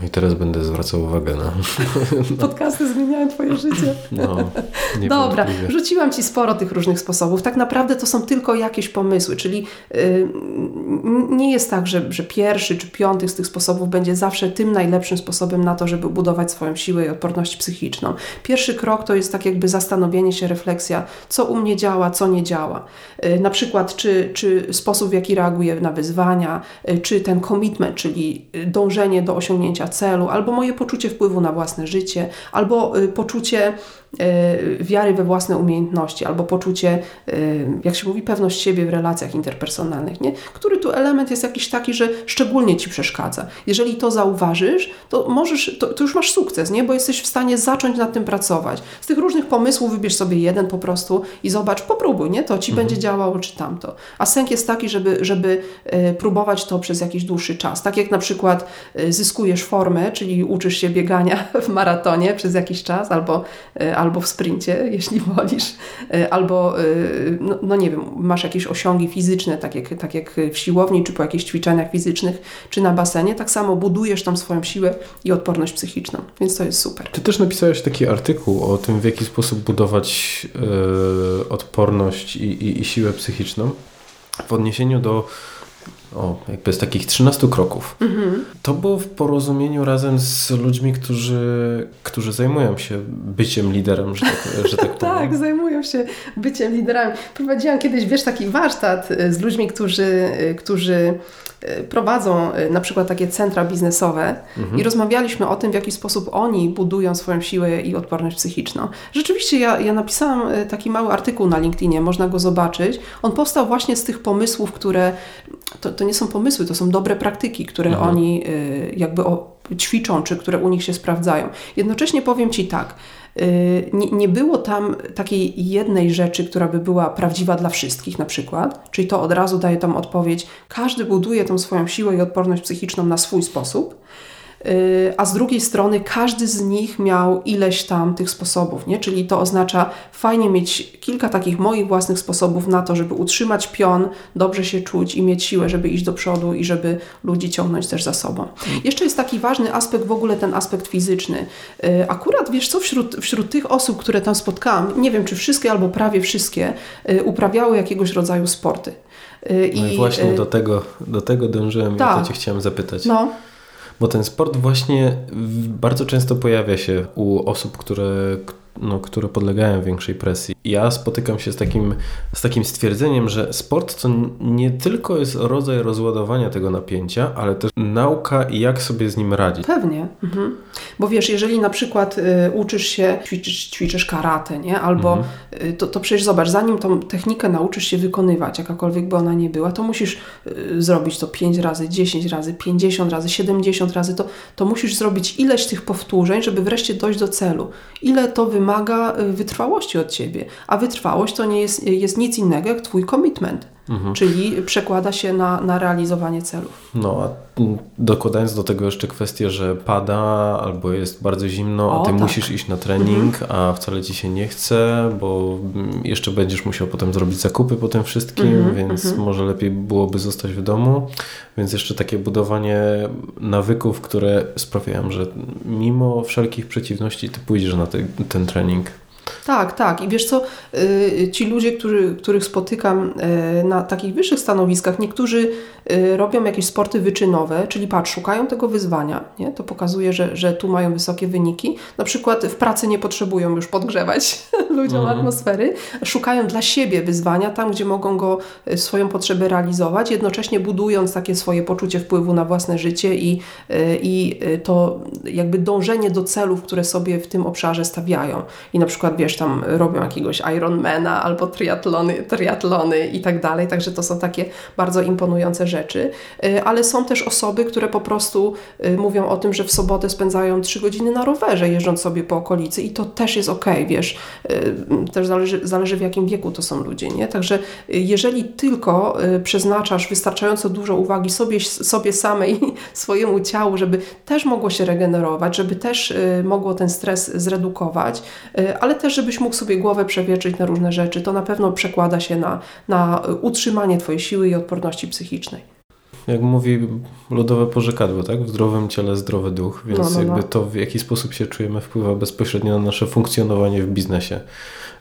No i teraz będę zwracał uwagę na. Podcasty zmieniają Twoje życie. No, Dobra, rzuciłam Ci sporo tych różnych sposobów. Tak naprawdę to są tylko jakieś pomysły, czyli yy, nie jest tak, że, że pierwszy czy piąty z tych sposobów będzie zawsze tym najlepszym sposobem na to, żeby budować swoją siłę i odporność psychiczną. Pierwszy krok to jest tak jakby zastanowienie się, refleksja, co u mnie działa, co nie działa. Yy, na przykład, czy, czy sposób, w jaki reaguję na wyzwania, yy, czy ten commitment, czyli dążenie do osiągnięcia osiągnięcia celu, albo moje poczucie wpływu na własne życie, albo y, poczucie wiary we własne umiejętności, albo poczucie, y, jak się mówi, pewność siebie w relacjach interpersonalnych, nie? który tu element jest jakiś taki, że szczególnie Ci przeszkadza. Jeżeli to zauważysz, to możesz, to, to już masz sukces, nie? bo jesteś w stanie zacząć nad tym pracować. Z tych różnych pomysłów wybierz sobie jeden po prostu i zobacz, popróbuj, nie? to Ci mhm. będzie działało, czy tamto. A sęk jest taki, żeby, żeby próbować to przez jakiś dłuższy czas. Tak jak na przykład zyskujesz formę, czyli uczysz się biegania w maratonie przez jakiś czas albo, albo w sprincie, jeśli wolisz, e, albo e, no, no, nie wiem, masz jakieś osiągi fizyczne, tak jak, tak jak w siłowni, czy po jakichś ćwiczeniach fizycznych, czy na basenie, tak samo budujesz tam swoją siłę i odporność psychiczną, więc to jest super. Ty też napisałeś taki artykuł o tym, w jaki sposób budować yy, odporność i, i, i siłę psychiczną w odniesieniu do o, jakby z takich 13 kroków. Mhm. To było w porozumieniu razem z ludźmi, którzy, którzy zajmują się byciem liderem, że tak, że tak powiem. tak, zajmują się byciem liderami. Prowadziłam kiedyś, wiesz, taki warsztat z ludźmi, którzy, którzy Y, prowadzą na przykład takie centra biznesowe mhm. i rozmawialiśmy o tym, w jaki sposób oni budują swoją siłę i odporność psychiczną. Rzeczywiście ja, ja napisałam taki mały artykuł na LinkedInie, można go zobaczyć. On powstał właśnie z tych pomysłów, które to, to nie są pomysły, to są dobre praktyki, które mhm. oni jakby ćwiczą, czy które u nich się sprawdzają. Jednocześnie powiem Ci tak, Y, nie, nie było tam takiej jednej rzeczy, która by była prawdziwa dla wszystkich na przykład, czyli to od razu daje tam odpowiedź, każdy buduje tą swoją siłę i odporność psychiczną na swój sposób, Y, a z drugiej strony każdy z nich miał ileś tam tych sposobów, nie? czyli to oznacza fajnie mieć kilka takich moich własnych sposobów na to, żeby utrzymać pion, dobrze się czuć i mieć siłę, żeby iść do przodu i żeby ludzi ciągnąć też za sobą. Jeszcze jest taki ważny aspekt, w ogóle ten aspekt fizyczny. Y, akurat wiesz co, wśród, wśród tych osób, które tam spotkałam, nie wiem czy wszystkie albo prawie wszystkie, y, uprawiały jakiegoś rodzaju sporty. No i, i właśnie do tego, do tego dążyłem i to tak. Cię chciałem zapytać. No. Bo ten sport właśnie bardzo często pojawia się u osób, które, no, które podlegają większej presji. Ja spotykam się z takim, z takim stwierdzeniem, że sport to nie tylko jest rodzaj rozładowania tego napięcia, ale też nauka, jak sobie z nim radzić. Pewnie. Mhm. Bo wiesz, jeżeli na przykład y, uczysz się, ćwiczysz, ćwiczysz karate, nie? albo mhm. y, to, to przecież zobacz, zanim tą technikę nauczysz się wykonywać, jakakolwiek by ona nie była, to musisz y, zrobić to 5 razy, 10 razy, 50 razy, 70 razy, to, to musisz zrobić ileś tych powtórzeń, żeby wreszcie dojść do celu. Ile to wymaga y, wytrwałości od Ciebie. A wytrwałość to nie jest, jest nic innego jak Twój commitment mhm. czyli przekłada się na, na realizowanie celów. No, a dokładając do tego jeszcze kwestię, że pada albo jest bardzo zimno, a ty tak. musisz iść na trening, mhm. a wcale ci się nie chce, bo jeszcze będziesz musiał potem zrobić zakupy po tym wszystkim, mhm, więc mhm. może lepiej byłoby zostać w domu. Więc jeszcze takie budowanie nawyków, które sprawiają, że mimo wszelkich przeciwności ty pójdziesz na te, ten trening. Tak, tak. I wiesz co, y, ci ludzie, których spotykam y, na takich wyższych stanowiskach, niektórzy y, robią jakieś sporty wyczynowe, czyli patrz, szukają tego wyzwania. Nie? To pokazuje, że, że tu mają wysokie wyniki. Na przykład w pracy nie potrzebują już podgrzewać ludziom mhm. atmosfery. Szukają dla siebie wyzwania tam, gdzie mogą go swoją potrzebę realizować, jednocześnie budując takie swoje poczucie wpływu na własne życie i, i to jakby dążenie do celów, które sobie w tym obszarze stawiają. I na przykład wiesz, tam robią jakiegoś Ironmana albo triatlony, triatlony i tak dalej, także to są takie bardzo imponujące rzeczy, y, ale są też osoby, które po prostu y, mówią o tym, że w sobotę spędzają 3 godziny na rowerze, jeżdżąc sobie po okolicy i to też jest ok, wiesz, y, też zależy, zależy w jakim wieku to są ludzie, nie? Także jeżeli tylko przeznaczasz wystarczająco dużo uwagi sobie, sobie samej, swojemu ciału, żeby też mogło się regenerować, żeby też mogło ten stres zredukować, ale też, żebyś mógł sobie głowę przewietrzyć na różne rzeczy, to na pewno przekłada się na, na utrzymanie Twojej siły i odporności psychicznej. Jak mówi ludowe porzekadło, tak? W zdrowym ciele zdrowy duch, więc no, no, jakby no. to w jaki sposób się czujemy wpływa bezpośrednio na nasze funkcjonowanie w biznesie.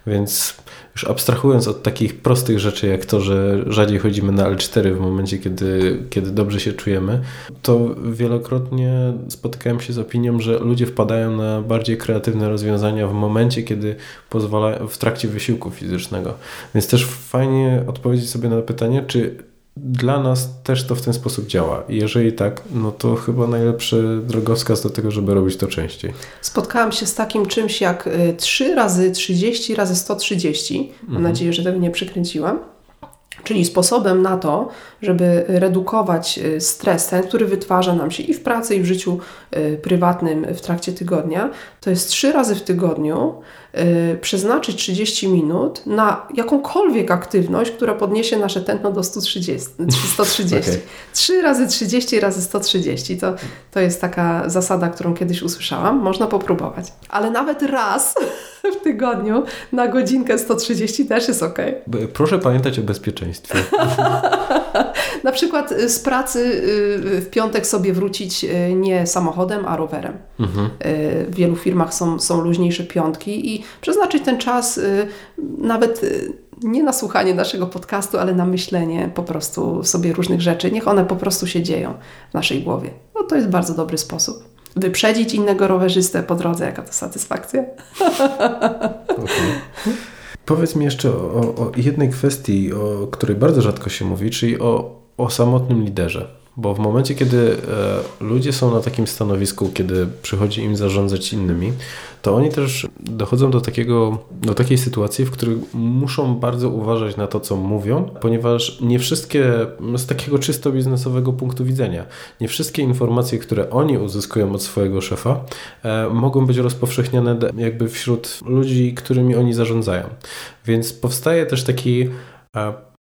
Więc już abstrahując od takich prostych rzeczy, jak to, że rzadziej chodzimy na L4 w momencie, kiedy, kiedy dobrze się czujemy, to wielokrotnie spotykałem się z opinią, że ludzie wpadają na bardziej kreatywne rozwiązania w momencie, kiedy pozwala w trakcie wysiłku fizycznego. Więc też fajnie odpowiedzieć sobie na pytanie, czy dla nas też to w ten sposób działa. I jeżeli tak, no to chyba najlepszy drogowskaz do tego, żeby robić to częściej. Spotkałam się z takim czymś jak 3 y, razy 30 razy 130. Mam mhm. nadzieję, że tego nie przekręciłam. Czyli sposobem na to, żeby redukować y, stres, ten, który wytwarza nam się i w pracy, i w życiu y, prywatnym w trakcie tygodnia, to jest trzy razy w tygodniu przeznaczyć 30 minut na jakąkolwiek aktywność, która podniesie nasze tętno do 130. 130. okay. 3 razy 30 razy 130 to, to jest taka zasada, którą kiedyś usłyszałam. Można popróbować. Ale nawet raz w tygodniu na godzinkę 130 też jest ok. Proszę pamiętać o bezpieczeństwie. na przykład y, z pracy y, w piątek sobie wrócić y, nie samochodem, a rowerem. Mhm. W wielu firmach są, są luźniejsze piątki i przeznaczyć ten czas nawet nie na słuchanie naszego podcastu, ale na myślenie po prostu sobie różnych rzeczy. Niech one po prostu się dzieją w naszej głowie. No to jest bardzo dobry sposób. Wyprzedzić innego rowerzystę po drodze, jaka to satysfakcja. Okay. Powiedz mi jeszcze o, o, jednej kwestii, o której bardzo rzadko się mówi, czyli o, o samotnym liderze. Bo w momencie, kiedy e, ludzie są na takim stanowisku, kiedy przychodzi im zarządzać innymi, to oni też dochodzą do, takiego, do takiej sytuacji, w której muszą bardzo uważać na to, co mówią, ponieważ nie wszystkie, z takiego czysto biznesowego punktu widzenia, nie wszystkie informacje, które oni uzyskują od swojego szefa, e, mogą być rozpowszechniane jakby wśród ludzi, którymi oni zarządzają. Więc powstaje też taki e,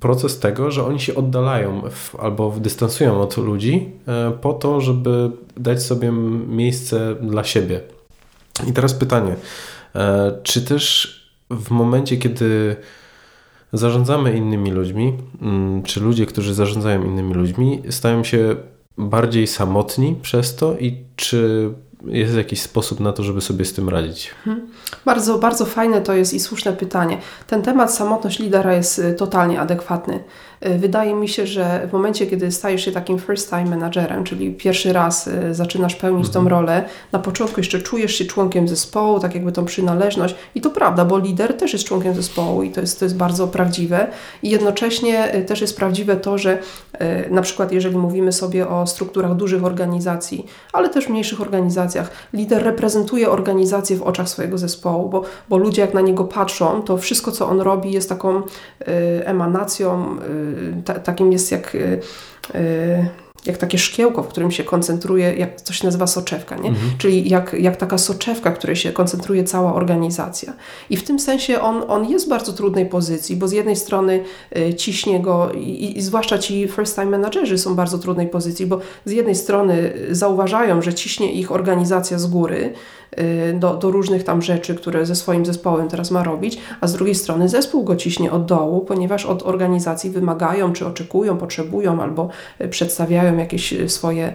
proces tego, że oni się oddalają w, albo dystansują od ludzi e, po to, żeby dać sobie miejsce dla siebie. I teraz pytanie, e, czy też w momencie, kiedy zarządzamy innymi ludźmi, mm, czy ludzie, którzy zarządzają innymi ludźmi, stają się bardziej samotni przez to i czy jest jakiś sposób na to, żeby sobie z tym radzić? Hmm. Bardzo, bardzo fajne to jest i słuszne pytanie. Ten temat samotność lidera jest y, totalnie adekwatny. Y, wydaje mi się, że w momencie, kiedy stajesz się takim first time managerem, czyli pierwszy raz y, zaczynasz pełnić mhm. tą rolę, na początku jeszcze czujesz się członkiem zespołu, tak jakby tą przynależność i to prawda, bo lider też jest członkiem zespołu i to jest, to jest bardzo prawdziwe i jednocześnie też jest prawdziwe to, że na przykład jeżeli mówimy sobie o strukturach dużych organizacji, ale też mniejszych organizacjach, lider reprezentuje organizację w oczach swojego zespołu, bo, bo ludzie jak na niego patrzą, to wszystko co on robi jest taką emanacją takim jest jak y, y, jak takie szkiełko, w którym się koncentruje, jak to się nazywa soczewka, nie? Mhm. czyli jak, jak taka soczewka, w której się koncentruje cała organizacja. I w tym sensie on, on jest w bardzo trudnej pozycji, bo z jednej strony y, ciśnie go i, i zwłaszcza ci first time managerzy są w bardzo trudnej pozycji, bo z jednej strony zauważają, że ciśnie ich organizacja z góry, Y, do, do różnych tam rzeczy, które ze swoim zespołem teraz ma robić, a z drugiej strony zespół go ciśnie od dołu, ponieważ od organizacji wymagają, czy oczekują, potrzebują albo y, przedstawiają jakieś y, swoje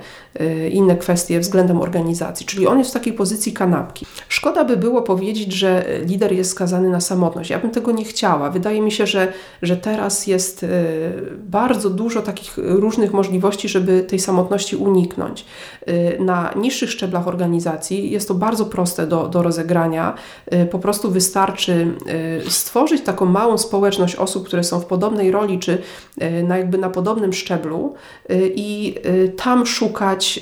inne kwestie względem organizacji. Czyli on jest w takiej pozycji kanapki. Szkoda by było powiedzieć, że lider jest skazany na samotność. Ja bym tego nie chciała. Wydaje mi się, że, że teraz jest bardzo dużo takich różnych możliwości, żeby tej samotności uniknąć. Na niższych szczeblach organizacji jest to bardzo proste do, do rozegrania. Y, po prostu wystarczy y, stworzyć taką małą społeczność osób, które są w podobnej roli, czy y, na jakby na podobnym szczeblu i tam szukać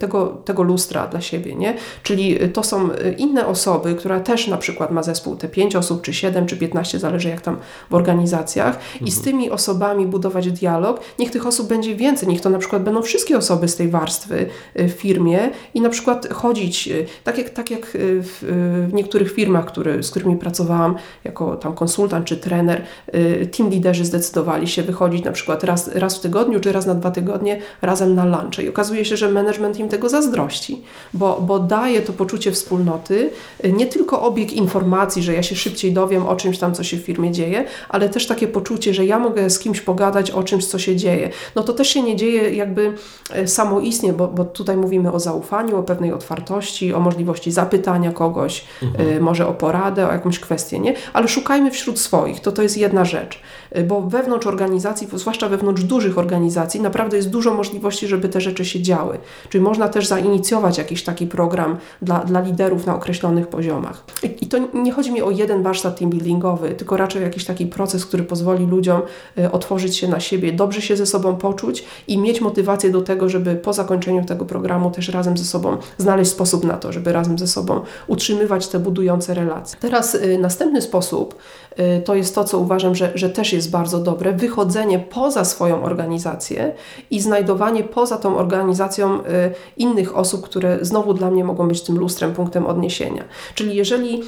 tego, tego lustra dla siebie, nie? Czyli to są inne osoby, która też na przykład ma zespół te 5 osób, czy 7, czy 15, zależy jak tam w organizacjach mhm. i z mhm. tymi osobami budować dialog. Niech tych osób będzie więcej, niech to na przykład będą wszystkie osoby z tej warstwy w firmie i na przykład chodzić, tak jak, tak jak y, w, y, w niektórych firmach, który, z którymi pracowałam jako tam konsultant czy trener, y, team liderzy zdecydowali się wychodzić na przykład raz, raz w tygodniu czy raz na dwa tygodnie razem na lunche. I okazuje się, że management im tego zazdrości, bo, bo daje to poczucie wspólnoty, nie tylko obieg informacji, że ja się szybciej dowiem o czymś tam, co się w firmie dzieje, ale też takie poczucie, że ja mogę z kimś pogadać o czymś, co się dzieje. No to też się nie dzieje jakby e, samoistnie, bo, bo tutaj mówimy o zaufaniu, o pewnej otwartości, o możliwości zapytania kogoś, mhm. Y, może o poradę, o jakąś kwestię, nie? Ale szukajmy wśród swoich, to to jest jedna rzecz, y, bo wewnątrz organizacji, zwłaszcza wewnątrz dużych organizacji, naprawdę jest dużo możliwości, żeby te rzeczy się działy. Czyli można też zainicjować jakiś taki program dla, dla liderów na określonych poziomach. I, I, to nie chodzi mi o jeden warsztat team buildingowy, tylko raczej jakiś taki proces, który pozwoli ludziom y, otworzyć się na siebie, dobrze się ze sobą poczuć i mieć motywację do tego, żeby po zakończeniu tego programu też razem ze sobą znaleźć sposób na to, żeby razem ze sobą utrzymywać te budujące relacje. Teraz y, następny sposób to jest to, co uważam, że, że też jest bardzo dobre, wychodzenie poza swoją organizację i znajdowanie poza tą organizacją y, innych osób, które znowu dla mnie mogą być tym lustrem, punktem odniesienia. Czyli jeżeli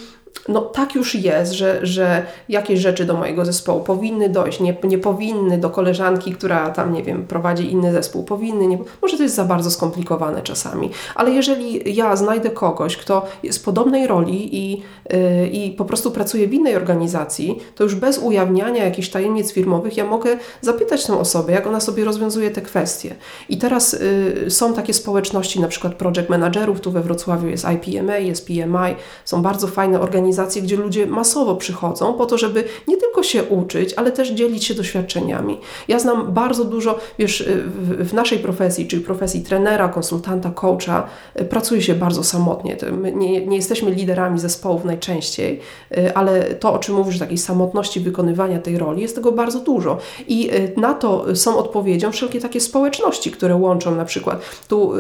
no tak już jest, że, że jakieś rzeczy do mojego zespołu powinny dojść, nie, nie powinny do koleżanki, która tam, nie wiem, prowadzi inny zespół, powinny, nie, może to jest za bardzo skomplikowane czasami, ale jeżeli ja znajdę kogoś, kto jest w podobnej roli i, yy, i po prostu pracuje w innej organizacji, to już bez ujawniania jakichś tajemnic firmowych ja mogę zapytać tę osobę, jak ona sobie rozwiązuje te kwestie. I teraz yy, są takie społeczności, na przykład project managerów, tu we Wrocławiu jest IPMA, jest PMI, są bardzo fajne organizacje, organizacje, gdzie ludzie masowo przychodzą po to, żeby nie tylko się uczyć, ale też dzielić się doświadczeniami. Ja znam bardzo dużo, wiesz, w, w naszej profesji, czyli profesji trenera, konsultanta, coacha, y, pracuje się bardzo samotnie. My nie, nie jesteśmy liderami zespołów najczęściej, y, ale to, o czym mówisz, takiej samotności wykonywania tej roli, jest tego bardzo dużo. I y, na to są odpowiedzią wszelkie takie społeczności, które łączą na przykład. Tu,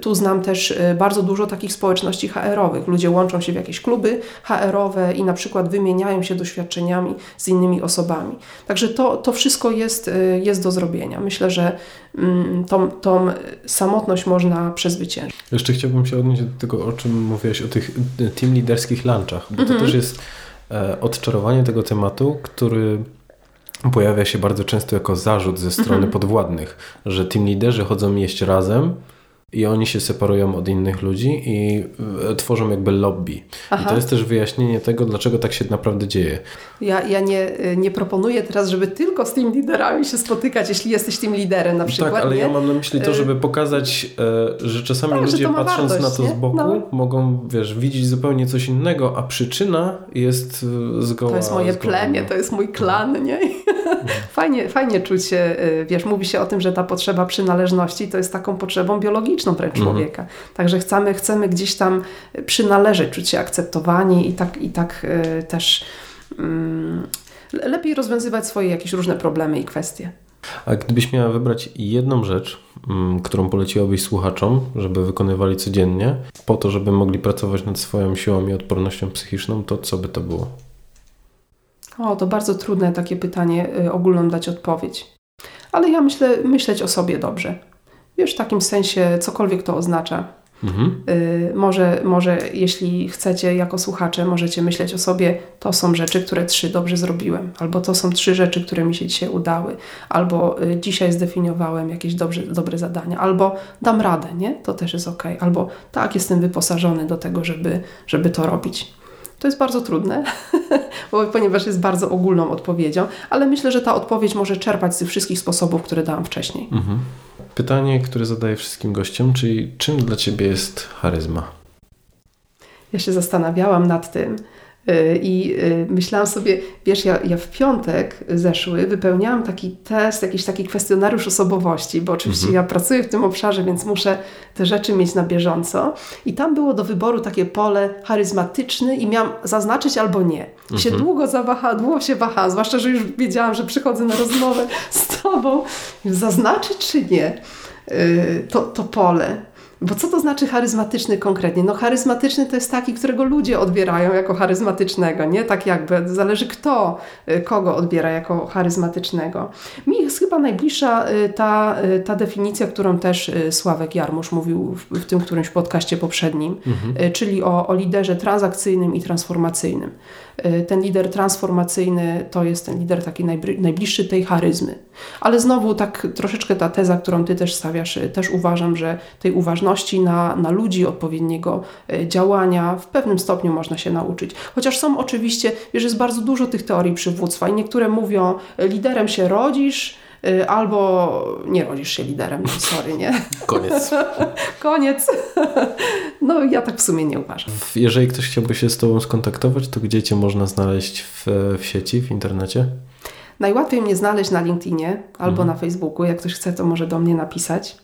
tu znam też bardzo dużo takich społeczności HR-owych. Ludzie łączą się w jakieś kluby HR HR-owe i na przykład wymieniają się doświadczeniami z innymi osobami. Także to, to wszystko jest, y, jest do zrobienia. Myślę, że mm, tą, tą samotność można przezwyciężyć. Jeszcze chciałbym się odnieść do tego, o czym mówiłaś, o tych y, team liderskich lunchach, bo to mhm. też jest e, odczarowanie tego tematu, który pojawia się bardzo często jako zarzut ze strony mhm. podwładnych, że team liderzy chodzą jeść razem, i oni się separują od innych ludzi i e, tworzą jakby lobby. Aha. I to jest też wyjaśnienie tego, dlaczego tak się naprawdę dzieje. Ja, ja nie, nie proponuję teraz, żeby tylko z tym liderami się spotykać, jeśli jesteś tym liderem na przykład. Tak, ale nie? ja mam na myśli to, e, żeby pokazać, e, że czasami tak, ludzie że patrząc wartość, na to nie? z boku no. mogą, wiesz, widzieć zupełnie coś innego, a przyczyna jest zgoła. To jest moje zgoła, plemię, to jest mój klan, nie? fajnie, fajnie czuć się, wiesz, mówi się o tym, że ta potrzeba przynależności to jest taką potrzebą biologiczną wręcz mhm. człowieka. Także chcemy, chcemy gdzieś tam przynależeć, czuć się akceptowani i tak, i tak y, też y, lepiej rozwiązywać swoje jakieś różne problemy i kwestie. A gdybyś miała wybrać jedną rzecz, mm, którą poleciłabyś słuchaczom, żeby wykonywali codziennie, po to, żeby mogli pracować nad swoją siłą i odpornością psychiczną, to co by to było? O, to bardzo trudne takie pytanie, y, ogólną dać odpowiedź. Ale ja myślę, myśleć o sobie dobrze Wiesz, w takim sensie, cokolwiek to oznacza. Mhm. Y, może, może jeśli chcecie jako słuchacze, możecie myśleć o sobie, to są rzeczy, które trzy dobrze zrobiłem, albo to są trzy rzeczy, które mi się dzisiaj udały, albo y, dzisiaj zdefiniowałem jakieś dobrze, dobre zadania, albo dam radę, nie? To też jest ok, albo tak, jestem wyposażony do tego, żeby, żeby to robić. To jest bardzo trudne, ponieważ jest bardzo ogólną odpowiedzią, ale myślę, że ta odpowiedź może czerpać z tych wszystkich sposobów, które dałam wcześniej. Mhm. Pytanie, które zadaję wszystkim gościom, czyli czym dla Ciebie jest charyzma? Ja się zastanawiałam nad tym, I y, myślałam sobie, wiesz, ja, ja w piątek zeszły wypełniałam taki test, jakiś taki kwestionariusz osobowości, bo oczywiście mhm. ja pracuję w tym obszarze, więc muszę te rzeczy mieć na bieżąco. I tam było do wyboru takie pole charyzmatyczny i miałam zaznaczyć albo nie. I się mhm. długo zawahałam, długo się wahałam, zwłaszcza, że już wiedziałam, że przychodzę na rozmowę z Tobą. Zaznaczyć czy nie? Y, to, to pole. Bo co to znaczy charyzmatyczny konkretnie? No charyzmatyczny to jest taki, którego ludzie odbierają jako charyzmatycznego, nie? Tak jakby, zależy kto y, kogo odbiera jako charyzmatycznego. Mi jest chyba najbliższa y, ta, y, ta definicja, którą też Sławek Jarmusz mówił w, w tym którymś podcaście poprzednim, mhm. czyli o, o liderze transakcyjnym i transformacyjnym. Ten lider transformacyjny to jest ten lider taki najbliższy tej charyzmy. Ale znowu tak troszeczkę ta teza, którą Ty też stawiasz, też uważam, że tej uważności na, na ludzi, odpowiedniego e, działania w pewnym stopniu można się nauczyć. Chociaż są oczywiście, wiesz, jest bardzo dużo tych teorii przywództwa i niektóre mówią, liderem się rodzisz, albo nie rodzisz się liderem, no sorry, nie? Koniec. Koniec. No ja tak w sumie nie uważam. Jeżeli ktoś chciałby się z Tobą skontaktować, to gdzie Cię można znaleźć w, w sieci, w internecie? Najłatwiej mnie znaleźć na LinkedInie albo mhm. na Facebooku. Jak ktoś chce, to może do mnie napisać.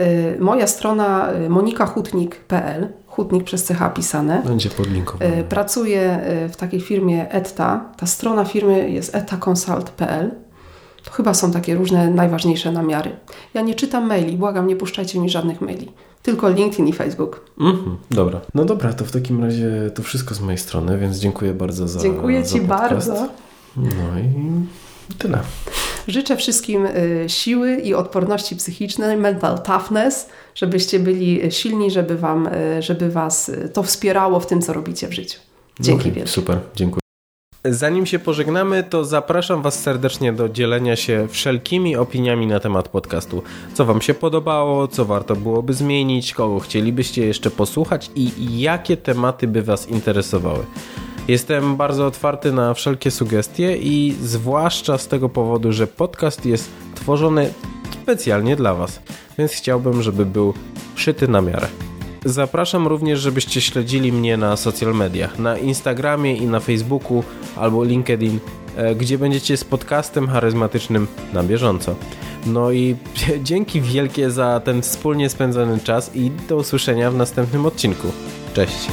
Y, moja strona y, monikahutnik.pl, hutnik przez CH pisane. Będzie podlinkowane. Y, pracuję w takiej firmie ETA. Ta strona firmy jest etaconsult.pl. To chyba są takie różne najważniejsze namiary. Ja nie czytam maili, błagam, nie puszczajcie mi żadnych maili. Tylko LinkedIn i Facebook. Mhm, dobra. No dobra, to w takim razie to wszystko z mojej strony, więc dziękuję bardzo za Dziękuję za Ci podcast. bardzo. No i tyle. Życzę wszystkim y, siły i odporności psychicznej, mental toughness, żebyście byli silni, żeby, wam, y, żeby Was y, to wspierało w tym, co robicie w życiu. Dzięki okay, wielkie. Super, dziękuję. Zanim się pożegnamy, to zapraszam Was serdecznie do dzielenia się wszelkimi opiniami na temat podcastu. Co Wam się podobało, co warto byłoby zmienić, kogo chcielibyście jeszcze posłuchać i jakie tematy by Was interesowały. Jestem bardzo otwarty na wszelkie sugestie i zwłaszcza z tego powodu, że podcast jest tworzony specjalnie dla Was, więc chciałbym, żeby był szyty na miarę. Zapraszam również, żebyście śledzili mnie na social mediach, na Instagramie i na Facebooku albo LinkedIn, e, gdzie będziecie z podcastem charyzmatycznym na bieżąco. No i dzięki wielkie za ten wspólnie spędzony czas i do usłyszenia w następnym odcinku. Cześć!